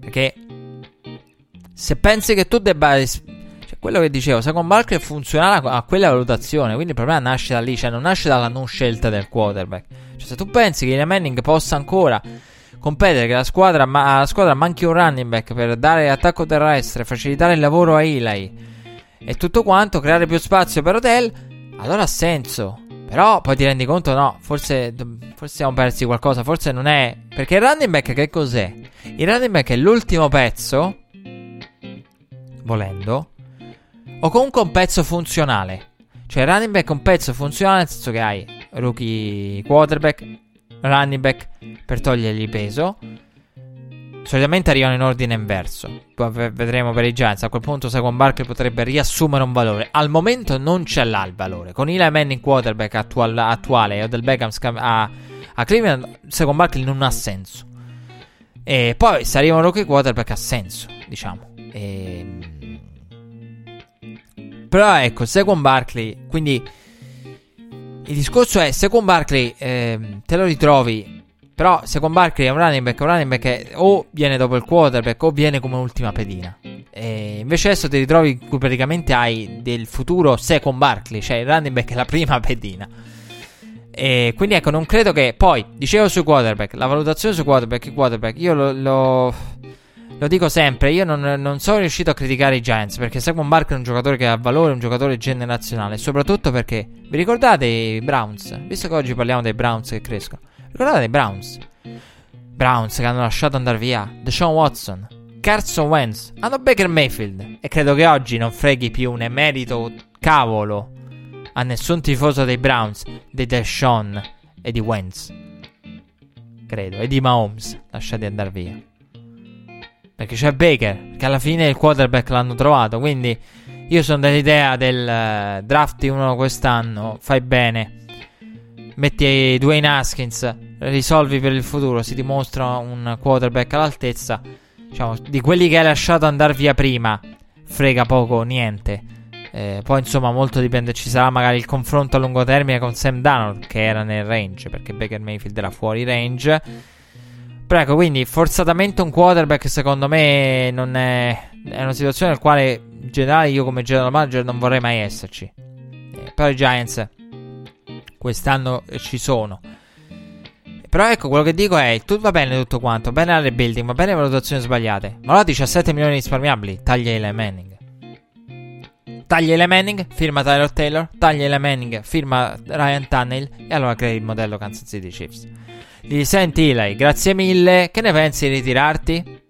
Speaker 1: Perché se pensi che tu debba quello che dicevo, Second Barkley funzionava a quella valutazione, quindi il problema nasce da lì, cioè non nasce dalla non scelta del quarterback. Cioè, se tu pensi che il Manning possa ancora competere, che la squadra, ma- la squadra manchi un running back per dare attacco terrestre, facilitare il lavoro a Eli e tutto quanto, creare più spazio per Hotel, allora ha senso. Però poi ti rendi conto, no, forse, forse siamo persi qualcosa, forse non è... Perché il running back che cos'è? Il running back è l'ultimo pezzo, volendo, o comunque un pezzo funzionale. Cioè running back è un pezzo funzionale nel senso che hai rookie quarterback, running back per togliergli peso. Solitamente arrivano in ordine inverso. Poi vedremo per i Giants. A quel punto, Second Barkley potrebbe riassumere un valore. Al momento non ce l'ha il valore. Con Eli Manning quarterback attual, attuale o del Beckham a, a Cleveland, Second Barkley non ha senso. E poi se arriva un rookie quarterback ha senso, diciamo. E... Però ecco, Second Barkley, quindi il discorso è, se con Barkley eh, te lo ritrovi, però se con Barkley è un running back, un running back è, o viene dopo il quarterback o viene come ultima pedina. E invece adesso ti ritrovi in cui praticamente hai del futuro se con Barkley, cioè il running back è la prima pedina. E quindi ecco, non credo che. Poi, dicevo sui quarterback, la valutazione sui quarterback, i quarterback, io lo, lo, lo dico sempre, io non, non, sono riuscito a criticare i Giants perché Saquon Barkley è un giocatore che ha valore, un giocatore generazionale, soprattutto perché vi ricordate i Browns? Visto che oggi parliamo dei Browns che crescono, ricordate i Browns? Browns che hanno lasciato andare via Deshaun Watson, Carson Wentz, hanno Baker Mayfield e credo che oggi non freghi più un emerito cavolo a nessun tifoso dei Browns, di Deshaun e di Wentz. Credo, e di Mahomes, lasciati andare via. Perché c'è Baker, che alla fine il quarterback l'hanno trovato, quindi io sono dell'idea del uh, drafti uno quest'anno, fai bene, metti Dwayne Haskins, risolvi per il futuro, si dimostra un quarterback all'altezza, diciamo, di quelli che hai lasciato andare via prima, frega poco niente. Eh, poi insomma molto dipende, ci sarà magari il confronto a lungo termine con Sam Donald che era nel range perché Baker Mayfield era fuori range. Però ecco, quindi forzatamente un quarterback secondo me non è, è una situazione nel quale in generale io come general manager non vorrei mai esserci. Eh, però i Giants quest'anno ci sono. Però ecco, quello che dico è, tutto va bene tutto quanto, bene la rebuilding, va bene le valutazioni sbagliate. Ma allora 17 milioni risparmiabili, taglia Eli Manning. Taglia Eli Manning, firma Tyler Taylor, taglia Eli Manning, firma Ryan Tunnel e allora crei il modello Kansas City Chiefs. Gli senti Eli, grazie mille, che ne pensi di ritirarti?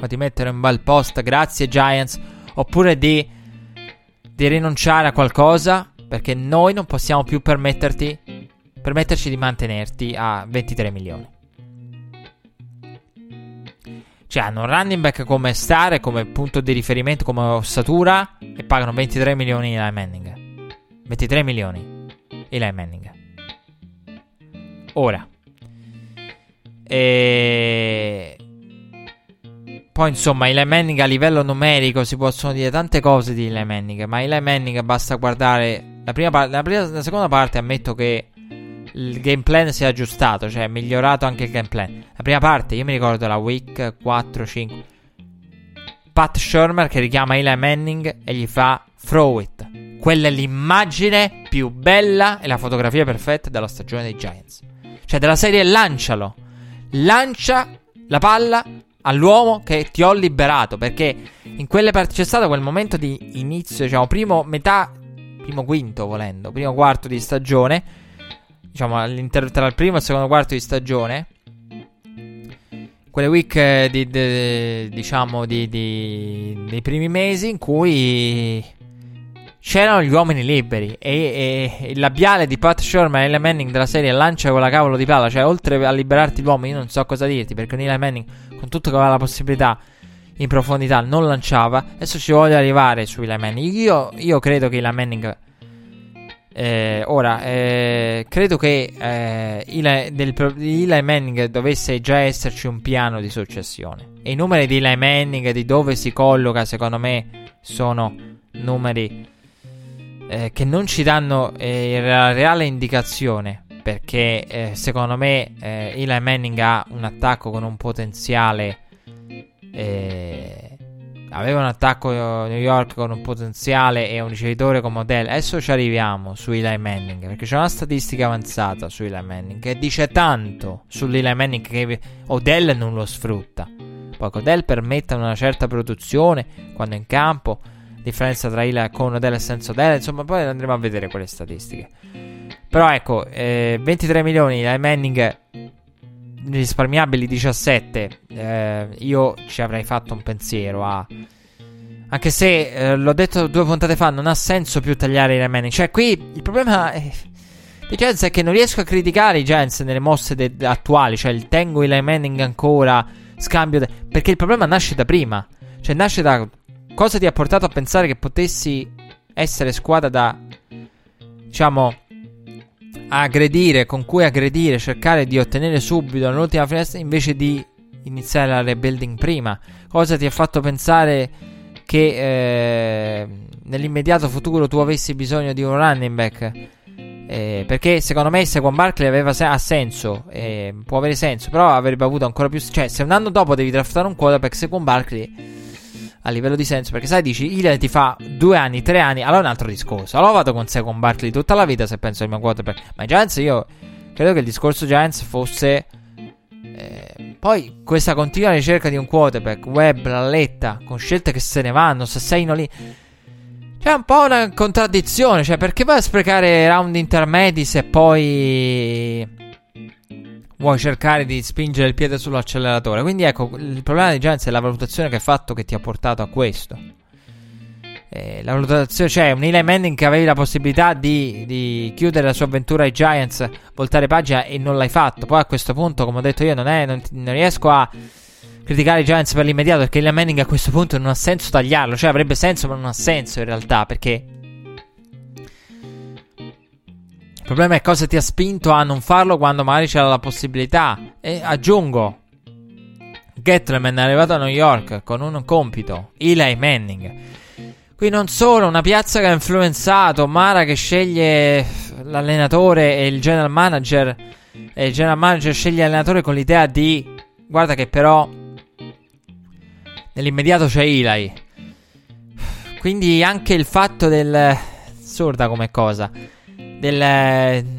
Speaker 1: O di mettere un bel post, grazie Giants, oppure di, di rinunciare a qualcosa, perché noi non possiamo più permetterti, permetterci di mantenerti a 23 milioni. Cioè, hanno un running back come star, come punto di riferimento, come ossatura, e pagano 23 milioni Eli Manning. 23 milioni Eli Manning. Ora. E... Poi insomma, Eli Manning a livello numerico si possono dire tante cose di Eli Manning, ma Eli Manning basta guardare la prima parte, la, la seconda parte ammetto che il game plan si è aggiustato, cioè è migliorato anche il game plan. La prima parte, io mi ricordo la week 4-5. Pat Shermer che richiama Eli Manning e gli fa throw it. Quella è l'immagine più bella e la fotografia perfetta della stagione dei Giants. Cioè della serie lancialo. Lancia la palla all'uomo che ti ho liberato. Perché in quelle parti c'è stato quel momento di inizio, diciamo, primo metà, primo quinto volendo, primo quarto di stagione diciamo, tra il primo e il secondo quarto di stagione. Quelle week eh, di, di, diciamo di, di, dei primi mesi in cui c'erano gli uomini liberi e, e il labiale di Pat Sherman e Eli Manning della serie lancia con la cavolo di palla, cioè oltre a liberarti l'uomo io non so cosa dirti perché Eli Manning con tutto che aveva la possibilità in profondità non lanciava, adesso ci voglio arrivare su Eli Manning, io, io credo che Eli Manning eh, ora, eh, credo che eh, Eli, del, di Eli Manning dovesse già esserci un piano di successione. E i numeri di Eli Manning, di dove si colloca, secondo me, sono numeri eh, che non ci danno eh, la reale indicazione. Perché eh, secondo me Eli Manning ha un attacco con un potenziale aveva un attacco New York con un potenziale e un ricevitore come Odell. Adesso ci arriviamo su Eli Manning perché c'è una statistica avanzata su Eli Manning che dice tanto sull'Eli Manning che Odell non lo sfrutta. Poi Odell permette una certa produzione quando è in campo, differenza tra Eli con Odell e senza Odell, insomma poi andremo a vedere quelle statistiche. Però ecco, eh, 23 milioni Eli Manning risparmiabili 17, eh, io ci avrei fatto un pensiero a... Anche se, eh, l'ho detto due puntate fa, non ha senso più tagliare i remaining. Cioè, qui il problema è... Di Giants è che non riesco a criticare i Giants nelle mosse de- attuali. Cioè, il tengo i remaining ancora, scambio... De- perché il problema nasce da prima. Cioè, nasce da... Cosa ti ha portato a pensare che potessi essere squadra da... Diciamo aggredire, con cui aggredire, cercare di ottenere subito nell'ultima finestra invece di iniziare la rebuilding prima. Cosa ti ha fatto pensare che eh, nell'immediato futuro tu avessi bisogno di un running back? Eh, perché secondo me Saquon Barkley aveva se- ha senso, eh, può avere senso, però avrebbe avuto ancora più... Cioè, se un anno dopo devi draftare un quarterback, Saquon Barkley a livello di senso. Perché sai, dici, Ile ti fa due anni, tre anni, allora è un altro discorso. Allora vado con sé con Barkley tutta la vita se penso al mio quarterback. Ma Giants io credo che il discorso Giants fosse... Eh, poi questa continua ricerca di un quarterback, web, letta, con scelte che se ne vanno, se sei in lì... C'è un po' una contraddizione, cioè perché vai a sprecare round intermedi se poi vuoi cercare di spingere il piede sull'acceleratore. Quindi ecco, il problema di Giants è la valutazione che hai fatto che ti ha portato a questo. Eh, la valutazione, cioè un Eli Manning che avevi la possibilità di, di, chiudere la sua avventura ai Giants, voltare pagina e non l'hai fatto. Poi a questo punto, come ho detto io, non, è, non, non riesco a criticare i Giants per l'immediato perché Eli Manning a questo punto non ha senso tagliarlo. Cioè avrebbe senso, ma non ha senso in realtà perché problema è cosa ti ha spinto a non farlo quando magari c'era la possibilità. E aggiungo. Gettleman è arrivato a New York con un compito. Eli Manning. Qui non solo una piazza che ha influenzato, Mara che sceglie l'allenatore e il general manager. E il general manager sceglie l'allenatore con l'idea di. Guarda che però. Nell'immediato c'è Eli. Quindi anche il fatto del. Assurda come cosa del,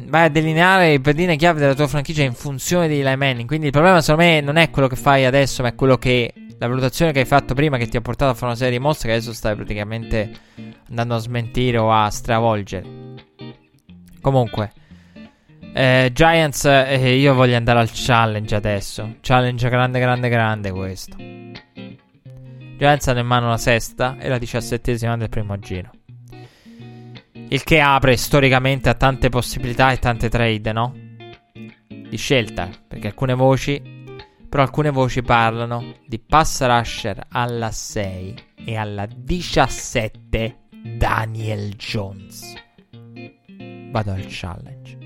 Speaker 1: vai a delineare i pedine chiave della tua franchigia in funzione di Eli Manning. Quindi il problema, secondo me, non è quello che fai adesso, ma è quello che la valutazione che hai fatto prima che ti ha portato a fare una serie di mosse che adesso stai praticamente andando a smentire o a stravolgere. Comunque, eh, Giants, eh, io voglio andare al challenge adesso. Challenge grande, grande, grande questo. Giants hanno in mano la sesta e la diciassettesima del primo giro. Il che apre storicamente a tante possibilità e tante trade, no? Di scelta, perché alcune voci. Però alcune voci parlano di pass rusher alla 6 e alla 17 Daniel Jones. Vado al challenge.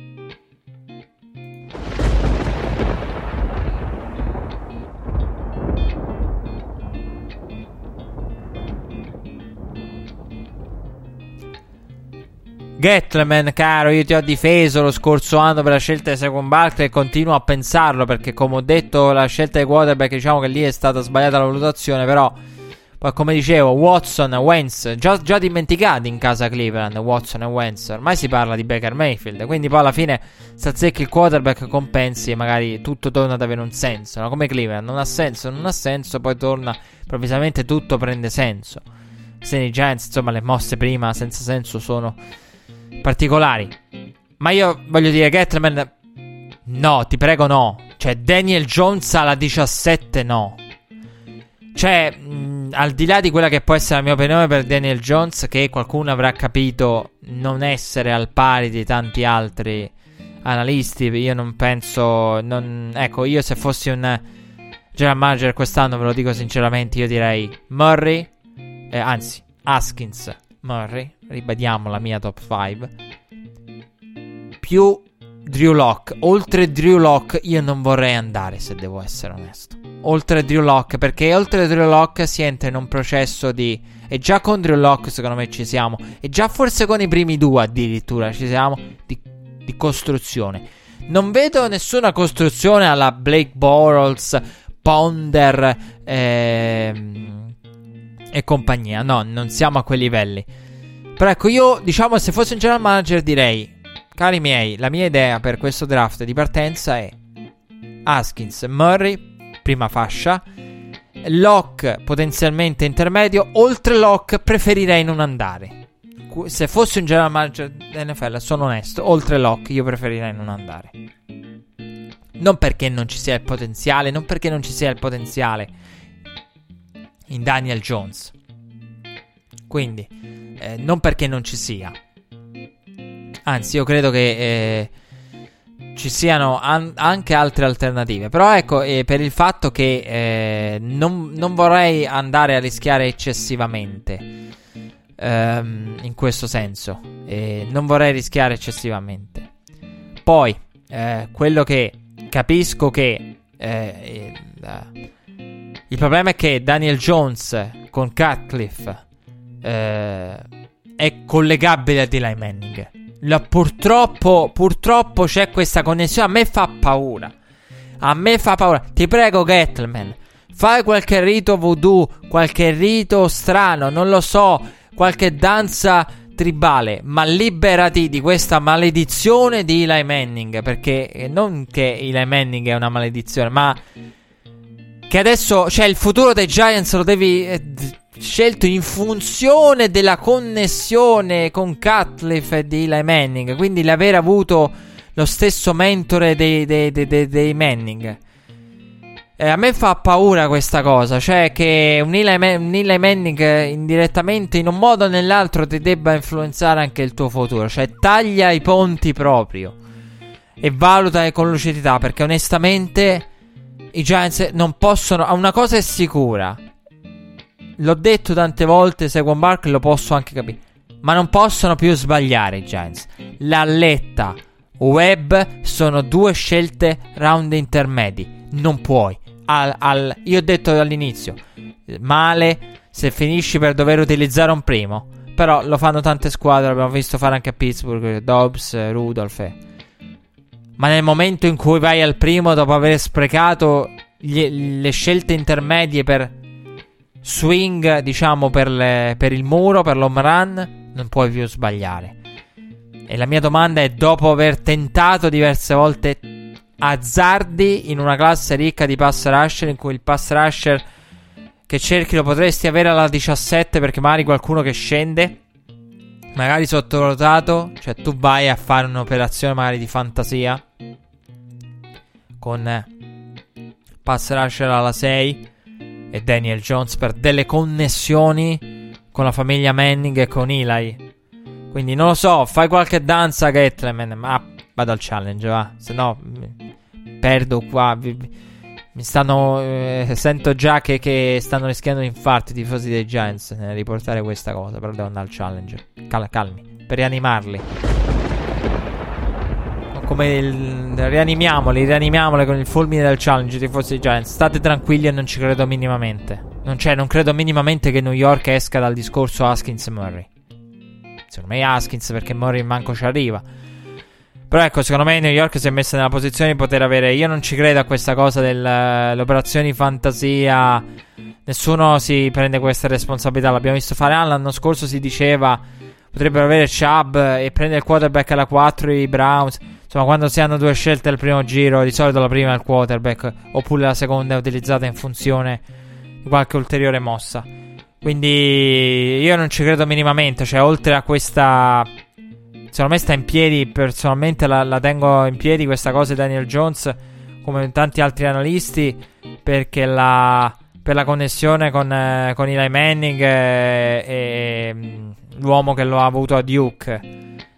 Speaker 1: Gettleman, caro, io ti ho difeso lo scorso anno per la scelta di Second Barkley e continuo a pensarlo perché, come ho detto, la scelta di quarterback, diciamo che lì è stata sbagliata la valutazione, però, poi come dicevo, Watson, Wentz, già, già dimenticati in casa Cleveland, Watson e Wentz, ormai si parla di Baker Mayfield, quindi poi alla fine se azzecchi il quarterback compensi e magari tutto torna ad avere un senso, no? come Cleveland, non ha senso, non ha senso, poi torna, improvvisamente tutto prende senso. Se nei Giants, insomma, le mosse prima senza senso sono particolari. Ma io voglio dire, Gettleman, no, ti prego, no. Cioè, Daniel Jones alla 17, no. Cioè, mh, al di là di quella che può essere la mia opinione per Daniel Jones, che qualcuno avrà capito non essere al pari di tanti altri analisti, io non penso. Non, ecco, io se fossi un general manager quest'anno, ve lo dico sinceramente, io direi Murray, eh, anzi, Haskins, Murray, ribadiamo la mia top 5, più Drew Lock. Oltre Drew Lock io non vorrei andare se devo essere onesto. Oltre Drew Lock, perché oltre Drew Lock si entra in un processo di... E già con Drew Lock secondo me ci siamo. E già forse con i primi due addirittura ci siamo. Di, di costruzione. Non vedo nessuna costruzione alla Blake Bortles, Ponder ehm, e compagnia. No, non siamo a quei livelli. Però ecco, io diciamo se fossi un general manager direi, cari miei, la mia idea per questo draft di partenza è Haskins, Murray, prima fascia, Lock potenzialmente intermedio, oltre Lock preferirei non andare. Se fossi un general manager dell'NFL, sono onesto, oltre Lock io preferirei non andare. Non perché non ci sia il potenziale, non perché non ci sia il potenziale in Daniel Jones. Quindi, eh, non perché non ci sia. Anzi, io credo che eh, ci siano an- anche altre alternative. Però ecco, eh, per il fatto che eh, non, non, vorrei andare a rischiare eccessivamente. Ehm, in questo senso, non vorrei rischiare eccessivamente. Poi, eh, quello che capisco che eh, il problema è che Daniel Jones con Cutcliffe eh, è collegabile a Eli Manning. La, purtroppo, purtroppo c'è questa connessione. A me fa paura. A me fa paura. Ti prego, Gettleman. Fai qualche rito voodoo, qualche rito strano, non lo so, qualche danza tribale, ma liberati di questa maledizione di Eli Manning, perché non che Eli Manning è una maledizione, ma che adesso, cioè il futuro dei Giants lo devi eh, scelto in funzione della connessione con Cutcliffe e di Eli Manning, quindi l'aver avuto lo stesso mentore dei, dei, dei, dei Manning. Eh, a me fa paura questa cosa, cioè che un Eli, Man- un Eli Manning indirettamente in un modo o nell'altro ti debba influenzare anche il tuo futuro, cioè taglia i ponti proprio e valuta con lucidità perché onestamente i Giants non possono, una cosa è sicura, l'ho detto tante volte, Seguon Bark lo posso anche capire, ma non possono più sbagliare i Giants. La Letta, Web sono due scelte round intermedi, non puoi al, al, io ho detto all'inizio, male se finisci per dover utilizzare un primo. Però lo fanno tante squadre, abbiamo visto fare anche a Pittsburgh, Dobbs, Rudolph. Eh. Ma nel momento in cui vai al primo, dopo aver sprecato gli, le scelte intermedie per swing, diciamo, per, le, per il muro, per l'home run, non puoi più sbagliare. E la mia domanda è, dopo aver tentato diverse volte azzardi in una classe ricca di pass rusher in cui il pass rusher che cerchi lo potresti avere alla 17 perché magari qualcuno che scende magari sottovalutato cioè tu vai a fare un'operazione magari di fantasia con pass rusher alla 6 e Daniel Jones per delle connessioni con la famiglia Manning e con Eli quindi non lo so fai qualche danza Gatleman ma vado al challenge va se no perdo qua. Mi stanno. Eh, sento già che, che, stanno rischiando infarti i tifosi dei Giants nel riportare questa cosa. Però devo andare al challenge. Cal- calmi. Per rianimarli. Come il, rianimiamoli, rianimiamoli con il fulmine del challenge, tifosi dei Giants. State tranquilli e non ci credo minimamente. Non c'è, non credo minimamente che New York esca dal discorso Haskins Murray. Secondo me Haskins perché Murray manco ci arriva. Però ecco, secondo me New York si è messa nella posizione di poter avere. Io non ci credo a questa cosa delle operazioni fantasia. Nessuno si prende questa responsabilità. L'abbiamo visto fare l'anno scorso. Si diceva potrebbero avere Chubb e prendere il quarterback alla 4 i Browns. Insomma, quando si hanno due scelte al primo giro, di solito la prima è il quarterback, oppure la seconda è utilizzata in funzione di qualche ulteriore mossa. Quindi io non ci credo minimamente. Cioè, oltre a questa secondo me sta in piedi. Personalmente la, la, tengo in piedi questa cosa di Daniel Jones, come tanti altri analisti, perché la, per la connessione con, eh, con Eli Manning e, e, mm, l'uomo che lo ha avuto a Duke,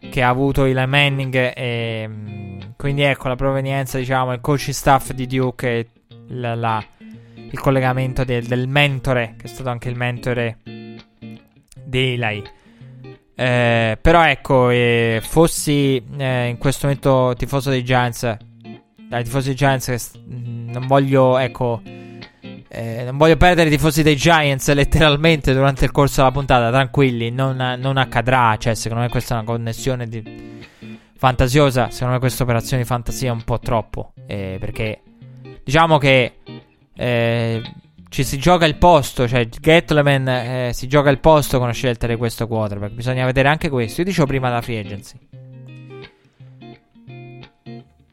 Speaker 1: che ha avuto Eli Manning e mm, quindi ecco la provenienza, diciamo, il coaching staff di Duke e la, la, il collegamento del, del mentore, che è stato anche il mentore di Eli. Eh, però ecco, eh, fossi eh, in questo momento tifoso dei Giants, dai tifosi dei Giants, mm, non voglio, ecco, eh, non voglio perdere i tifosi dei Giants letteralmente durante il corso della puntata, tranquilli, non, non accadrà, cioè secondo me questa è una connessione di... fantasiosa, secondo me questa operazione di fantasia è un po' troppo, eh, perché diciamo che eh, ci si gioca il posto, cioè Gatleman eh, si gioca il posto con la scelta di questo quarterback. Bisogna vedere anche questo. Io dicevo prima la free agency.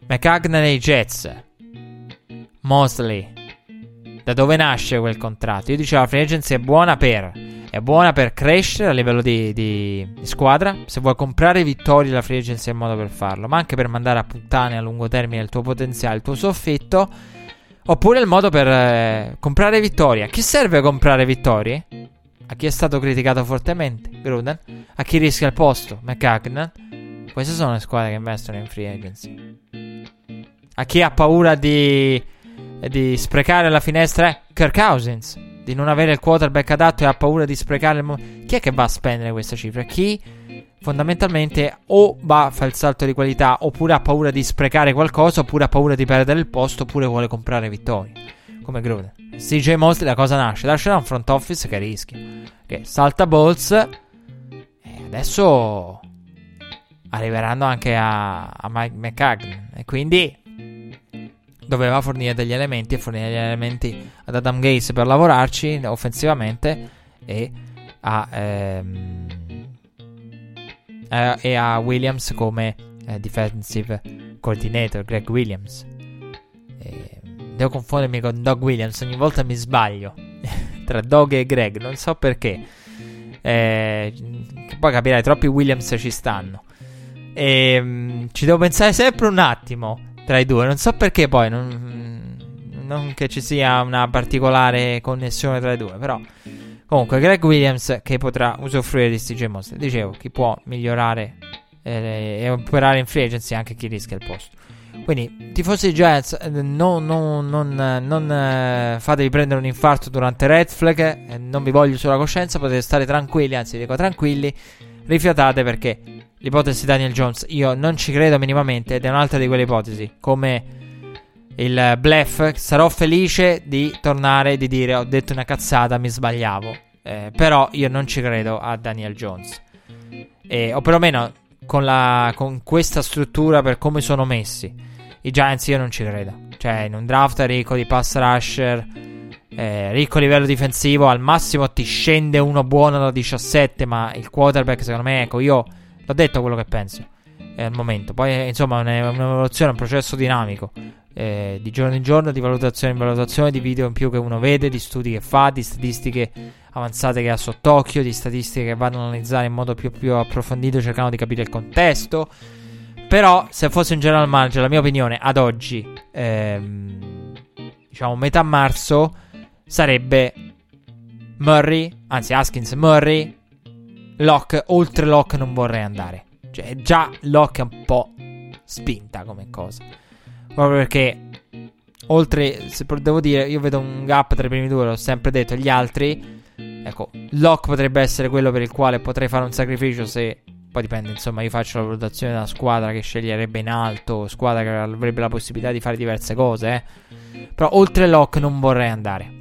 Speaker 1: McCagnan i Jets. Mosley. Da dove nasce quel contratto? Io dicevo la free agency è buona per. È buona per crescere a livello di, di, di squadra. Se vuoi comprare vittorie, la free agency è il modo per farlo. Ma anche per mandare a puttane a lungo termine il tuo potenziale, il tuo soffitto Oppure il modo per eh, comprare vittorie. Chi serve comprare vittorie? A chi è stato criticato fortemente? Gruden. A chi rischia il posto? McCagnan. Queste sono le squadre che investono in free agency. A chi ha paura di, di sprecare la finestra? Kirk Cousins. Di non avere il quarterback adatto e ha paura di sprecare il... Mo- chi è che va a spendere questa cifra? Chi fondamentalmente o va a fare il salto di qualità oppure ha paura di sprecare qualcosa oppure ha paura di perdere il posto oppure vuole comprare vittorie come Gruden CJ Mosley da cosa nasce? nasce da un front office che rischia che salta balls e adesso arriveranno anche a, a Mike McCagnan e quindi doveva fornire degli elementi e fornire degli elementi ad Adam Gaze per lavorarci offensivamente e a, ehm, eh, e a Williams come eh, defensive coordinator, Greg Williams. E devo confondermi con Doug Williams, ogni volta mi sbaglio tra Doug e Greg, non so perché. Eh, poi capirai, troppi Williams ci stanno. E ehm, ci devo pensare sempre un attimo tra i due. Non so perché poi, non, non che ci sia una particolare connessione tra i due, però. Comunque, Greg Williams che potrà usufruire di CJ Monster. Dicevo, chi può migliorare eh, e operare in free agency anche chi rischia il posto. Quindi, tifosi Giants, no, no, non, non eh, fatevi prendere un infarto durante Red Flag. Eh, non vi voglio sulla coscienza. Potete stare tranquilli, anzi, dico tranquilli. Rifiatate perché l'ipotesi Daniel Jones io non ci credo minimamente. Ed è un'altra di quelle ipotesi. Come il bluff. Sarò felice di tornare e di dire: Ho detto una cazzata, mi sbagliavo. Eh, però io non ci credo a Daniel Jones. Eh, o perlomeno con, la, con questa struttura per come sono messi. I Giants io non ci credo. Cioè, in un draft ricco di pass rusher, eh, ricco livello difensivo, al massimo ti scende uno buono da 17, ma il quarterback secondo me, ecco, io l'ho detto quello che penso eh, al momento. Poi, insomma, è un'evoluzione, un processo dinamico. Eh, di giorno in giorno, di valutazione in valutazione, di video in più che uno vede, di studi che fa, di statistiche avanzate che ha sott'occhio, di statistiche che vanno a analizzare in modo più, più approfondito cercando di capire il contesto. Però, se fosse un general manager, la mia opinione ad oggi, ehm, diciamo metà marzo, sarebbe Murray, anzi Haskins Murray, Locke, oltre Locke non vorrei andare. Cioè, già Locke è un po' spinta come cosa. Proprio perché oltre, se devo dire, io vedo un gap tra i primi due, l'ho sempre detto, gli altri Ecco, Locke potrebbe essere quello per il quale potrei fare un sacrificio se poi dipende, insomma, io faccio la valutazione della squadra che sceglierebbe in alto, squadra che avrebbe la possibilità di fare diverse cose, eh. Però oltre Locke non vorrei andare.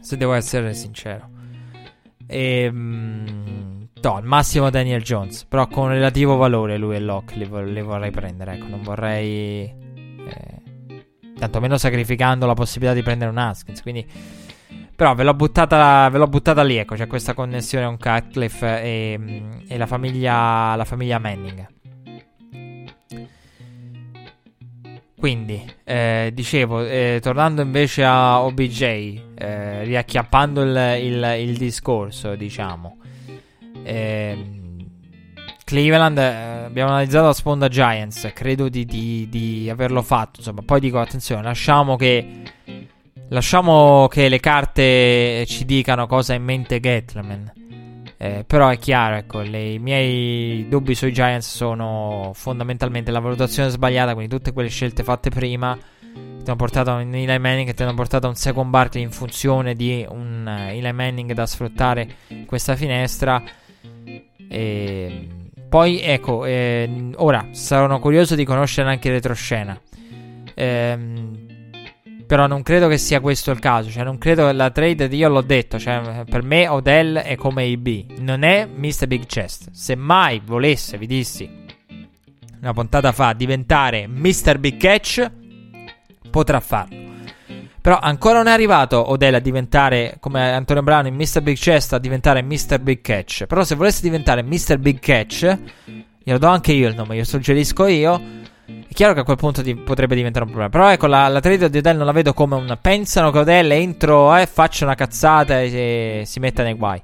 Speaker 1: Se devo essere sincero. Ehm, no, al massimo Daniel Jones, però con relativo valore lui e Locke li, li vorrei prendere, ecco, non vorrei eh, tantomeno sacrificando la possibilità di prendere un Haskins, quindi però ve l'ho buttata, ve l'ho buttata lì, ecco, c'è questa connessione con Cutcliffe e, e la, famiglia, la famiglia Manning. Quindi, eh, dicevo, eh, tornando invece a OBJ, eh, riacchiappando il, il, il, discorso, diciamo. Ehm, Cleveland, eh, abbiamo analizzato la sponda Giants, credo di, di, di averlo fatto, insomma. Poi dico, attenzione, lasciamo che Lasciamo che le carte ci dicano cosa ha in mente Gatleman. Eh, però è chiaro, ecco, le, i miei dubbi sui Giants sono fondamentalmente la valutazione sbagliata, quindi tutte quelle scelte fatte prima ti hanno portato a un Eli Manning che ti hanno portato a un second Barkley in funzione di un uh, Eli Manning da sfruttare questa finestra. E poi, ecco, eh, ora sarò curioso di conoscere anche retroscena. Ehm però non credo che sia questo il caso. Cioè, non credo che la trade. Io l'ho detto. Cioè, per me Odell è come IB. Non è Mr. Big Chest. Se mai volesse, vi dissi una puntata fa, diventare Mr. Big Catch, potrà farlo. Però ancora non è arrivato Odell a diventare come Antonio Brown in Mr. Big Chest a diventare Mr. Big Catch. Però se volesse diventare Mr. Big Catch, glielo do anche io il nome, io suggerisco io è chiaro che a quel punto di, potrebbe diventare un problema. Però ecco, la, la trade di Odell non la vedo come un. Pensano che Odell entro e eh, faccia una cazzata e, e si metta nei guai.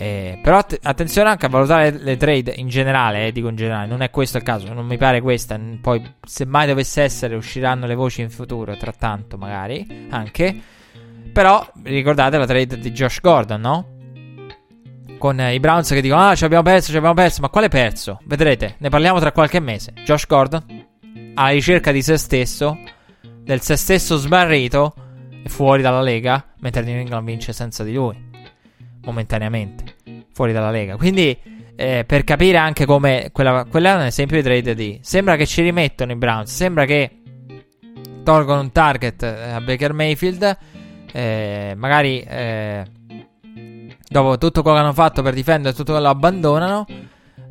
Speaker 1: Eh, però att- attenzione anche a valutare le, trade in generale, eh, dico in generale, non è questo il caso, non mi pare questa. Poi, se mai dovesse essere, usciranno le voci in futuro, tra tanto magari, anche. Però ricordate la trade di Josh Gordon, no? Con eh, i Browns che dicono: Ah, ci abbiamo perso, ci abbiamo perso. Ma quale perso? Vedrete, ne parliamo tra qualche mese. Josh Gordon, alla ricerca di se stesso, del se stesso smarrito, e fuori dalla Lega, mentre New England vince senza di lui. Momentaneamente. Fuori dalla Lega. Quindi, eh, per capire anche come. Quella, quella è un esempio di trade di. Sembra che ci rimettono i Browns. Sembra che tolgono un target eh, a Baker Mayfield. Eh, magari eh, dopo tutto quello che hanno fatto per difendere, tutto quello lo abbandonano.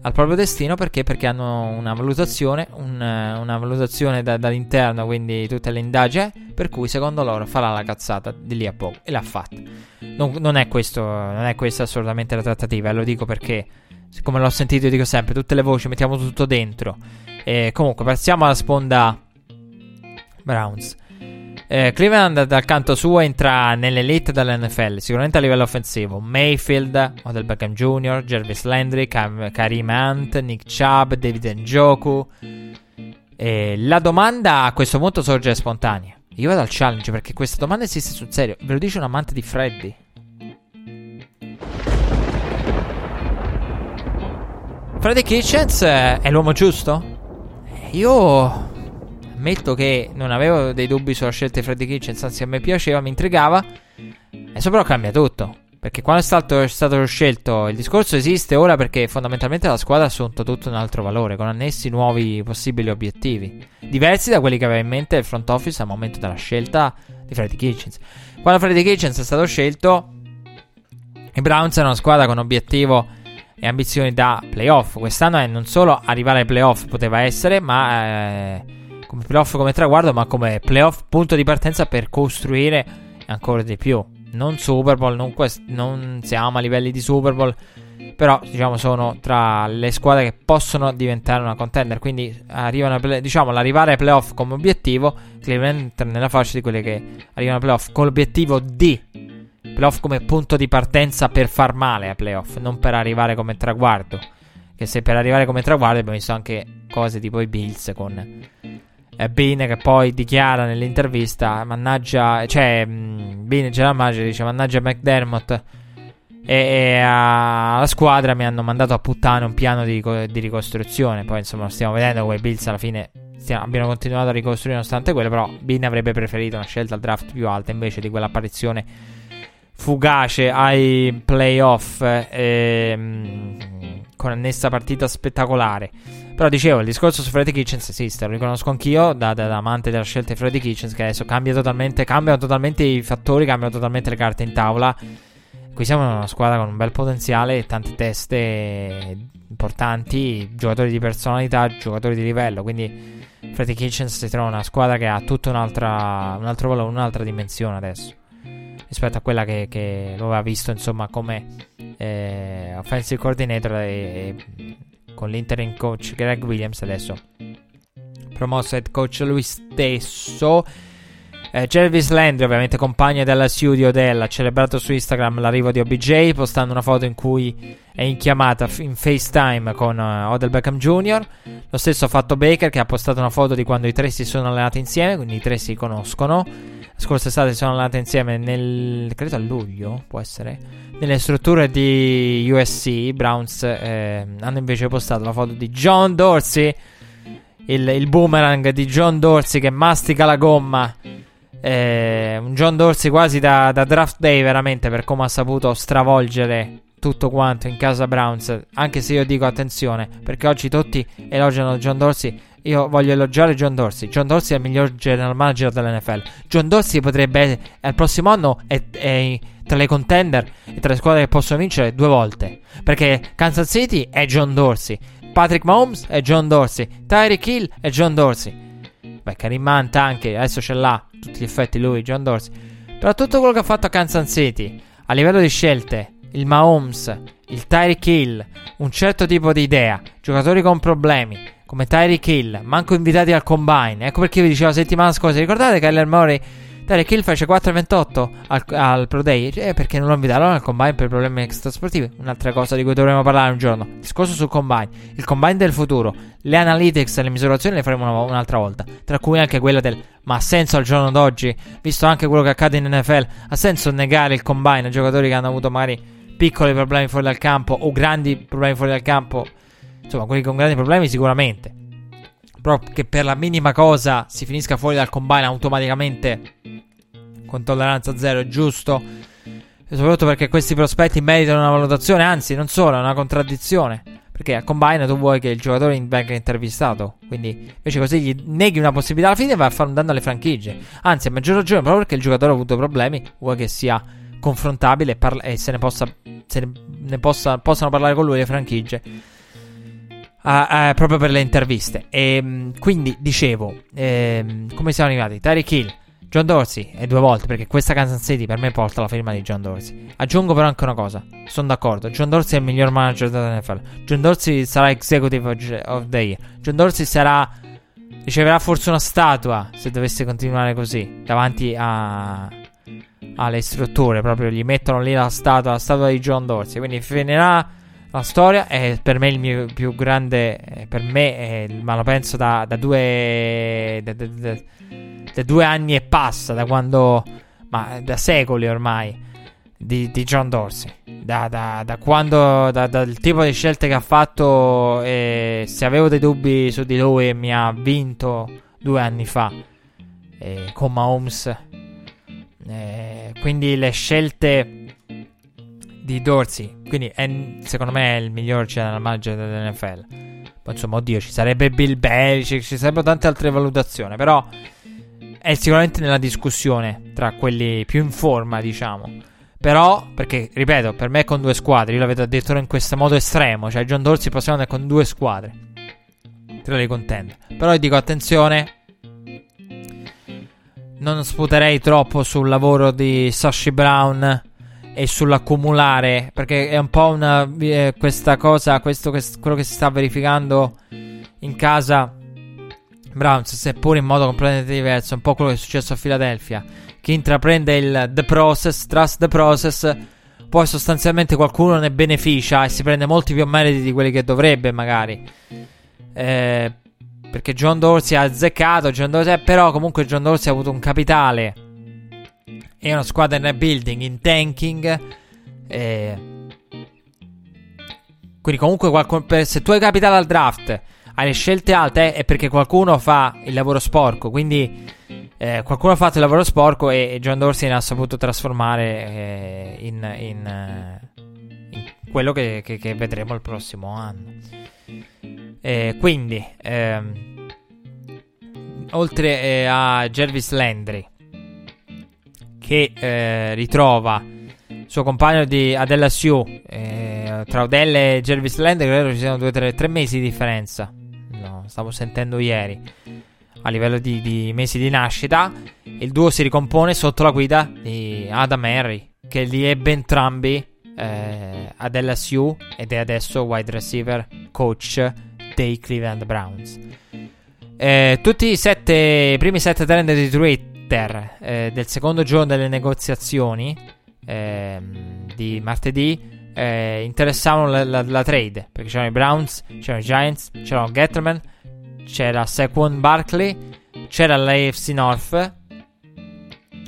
Speaker 1: Al proprio destino perché? Perché hanno una valutazione, un, una valutazione da, dall'interno, quindi tutte le indagini, per cui secondo loro farà la cazzata di lì a poco e l'ha fatta. Non, non, è, questo, non è questa assolutamente la trattativa, e lo dico perché, siccome l'ho sentito, io dico sempre, tutte le voci, mettiamo tutto dentro. E comunque, passiamo alla sponda Browns. Eh, Cleveland dal canto suo entra nell'elite dell'NFL, sicuramente a livello offensivo. Mayfield, Odell Beckham Jr., Jervis Landry, Cam- Karim Hunt, Nick Chubb, David Njoku. Eh, la domanda a questo punto sorge spontanea. Io vado al challenge perché questa domanda esiste sul serio. Ve lo dice un amante di Freddy. Freddy Kitchens è l'uomo giusto? Io ammetto che non avevo dei dubbi sulla scelta di Freddy Kitchens, anzi a me piaceva, mi intrigava. Adesso però cambia tutto. Perché quando è stato, è stato, scelto il discorso esiste ora perché fondamentalmente la squadra ha assunto tutto un altro valore, con annessi nuovi possibili obiettivi, diversi da quelli che aveva in mente il front office al momento della scelta di Freddy Kitchens. Quando Freddy Kitchens è stato scelto, i Browns erano una squadra con obiettivo e ambizioni da playoff. Quest'anno è non solo arrivare ai playoff poteva essere, ma eh, come playoff come traguardo, ma come playoff punto di partenza per costruire ancora di più. Non Super Bowl, non, quest- non siamo a livelli di Super Bowl, però diciamo sono tra le squadre che possono diventare una contender. Quindi arrivano play- diciamo l'arrivare ai playoff come obiettivo, Cleveland entra nella fascia di quelle che arrivano ai playoff con l'obiettivo di playoff come punto di partenza per far male ai playoff, non per arrivare come traguardo. Che se per arrivare come traguardo abbiamo visto anche cose tipo i Bills con eh, Bean che poi dichiara nell'intervista, mannaggia, cioè, mh, Bean General Manager dice, mannaggia McDermott e, alla squadra mi hanno mandato a puttane un piano di, di ricostruzione. Poi insomma stiamo vedendo come i Bills alla fine stiamo, abbiano continuato a ricostruire nonostante quello, però Bean avrebbe preferito una scelta al draft più alta invece di quell'apparizione fugace ai playoff ehm, con annessa partita spettacolare. Però dicevo, il discorso su Freddy Kitchens esiste, lo riconosco anch'io da, da, da, amante della scelta di Freddy Kitchens, che adesso cambia totalmente, cambiano totalmente i fattori, cambiano totalmente le carte in tavola. Qui siamo in una squadra con un bel potenziale, tante teste importanti, giocatori di personalità, giocatori di livello, quindi Freddy Kitchens si trova una squadra che ha tutto un altro un'altra dimensione adesso rispetto a quella che, che lo aveva visto insomma come eh, offensive coordinator e, e con l'interim coach Greg Williams adesso promosso head coach lui stesso eh, Jervis Landry ovviamente compagno della studio Odell ha celebrato su Instagram l'arrivo di OBJ postando una foto in cui è in chiamata in FaceTime con uh, Odell Beckham Jr. Lo stesso ha fatto Baker che ha postato una foto di quando i tre si sono allenati insieme, quindi i tre si conoscono. Scorsa estate sono allenati insieme nel, credo a luglio, può essere, nelle strutture di USC. Browns eh, hanno invece postato la foto di John Dorsey, il, il boomerang di John Dorsey che mastica la gomma. Eh, un John Dorsey quasi da, da draft day veramente per come ha saputo stravolgere tutto quanto in casa Browns. Anche se io dico attenzione, perché oggi tutti elogiano John Dorsey. Io voglio elogiare John Dorsey. John Dorsey è il miglior general manager dell'NFL. John Dorsey potrebbe, al prossimo anno, è, è tra le contender e tra le squadre che possono vincere due volte. Perché Kansas City è John Dorsey. Patrick Mahomes è John Dorsey. Tyreek Hill è John Dorsey. Beh, Karim Hunt anche, adesso ce l'ha. Tutti gli effetti lui, John Dorsey. Però tutto quello che ha fatto a Kansas City, a livello di scelte, il Mahomes, il Tyreek Hill, un certo tipo di idea, giocatori con problemi, come Tyreek Hill, manco invitati al combine. Ecco perché vi dicevo la settimana scorsa, ricordate Kyler Murray Tyreek Hill fece 4,28 al, al Pro Day. Eh, perché non lo invitarono al combine per problemi extrasportivi? Un'altra cosa di cui dovremmo parlare un giorno. Discorso sul combine. Il combine del futuro. Le analytics e le misurazioni le faremo una, un'altra volta. Tra cui anche quella del ma ha senso al giorno d'oggi, visto anche quello che accade in NFL, ha senso negare il combine a giocatori che hanno avuto magari piccoli problemi fuori dal campo o grandi problemi fuori dal campo? Insomma, quelli con grandi problemi sicuramente. Però che per la minima cosa si finisca fuori dal combine automaticamente con tolleranza zero è giusto. E soprattutto perché questi prospetti meritano una valutazione, anzi, non solo, è una contraddizione. Perché a combine tu vuoi che il giocatore venga intervistato. Quindi invece così gli neghi una possibilità alla fine e vai a fare un danno alle franchigie. Anzi, a maggior ragione, proprio perché il giocatore ha avuto problemi, vuoi che sia confrontabile e, parla- e se ne possa. Se ne, ne possa, possano parlare con lui le franchigie Uh, uh, proprio per le interviste. E um, quindi dicevo, ehm, come siamo arrivati? Tyreek Hill, John Dorsey e due volte perché questa Kansas City per me porta la firma di John Dorsey. Aggiungo però anche una cosa, sono d'accordo, John Dorsey è il miglior manager della NFL. John Dorsey sarà executive of the year. John Dorsey sarà riceverà forse una statua se dovesse continuare così davanti a alle strutture, proprio gli mettono lì la statua, la statua di John Dorsey, quindi finirà la storia è per me il mio più grande. Per me, è, ma lo penso da, da due. Da, da, da, due anni e passa, da quando. Ma da secoli ormai. Di, di John Dorsey. Da, quando. Da, dal tipo di scelte che ha fatto. E se avevo dei dubbi su di lui, mi ha vinto due anni fa. E, con Mahomes. E, quindi le scelte di Dorsey. Quindi è, secondo me è il miglior general manager dell'NFL. Poi insomma, oddio, ci sarebbe Bill Belichick, ci sarebbero tante altre valutazioni, però è sicuramente nella discussione tra quelli più in forma, diciamo. Però, perché, ripeto, per me è con due squadre, io l'avevo detto in questo modo estremo, cioè John Dorsey possiamo andare con due squadre. Tra le contende. Però io dico attenzione, non sputerei troppo sul lavoro di Sashi Brown e sull'accumulare, perché è un po' una, eh, questa cosa, questo che, quello che si sta verificando in casa Browns, seppur in modo completamente diverso, un po' quello che è successo a Philadelphia. Chi intraprende il the process, trust the process, poi sostanzialmente qualcuno ne beneficia e si prende molti più meriti di quelli che dovrebbe, magari. Eh, perché John Dorsey ha azzeccato, John Dorsey, però comunque John Dorsey ha avuto un capitale è una squadra in rebuilding, in tanking. Eh, quindi comunque qualcuno, se tu hai capitale al draft, hai le scelte alte, è perché qualcuno fa il lavoro sporco. Quindi eh, qualcuno ha fatto il lavoro sporco e, e John Dorsey ne ha saputo trasformare eh, in, in, in, quello che, che, che, vedremo il prossimo anno. Eh, quindi, ehm, oltre eh, a Jervis Landry che eh, ritrova il suo compagno di Adella Sue. Eh, tra Odell e Jervis Land credo ci siano due tre, tre mesi di differenza. No, stavo sentendo ieri. A livello di, di, mesi di nascita, il duo si ricompone sotto la guida di Adam Henry, che li ebbe entrambi eh, ad LSU ed è adesso wide receiver coach dei Cleveland Browns. Eh, tutti i sette, primi sette talent di Detroit Twitter eh, del secondo giorno delle negoziazioni eh, di martedì eh, interessavano la, la, la, trade perché c'erano i Browns, c'erano i Giants, c'erano Getterman, c'era Saquon Barkley, c'era l'AFC North.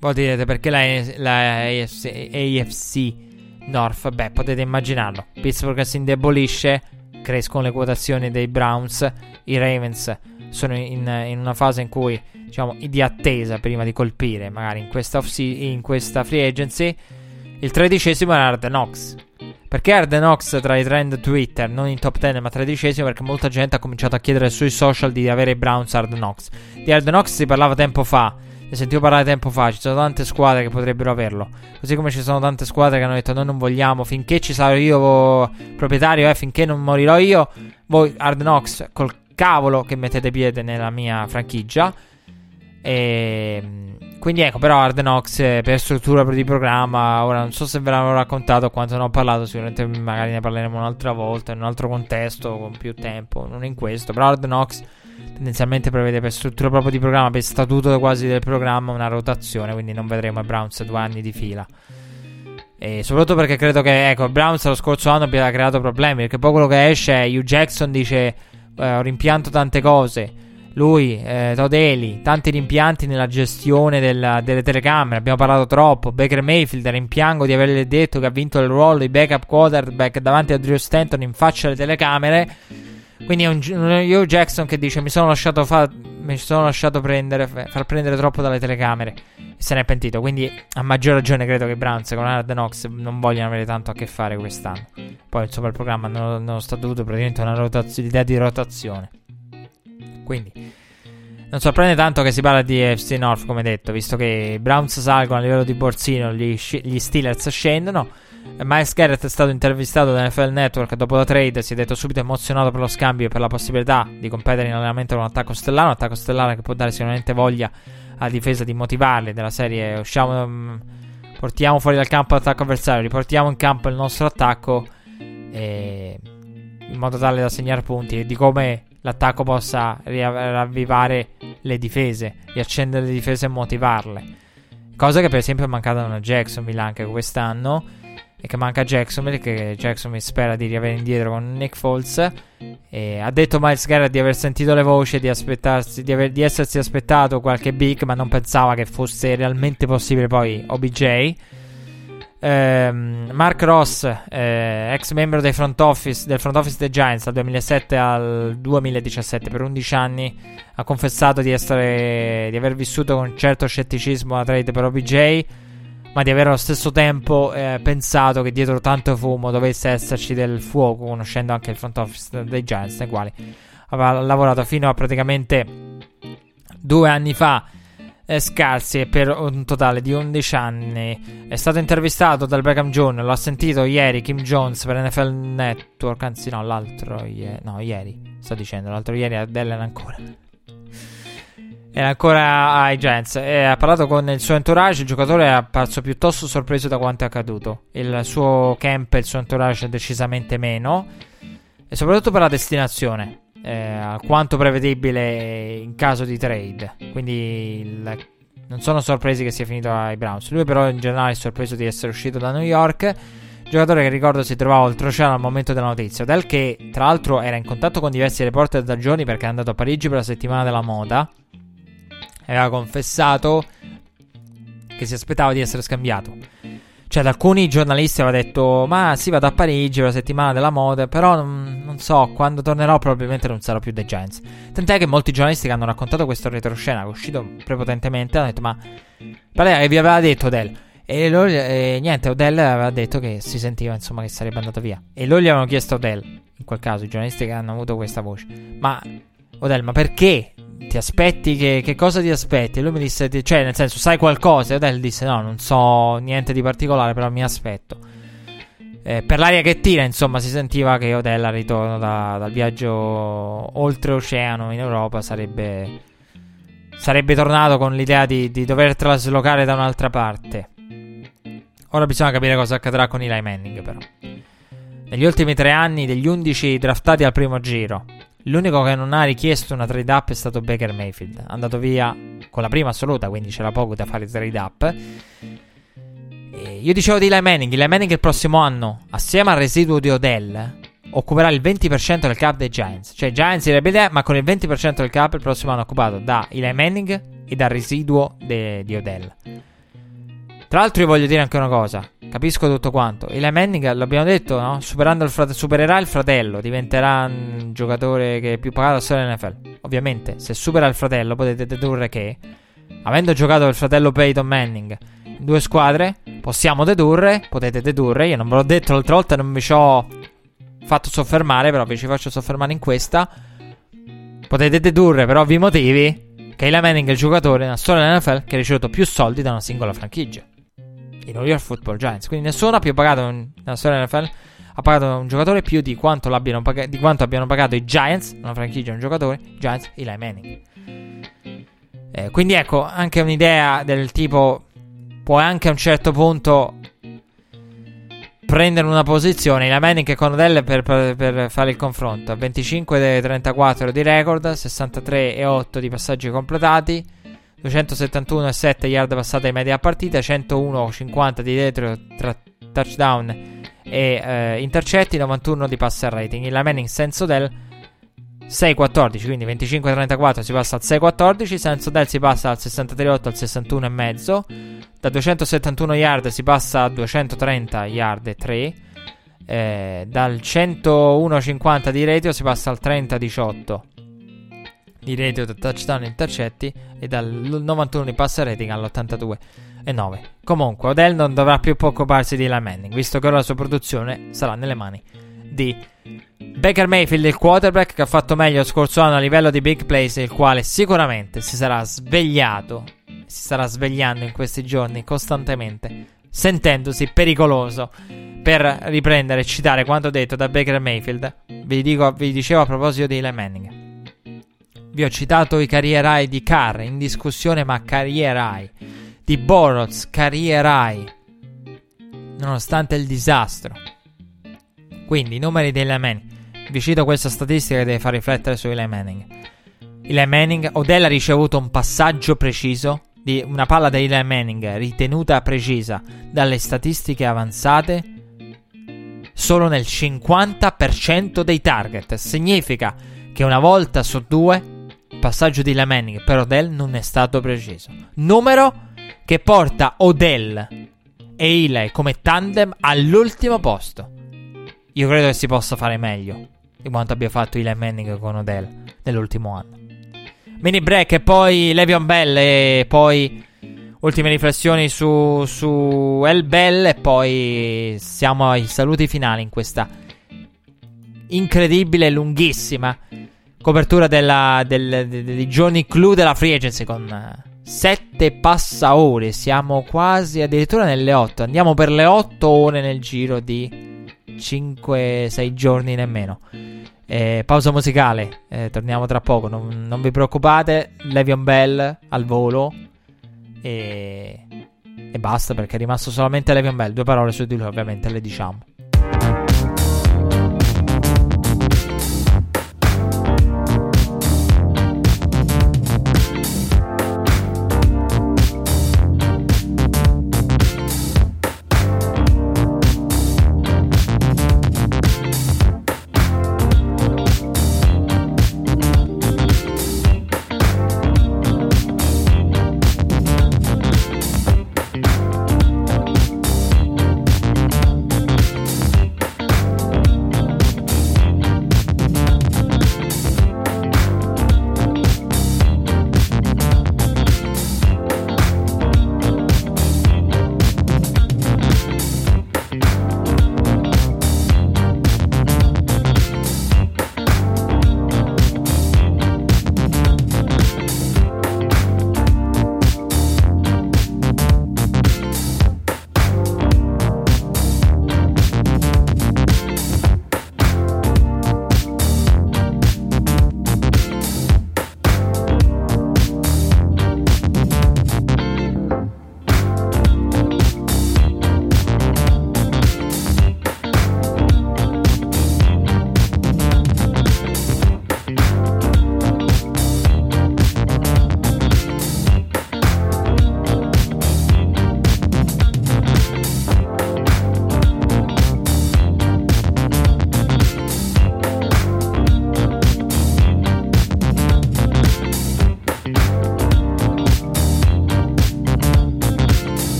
Speaker 1: Voi direte perché la, la AFC, AFC North? Beh, potete immaginarlo. Pittsburgh si indebolisce, crescono le quotazioni dei Browns, i Ravens sono in, in una fase in cui diciamo, di attesa prima di colpire, magari in questa, in questa free agency. Il tredicesimo era Arden Knox. Perché Arden Knox tra i trend Twitter, non in top 10 ma tredicesimo? Perché molta gente ha cominciato a chiedere sui social di avere Browns Arden Knox. Di Arden Knox si parlava tempo fa, ne sentivo parlare tempo fa, ci sono tante squadre che potrebbero averlo. Così come ci sono tante squadre che hanno detto noi non vogliamo, finché ci sarò io proprietario, eh, finché non morirò io, voi Arden Knox col cavolo che mettete piede nella mia franchigia. E, ehm, quindi ecco, però Hard Knox eh, per struttura di programma, ora non so se ve l'avevo raccontato o quanto ne ho parlato, sicuramente magari ne parleremo un'altra volta, in un altro contesto, con più tempo, non in questo, però Hard Knox tendenzialmente prevede per struttura proprio di programma, per statuto quasi del programma, una rotazione, quindi non vedremo i Browns due anni di fila. E soprattutto perché credo che, ecco, Browns lo scorso anno abbia creato problemi, perché poi quello che esce è Hugh Jackson dice eh, ho rimpianto tante cose lui, eh, Todeli, tanti rimpianti nella gestione della, delle telecamere. Abbiamo parlato troppo. Baker Mayfield, rimpiango di averle detto che ha vinto il ruolo di backup quarterback davanti a Drew Stanton in faccia alle telecamere. Quindi è un, Joe Jackson che dice: Mi sono lasciato, fa, mi sono lasciato prendere, far prendere troppo dalle telecamere. E se ne è pentito. Quindi, a maggior ragione, credo che Browns con Hard Knox non vogliano avere tanto a che fare quest'anno. Poi, insomma, il programma non, non sta dovuto praticamente una rotazione, idea di rotazione. Quindi non sorprende tanto che si parla di FC North, come detto, visto che i Browns salgono a livello di borsino, gli, gli Steelers scendono. Miles Garrett è stato intervistato da NFL Network dopo la trade. Si è detto subito emozionato per lo scambio e per la possibilità di competere in allenamento con un attacco stellare. Un attacco stellare che può dare sicuramente voglia alla difesa di motivarli. Della serie usciamo, um, portiamo fuori dal campo l'attacco avversario, riportiamo in campo il nostro attacco. E in modo tale da segnare punti e di come l'attacco possa ravvivare le difese, riaccendere le difese e motivarle. Cosa che per esempio è mancata a Jacksonville anche quest'anno e che manca Jacksonville, che Jacksonville spera di riavere indietro con Nick Foles. E ha detto Miles Garrett di aver sentito le voci, di, di, aver, di essersi aspettato qualche big, ma non pensava che fosse realmente possibile poi OBJ. Ehm, Mark Ross, eh, ex membro front office, del front office dei Giants dal 2007 al 2017, per 11 anni, ha confessato di, essere, di aver vissuto con certo scetticismo la trade per OBJ, ma di aver allo stesso tempo eh, pensato che dietro tanto fumo dovesse esserci del fuoco, conoscendo anche il front office dei Giants, nei quali aveva lavorato fino a praticamente due anni fa eh, scarsi per un totale di 11 anni. È stato intervistato dal Beckham John, l'ho sentito ieri Kim Jones per NFL Network, anzi no, l'altro ieri, no, ieri, sto dicendo, l'altro ieri a Dellen ancora. Era ancora ai Giants ha parlato con il suo entourage. Il giocatore è apparso piuttosto sorpreso da quanto è accaduto. Il suo camp e il suo entourage decisamente meno. E soprattutto per la destinazione eh, alquanto prevedibile in caso di trade. Quindi il, non sono sorpresi che sia finito ai Browns. Lui però in generale è sorpreso di essere uscito da New York. Giocatore che ricordo si trovava oltreoceano al momento della notizia. Del che tra l'altro era in contatto con diversi reporter da giorni perché è andato a Parigi per la settimana della moda. Aveva confessato che si aspettava di essere scambiato. Cioè, da alcuni giornalisti aveva detto: Ma sì, vado a Parigi per la settimana della moda. Però non, non, so, quando tornerò, probabilmente non sarò più dei Giants. Tant'è che molti giornalisti che hanno raccontato questo retroscena, che è uscito prepotentemente, hanno detto: Ma che vi aveva detto Odell. E, loro, e niente, Odell aveva detto che si sentiva insomma che sarebbe andato via. E loro gli avevano chiesto Odell, in quel caso, i giornalisti che hanno avuto questa voce: Ma Odell, ma perché ti aspetti che, che, cosa ti aspetti? Lui mi disse, cioè, nel senso, sai qualcosa? E Odell disse, no, non so niente di particolare, però mi aspetto. Eh, per l'aria che tira, insomma, si sentiva che Odell al ritorno da, dal viaggio oltreoceano in Europa sarebbe, sarebbe tornato con l'idea di, di dover traslocare da un'altra parte. Ora bisogna capire cosa accadrà con Eli Manning, però. Negli ultimi tre anni, degli 11 draftati al primo giro, L'unico che non ha richiesto una trade up è stato Baker Mayfield. Andato via con la prima assoluta, quindi c'era poco da fare trade up. E io dicevo di Eli Manning. Eli Manning il prossimo anno, assieme al residuo di Odell, occuperà il 20% del cap dei Giants. Cioè, Giants in rebellione, ma con il 20% del cap il prossimo anno occupato da Eli Manning e dal residuo de- di Odell. Tra l'altro, io voglio dire anche una cosa. Capisco tutto quanto. Eli Manning, l'abbiamo detto, no? Il frate- supererà il fratello, diventerà un giocatore che è più pagato a storia dell'NFL. Ovviamente, se supera il fratello, potete dedurre che, avendo giocato il fratello Peyton Manning in due squadre, possiamo dedurre, potete dedurre, io non ve l'ho detto l'altra volta, non mi ci ho fatto soffermare, però vi ci faccio soffermare in questa. Potete dedurre per ovvi motivi che Eli Manning è il giocatore nella storia dell'NFL che ha ricevuto più soldi da una singola franchigia i New York Football Giants. Quindi nessuno ha più pagato nella storia dell'NFL ha pagato un giocatore più di quanto, pag- di quanto abbiano pagato i Giants, una franchigia, un giocatore, Giants, Eli Manning. Eh, quindi ecco, anche un'idea del tipo puoi anche a un certo punto prendere una posizione. Eli Manning e Conodell per, per, per, fare il confronto. 25 34 di record, 63 e 8 di passaggi completati. 271,7 yard passate in media a partita, 101,50 di retro tra touchdown e eh, intercetti, 91 di passer rating. Il Manning senso del 6-14, quindi 25-34 si passa al 6-14, senso del si passa dal 63-8 al 61,5, da 271 yard si passa a 230 yard e 3, eh, dal 101,50 di ratio si passa al 30-18 di radio da touchdown e intercetti e dal 91 di pass rating all'82 e 9. Comunque, Odell non dovrà più occuparsi di Eli Manning, visto che ora la sua produzione sarà nelle mani di Baker Mayfield, il quarterback che ha fatto meglio lo scorso anno a livello di big plays, il quale sicuramente si sarà svegliato, si starà svegliando in questi giorni costantemente, sentendosi pericoloso per riprendere e citare quanto detto da Baker Mayfield, vi, dico, vi dicevo a proposito di Eli Manning. Vi ho citato i career high di Carr in discussione, ma career high. Di Boros, career high. Nonostante il disastro. Quindi, i numeri di Eli Manning. Vi cito questa statistica che deve far riflettere su Eli Manning. Eli Manning, Odell ha ricevuto un passaggio preciso di una palla da Eli Manning ritenuta precisa dalle statistiche avanzate solo nel 50% dei target. Significa che una volta su due passaggio di Eli Manning per Odell non è stato preciso. Numero che porta Odell e Eli come tandem all'ultimo posto. Io credo che si possa fare meglio di quanto abbia fatto Eli Manning con Odell nell'ultimo anno. Mini break e poi Levion Bell e poi ultime riflessioni su, su El Bell e poi siamo ai saluti finali in questa incredibile lunghissima copertura della, del, de, dei giorni clou della free agency con 7 passa ore. Siamo quasi addirittura nelle 8. Andiamo per le 8 ore nel giro di 5-6 giorni nemmeno. Eh, pausa musicale, eh, torniamo tra poco, non, non vi preoccupate, Levion Bell al volo e, e basta perché è rimasto solamente Levion Bell, due parole su di lui ovviamente le diciamo.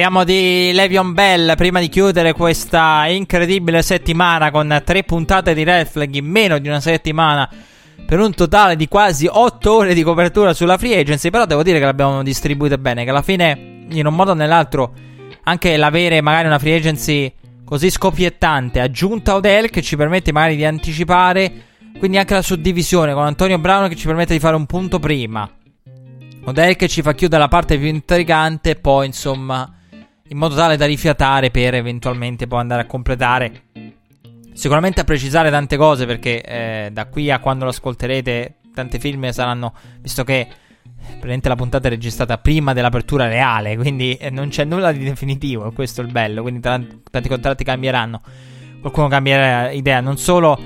Speaker 1: Parliamo di Levion Bell prima di chiudere questa incredibile settimana con tre puntate di Red Flag in meno di una settimana per un totale di quasi 8 ore di copertura sulla free agency. Però devo dire che l'abbiamo distribuita bene, che alla fine in un modo o nell'altro anche l'avere magari una free agency così scoppiettante aggiunta a Odell che ci permette magari di anticipare. Quindi anche la suddivisione con Antonio Brown che ci permette di fare un punto prima. Odell che ci fa chiudere la parte più intrigante poi insomma in modo tale da rifiatare per eventualmente poi andare a completare. Sicuramente a precisare tante cose perché eh, da qui a quando lo ascolterete tante film saranno, visto che Praticamente la puntata è registrata prima dell'apertura reale, quindi eh, non c'è nulla di definitivo, questo è il bello, quindi tanti, tanti contratti cambieranno. Qualcuno cambierà idea, non solo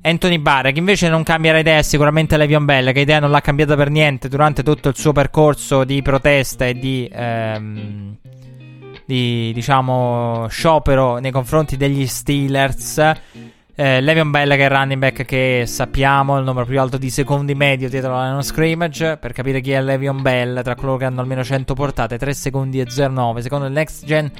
Speaker 1: Anthony Barr, che invece non cambierà idea, sicuramente Levion Bell, che idea non l'ha cambiata per niente durante tutto il suo percorso di protesta e di, ehm, di diciamo, sciopero nei confronti degli Steelers. Eh, Levion Bell che è il running back che sappiamo il numero più alto di secondi medio dietro la line scrimmage per capire chi è Levion Bell tra coloro che hanno almeno 100 portate 3 secondi e 09 secondo il next gen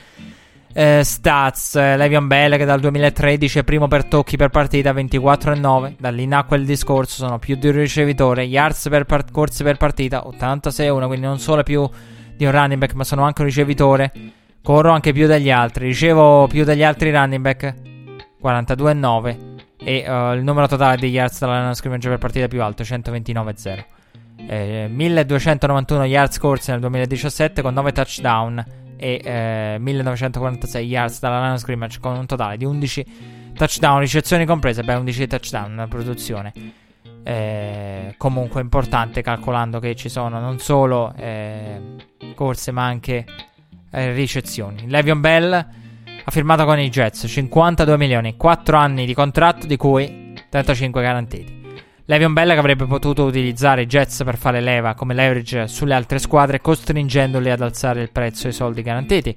Speaker 1: eh, stats eh, Levion Bell che dal 2013 è primo per tocchi per partita 24 e 9 da lì nacque il discorso sono più di un ricevitore yards per par- corse per partita 86 e 1 quindi non solo più di un running back ma sono anche un ricevitore corro anche più degli altri. Ricevo più degli altri running back. 42,9 e uh, il numero totale di yards dalla scrimmage per partita più alto 129,0 eh, 1291 yards corsi nel 2017 con 9 touchdown e eh, 1946 yards dalla line scrimmage con un totale di 11 touchdown ricezioni comprese beh 11 touchdown nella produzione. Eh, comunque importante calcolando che ci sono non solo eh, corse ma anche eh, ricezioni Levion Bell ha firmato con i Jets 52 milioni, 4 anni di contratto di cui 35 garantiti. Levion Bell che avrebbe potuto utilizzare i Jets per fare leva come leverage sulle altre squadre costringendoli ad alzare il prezzo dei soldi garantiti.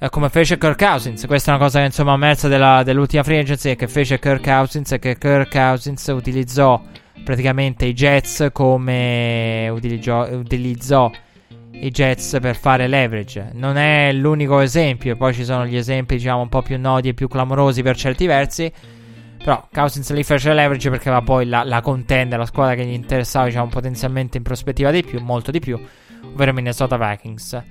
Speaker 1: Eh, come fece Kirk Cousins, questa è una cosa che insomma emersa della, dell'ultima free agency che fece Kirk Cousins e che Kirk Cousins utilizzò praticamente i Jets come utilizzò, utilizzò i Jets per fare leverage. Non è l'unico esempio, poi ci sono gli esempi, diciamo, un po' più noti e più clamorosi per certi versi. Però Cousins lì fece leverage perché aveva poi la, la contender, la squadra che gli interessava, diciamo, potenzialmente in prospettiva di più, molto di più, ovvero Minnesota Vikings.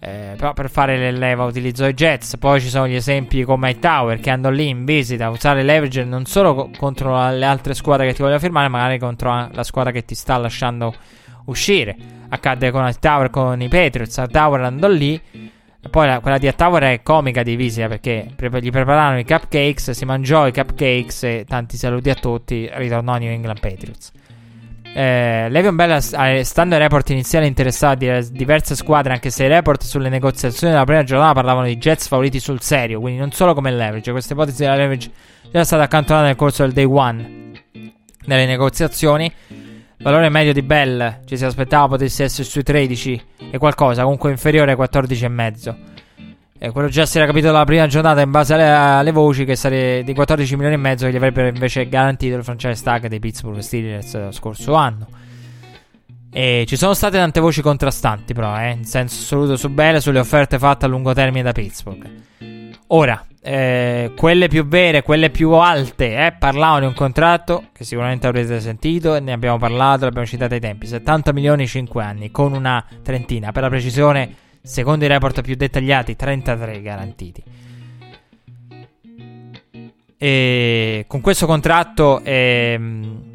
Speaker 1: Eh, però per fare le leva utilizzò i Jets. Poi ci sono gli esempi come i Tower che andò lì in visita a usare leverage non solo co- contro le altre squadre che ti vogliono firmare, magari contro la squadra che ti sta lasciando uscire. Accadde con il Tower con i Patriots. Il Tower andò lì. E poi la, quella di Tower è comica di visita perché pre- gli prepararono i cupcakes. Si mangiò i cupcakes e tanti saluti a tutti. Ritornò a New England Patriots. Eh, Levion Bell, stando ai report iniziali, interessava di diverse squadre, anche se i report sulle negoziazioni della prima giornata parlavano di Jets favoriti sul serio, quindi non solo come leverage. Questa ipotesi della leverage era stata accantonata nel corso del day one delle negoziazioni. Valore medio di Bell ci si aspettava potesse essere sui 13 e qualcosa, comunque inferiore ai 14,5. E quello già si era capito dalla prima giornata in base alle, alle voci che sarebbe di 14 milioni e mezzo che gli avrebbero invece garantito il franchise tag dei Pittsburgh Steelers lo scorso anno. E ci sono state tante voci contrastanti, però, eh, in senso assoluto su Bell sulle offerte fatte a lungo termine da Pittsburgh. Ora, eh, quelle più vere, quelle più alte, eh, parlavano di un contratto che sicuramente avrete sentito e ne abbiamo parlato, l'abbiamo citato ai tempi, 70 milioni 5 anni, con una trentina, per la precisione, secondo i report più dettagliati, 33 garantiti. E con questo contratto ehm,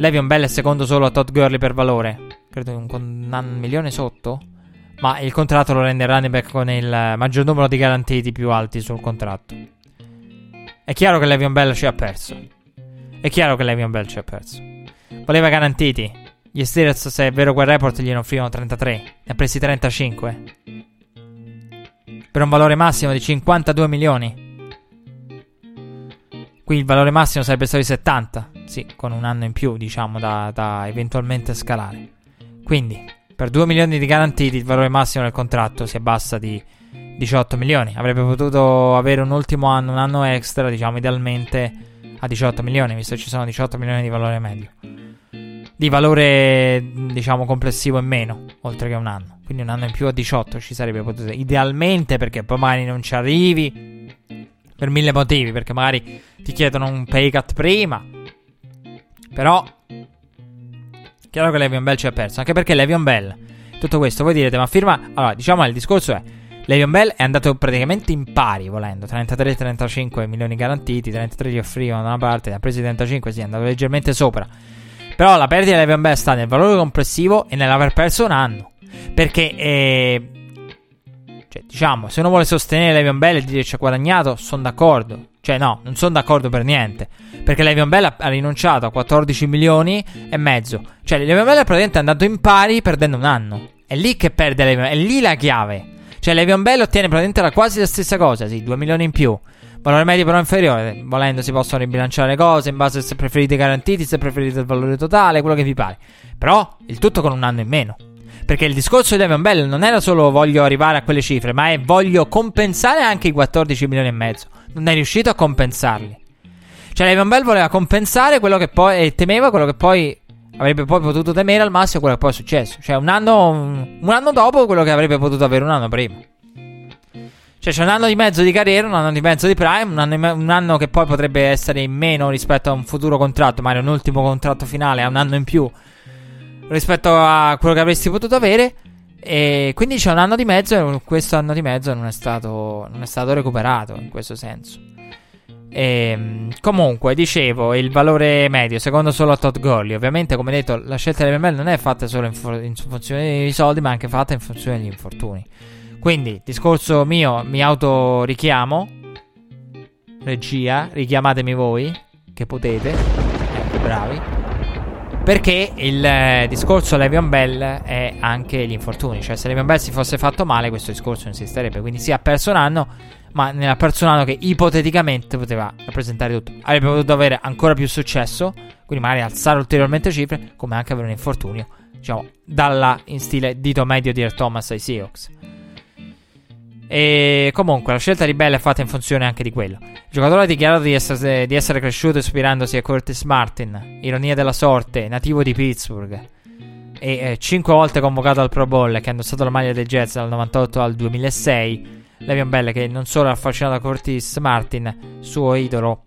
Speaker 1: Levion Bell è secondo solo a Todd Gurley per valore, credo un, un milione sotto. Ma il contratto lo rende running back con il maggior numero di garantiti più alti sul contratto. È chiaro che Levion Bell ci ha perso. È chiaro che Levion Bell ci ha perso. Voleva garantiti. Gli Steelers, se è vero quel report, gli offrivano 33. Ne ha presi 35. Per un valore massimo di 52 milioni. Qui il valore massimo sarebbe stato di 70. Sì, con un anno in più, diciamo, da, da eventualmente scalare. Quindi, per 2 milioni di garantiti il valore massimo del contratto si abbassa di 18 milioni. Avrebbe potuto avere un ultimo anno, un anno extra, diciamo idealmente a 18 milioni, visto che ci sono 18 milioni di valore medio. Di valore, diciamo, complessivo in meno, oltre che un anno. Quindi un anno in più a 18 ci sarebbe potuto. Idealmente, perché poi magari non ci arrivi. Per mille motivi, perché magari ti chiedono un pay cut prima. Però Chiaro che Levion Bell ci ha perso, anche perché Levion Bell, tutto questo, voi direte, ma firma... Allora, diciamo il discorso è, Le'Veon Bell è andato praticamente in pari, volendo. 33-35 milioni garantiti, 33 gli offrivano da una parte, ne ha presi 35, sì, è andato leggermente sopra. Però la perdita di Le'Veon Bell sta nel valore complessivo e nell'aver perso un anno. Perché, eh, cioè, diciamo, se uno vuole sostenere Le'Veon Bell e dire ci ha guadagnato, sono d'accordo. Cioè, no, non sono d'accordo per niente. Perché Le'Veon Bell ha rinunciato a 14 milioni e mezzo. Cioè, Le'Veon Bell è praticamente andato in pari perdendo un anno. È lì che perde Le'Veon Bell, è lì la chiave. Cioè, Le'Veon Bell ottiene praticamente la, quasi la stessa cosa, sì, 2 milioni in più. Valore medio però inferiore. Volendo si possono ribilanciare le cose in base a se preferite i garantiti, se preferite il valore totale, quello che vi pare. Però il tutto con un anno in meno. Perché il discorso di Le'Veon Bell non era solo voglio arrivare a quelle cifre, ma è voglio compensare anche i 14 milioni e mezzo non è riuscito a compensarli. Cioè, Le'Veon Bell voleva compensare quello che poi. E temeva quello che poi avrebbe poi potuto temere al massimo quello che poi è successo. Cioè, un anno, un anno dopo quello che avrebbe potuto avere un anno prima. Cioè, c'è un anno di mezzo di carriera, un anno di mezzo di prime, un anno, un anno, che poi potrebbe essere in meno rispetto a un futuro contratto, magari un ultimo contratto finale, a un anno in più rispetto a quello che avresti potuto avere. E quindi c'è un anno di mezzo e questo anno di mezzo non è stato, non è stato recuperato in questo senso. E, ehm, comunque, dicevo, il valore medio, secondo solo a Todd Gurley. Ovviamente, come detto, la scelta dell'ML non è fatta solo in, for- in, funzione dei soldi, ma anche fatta in funzione degli infortuni. Quindi, discorso mio, mi autorichiamo. Regia, richiamatemi voi, che potete. Ecco, bravi. Perché il eh, discorso Levion Bell è anche gli infortuni. Cioè, se Levion Bell si fosse fatto male, questo discorso non esisterebbe. Quindi sì, ha perso un anno, ma ne ha perso un anno che ipoteticamente poteva rappresentare tutto. Avrebbe potuto avere ancora più successo, quindi magari alzare ulteriormente cifre, come anche avere un infortunio. Diciamo, dalla in stile dito medio di Air Thomas ai Seahawks. E comunque la scelta di Bell è fatta in funzione anche di quello. Il giocatore ha dichiarato di essere, di essere cresciuto ispirandosi a Curtis Martin, ironia della sorte, nativo di Pittsburgh. E eh, 5 volte convocato al Pro Bowl, che ha indossato la maglia dei Jets dal 98 al 2006. Levion Bell, che non solo ha affascinato Curtis Martin, suo idolo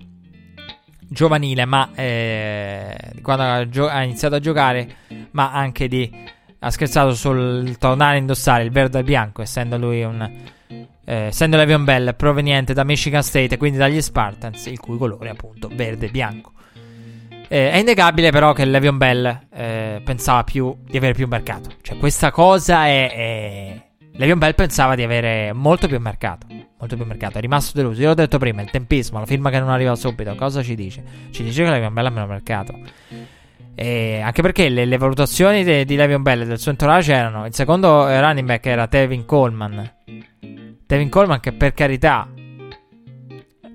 Speaker 1: giovanile, ma eh, quando ha, gio- ha, iniziato a giocare, ma anche di. Ha scherzato sul tornare a indossare il verde e bianco, essendo lui un eh, essendo Le'Veon Bell proveniente da Michigan State e quindi dagli Spartans, il cui colore è appunto verde e bianco. Eh, è innegabile però che Le'Veon Bell eh, pensava più di avere più mercato. Cioè questa cosa è... è... Le'Veon Bell pensava di avere molto più mercato. Molto più mercato. È rimasto deluso. Io l'ho detto prima, il tempismo, la firma che non arriva subito. Cosa ci dice? Ci dice che Le'Veon Bell ha meno mercato. E anche perché le, le valutazioni de, di Le'Veon Bell e del suo entourage erano... Il secondo running back era Tevin Coleman Devin Coleman che per carità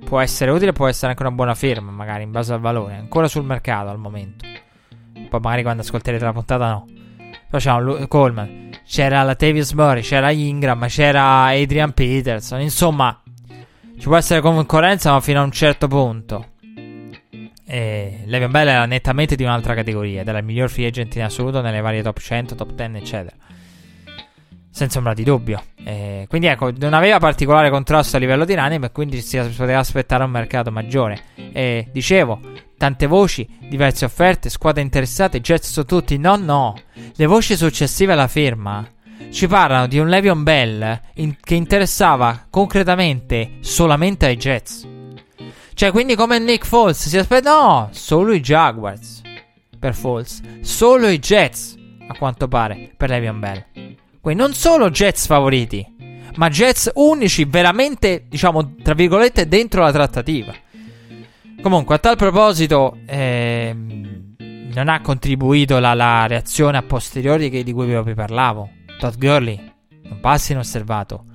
Speaker 1: può essere utile, può essere anche una buona firma, magari in base al valore, ancora sul mercato al momento. Poi magari quando ascolterete la puntata no. Poi c'era Coleman, c'era la Tavius Murray, c'era Ingram, c'era Adrian Peterson, insomma ci può essere concorrenza ma fino a un certo punto. E Levion Bell era nettamente di un'altra categoria, ed era il miglior free agent in assoluto nelle varie top 100, top 10 eccetera senza ombra di dubbio. Eh, quindi ecco, non aveva particolare contrasto a livello di running e quindi si poteva aspettare un mercato maggiore. E dicevo, tante voci, diverse offerte, squadre interessate, Jets su tutti. No, no. Le voci successive alla firma ci parlano di un Levion Bell in- che interessava concretamente solamente ai Jets. Cioè, quindi come Nick Foles si aspetta... No, solo i Jaguars per Foles. Solo i Jets, a quanto pare, per Levion Bell. Quindi non solo Jets favoriti, ma Jets unici veramente, diciamo, tra virgolette, dentro la trattativa. Comunque, a tal proposito, eh, non ha contribuito la, la reazione a posteriori che, di cui vi parlavo. Todd Gurley, non passi inosservato.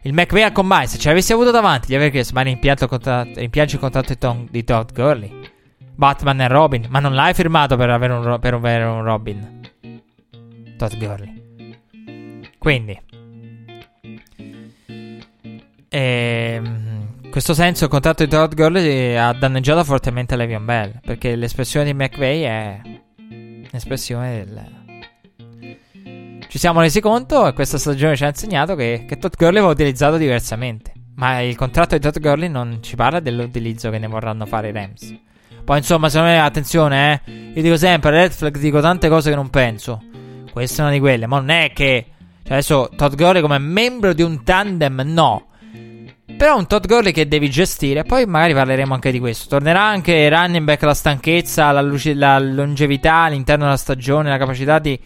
Speaker 1: Il McVay al combine, se ce l'avessi avuto davanti, gli avrei chiesto, ma rimpianto il contratto di Todd Gurley. Batman e Robin, ma non l'hai firmato per avere un, per avere un Robin. Todd Gurley. Quindi, ehm, in questo senso il contratto di Todd Gurley ha danneggiato fortemente Le'Veon Bell, perché l'espressione di McVay è un'espressione del... Ci siamo resi conto e questa stagione ci ha insegnato che, che Todd Gurley va utilizzato diversamente. Ma il contratto di Todd Gurley non ci parla dell'utilizzo che ne vorranno fare i Rams. Poi insomma, secondo me, attenzione, eh. Io dico sempre, Red Flag, dico tante cose che non penso. Questa è una di quelle. Ma non è che adesso Todd Gurley come membro di un tandem no. Però un Todd Gurley che devi gestire. Poi magari parleremo anche di questo. Tornerà anche running back la stanchezza, la, luce, la longevità all'interno della stagione, la capacità di,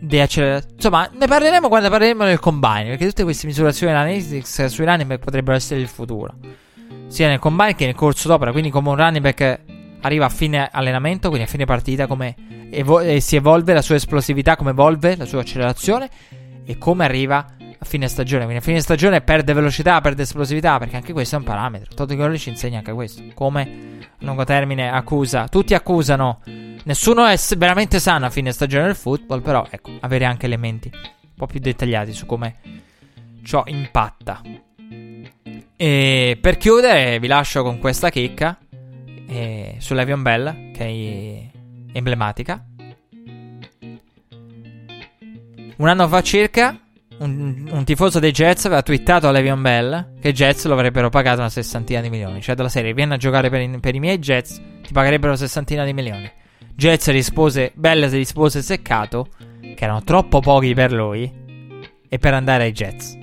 Speaker 1: di accelerare. Insomma, ne parleremo quando parleremo del combine. Perché tutte queste misurazioni analytics sui running back potrebbero essere il futuro. Sia nel combine che nel corso d'opera. Quindi come un running back arriva a fine allenamento, quindi a fine partita, come evo- si evolve la sua esplosività, come evolve la sua accelerazione e come arriva a fine stagione. Quindi a fine stagione perde velocità, perde esplosività, perché anche questo è un parametro. Todd Gurley ci insegna anche questo. Come a lungo termine accusa, tutti accusano, nessuno è veramente sano a fine stagione del football, però ecco, avere anche elementi un po' più dettagliati su come ciò impatta. E per chiudere vi lascio con questa chicca eh, sull'Avion Bell, che è emblematica. Un anno fa circa, un, un, tifoso dei Jets aveva twittato a Le'Veon Bell che i Jets lo avrebbero pagato una sessantina di milioni. Cioè, dalla serie, vieni a giocare per per i miei Jets, ti pagherebbero una sessantina di milioni. Jets rispose, Bell rispose seccato che erano troppo pochi per lui e per andare ai Jets.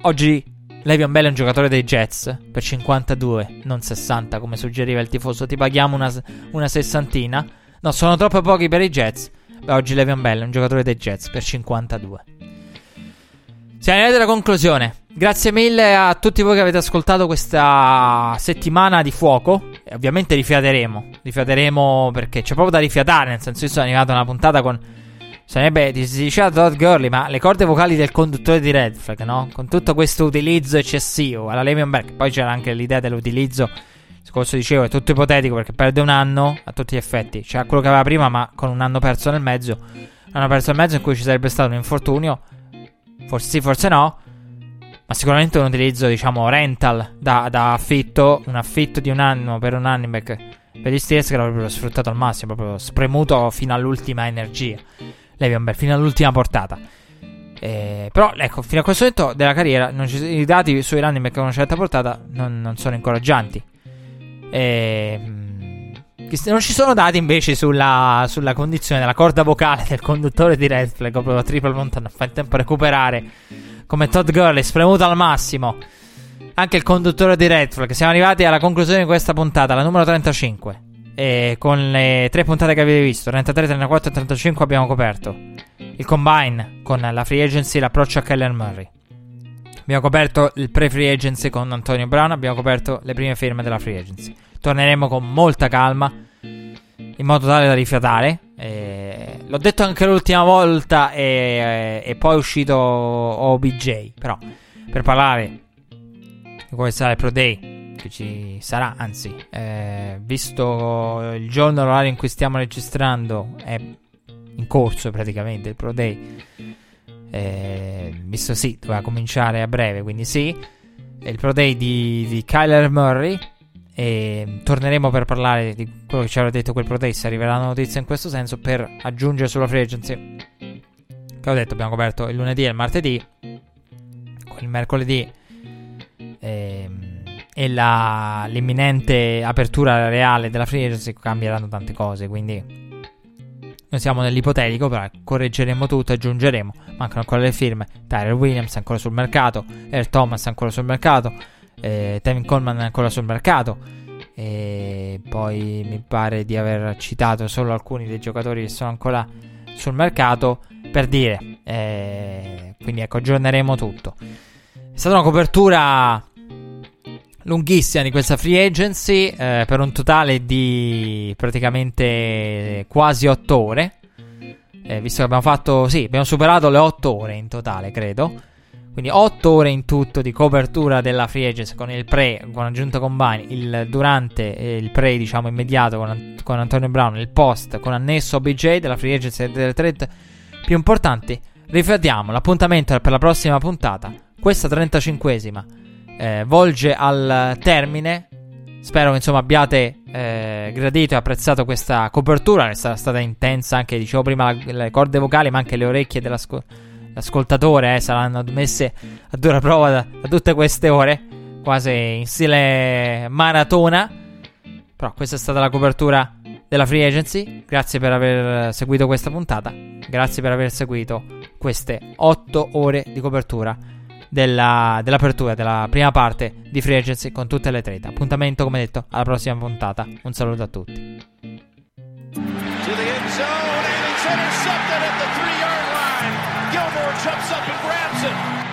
Speaker 1: Oggi Le'Veon Bell è un giocatore dei Jets per 52, non 60 come suggeriva il tifoso. Ti paghiamo una, una sessantina. No, sono troppo pochi per i Jets. Beh, oggi Le'Veon Bell è un giocatore dei Jets per 52. Siamo arrivati alla conclusione. Grazie mille a tutti voi che avete ascoltato questa settimana di fuoco. E ovviamente rifiateremo. Rifiateremo perché c'è proprio da rifiatare. Nel senso, io sono arrivato a una puntata con Sarebbe, si diceva Todd Gurley, ma le corde vocali del conduttore di Red Flag, no? Con tutto questo utilizzo eccessivo alla Le'Veon Bell, poi c'era anche l'idea dell'utilizzo, scorso dicevo, è tutto ipotetico perché perde un anno a tutti gli effetti. C'era quello che aveva prima, ma con un anno perso nel mezzo. Un anno perso nel mezzo in cui ci sarebbe stato un infortunio, forse sì, forse no, ma sicuramente un utilizzo, diciamo, rental da, da affitto, un affitto di un anno per un running back per gli Steelers che l'avrebbero sfruttato al massimo, proprio spremuto fino all'ultima energia. Le'Veon Bell fino all'ultima portata. Eh, però, ecco, fino a questo momento della carriera ci, i dati sui running back a una certa portata non, non sono incoraggianti. Eh, non ci sono dati invece sulla, sulla, condizione della corda vocale del conduttore di Red Flag, proprio la Triple Mountain, fa il tempo a recuperare come Todd Gurley, spremuto al massimo. Anche il conduttore di Red Flag. Siamo arrivati alla conclusione di questa puntata, la numero 35. E con le tre puntate che avete visto, 33, 34 e 35, abbiamo coperto il combine con la free agency e l'approccio a Keller Murray. Abbiamo coperto il pre-free agency con Antonio Brown, abbiamo coperto le prime firme della free agency. Torneremo con molta calma, in modo tale da rifiatare. E... L'ho detto anche l'ultima volta e, e poi è uscito OBJ, però per parlare di come sarà il Pro Day che ci sarà, anzi, eh, visto il giorno, l'orario in cui stiamo registrando, è in corso praticamente il Pro Day. Eh, visto sì, doveva cominciare a breve, quindi sì. È il Pro Day di, di Kyler Murray. E torneremo per parlare di quello che ci aveva detto quel Pro Day. Se arriverà la notizia in questo senso, per aggiungere sulla free agency. Che ho detto, abbiamo coperto il lunedì e il martedì. Il mercoledì. Ehm e la, l'imminente apertura reale della free agency cambieranno tante cose. Quindi noi siamo nell'ipotetico, però correggeremo tutto, aggiungeremo. Mancano ancora le firme. Tyler Williams è ancora sul mercato. Earl Thomas è ancora sul mercato. Eh, Tevin Coleman è ancora sul mercato. E poi mi pare di aver citato solo alcuni dei giocatori che sono ancora sul mercato. Per dire, eh, quindi ecco, aggiorneremo tutto. È stata una copertura lunghissima di questa free agency eh, per un totale di praticamente quasi 8 ore. Eh, visto che abbiamo fatto, sì, abbiamo superato le 8 ore in totale, credo. Quindi 8 ore in tutto di copertura della free agency con il pre, con aggiunta combine, il durante e il pre, diciamo, immediato con, con Antonio Brown, il post con annesso OBJ della free agency e delle trade più importanti. Riflettiamo l'appuntamento per la prossima puntata, questa 35esima eh, volge al termine. Spero che insomma abbiate eh, gradito e apprezzato questa copertura. È stata, intensa anche, dicevo prima, la, le corde vocali, ma anche le orecchie dell'ascoltatore eh, saranno messe a dura prova da, da tutte queste ore, quasi in stile maratona. Però questa è stata la copertura della Free Agency. Grazie per aver seguito questa puntata. Grazie per aver seguito queste 8 ore di copertura della, dell'apertura della prima parte di Free Agency con tutte le trade. Appuntamento, come detto, alla prossima puntata. Un saluto a tutti.
Speaker 2: To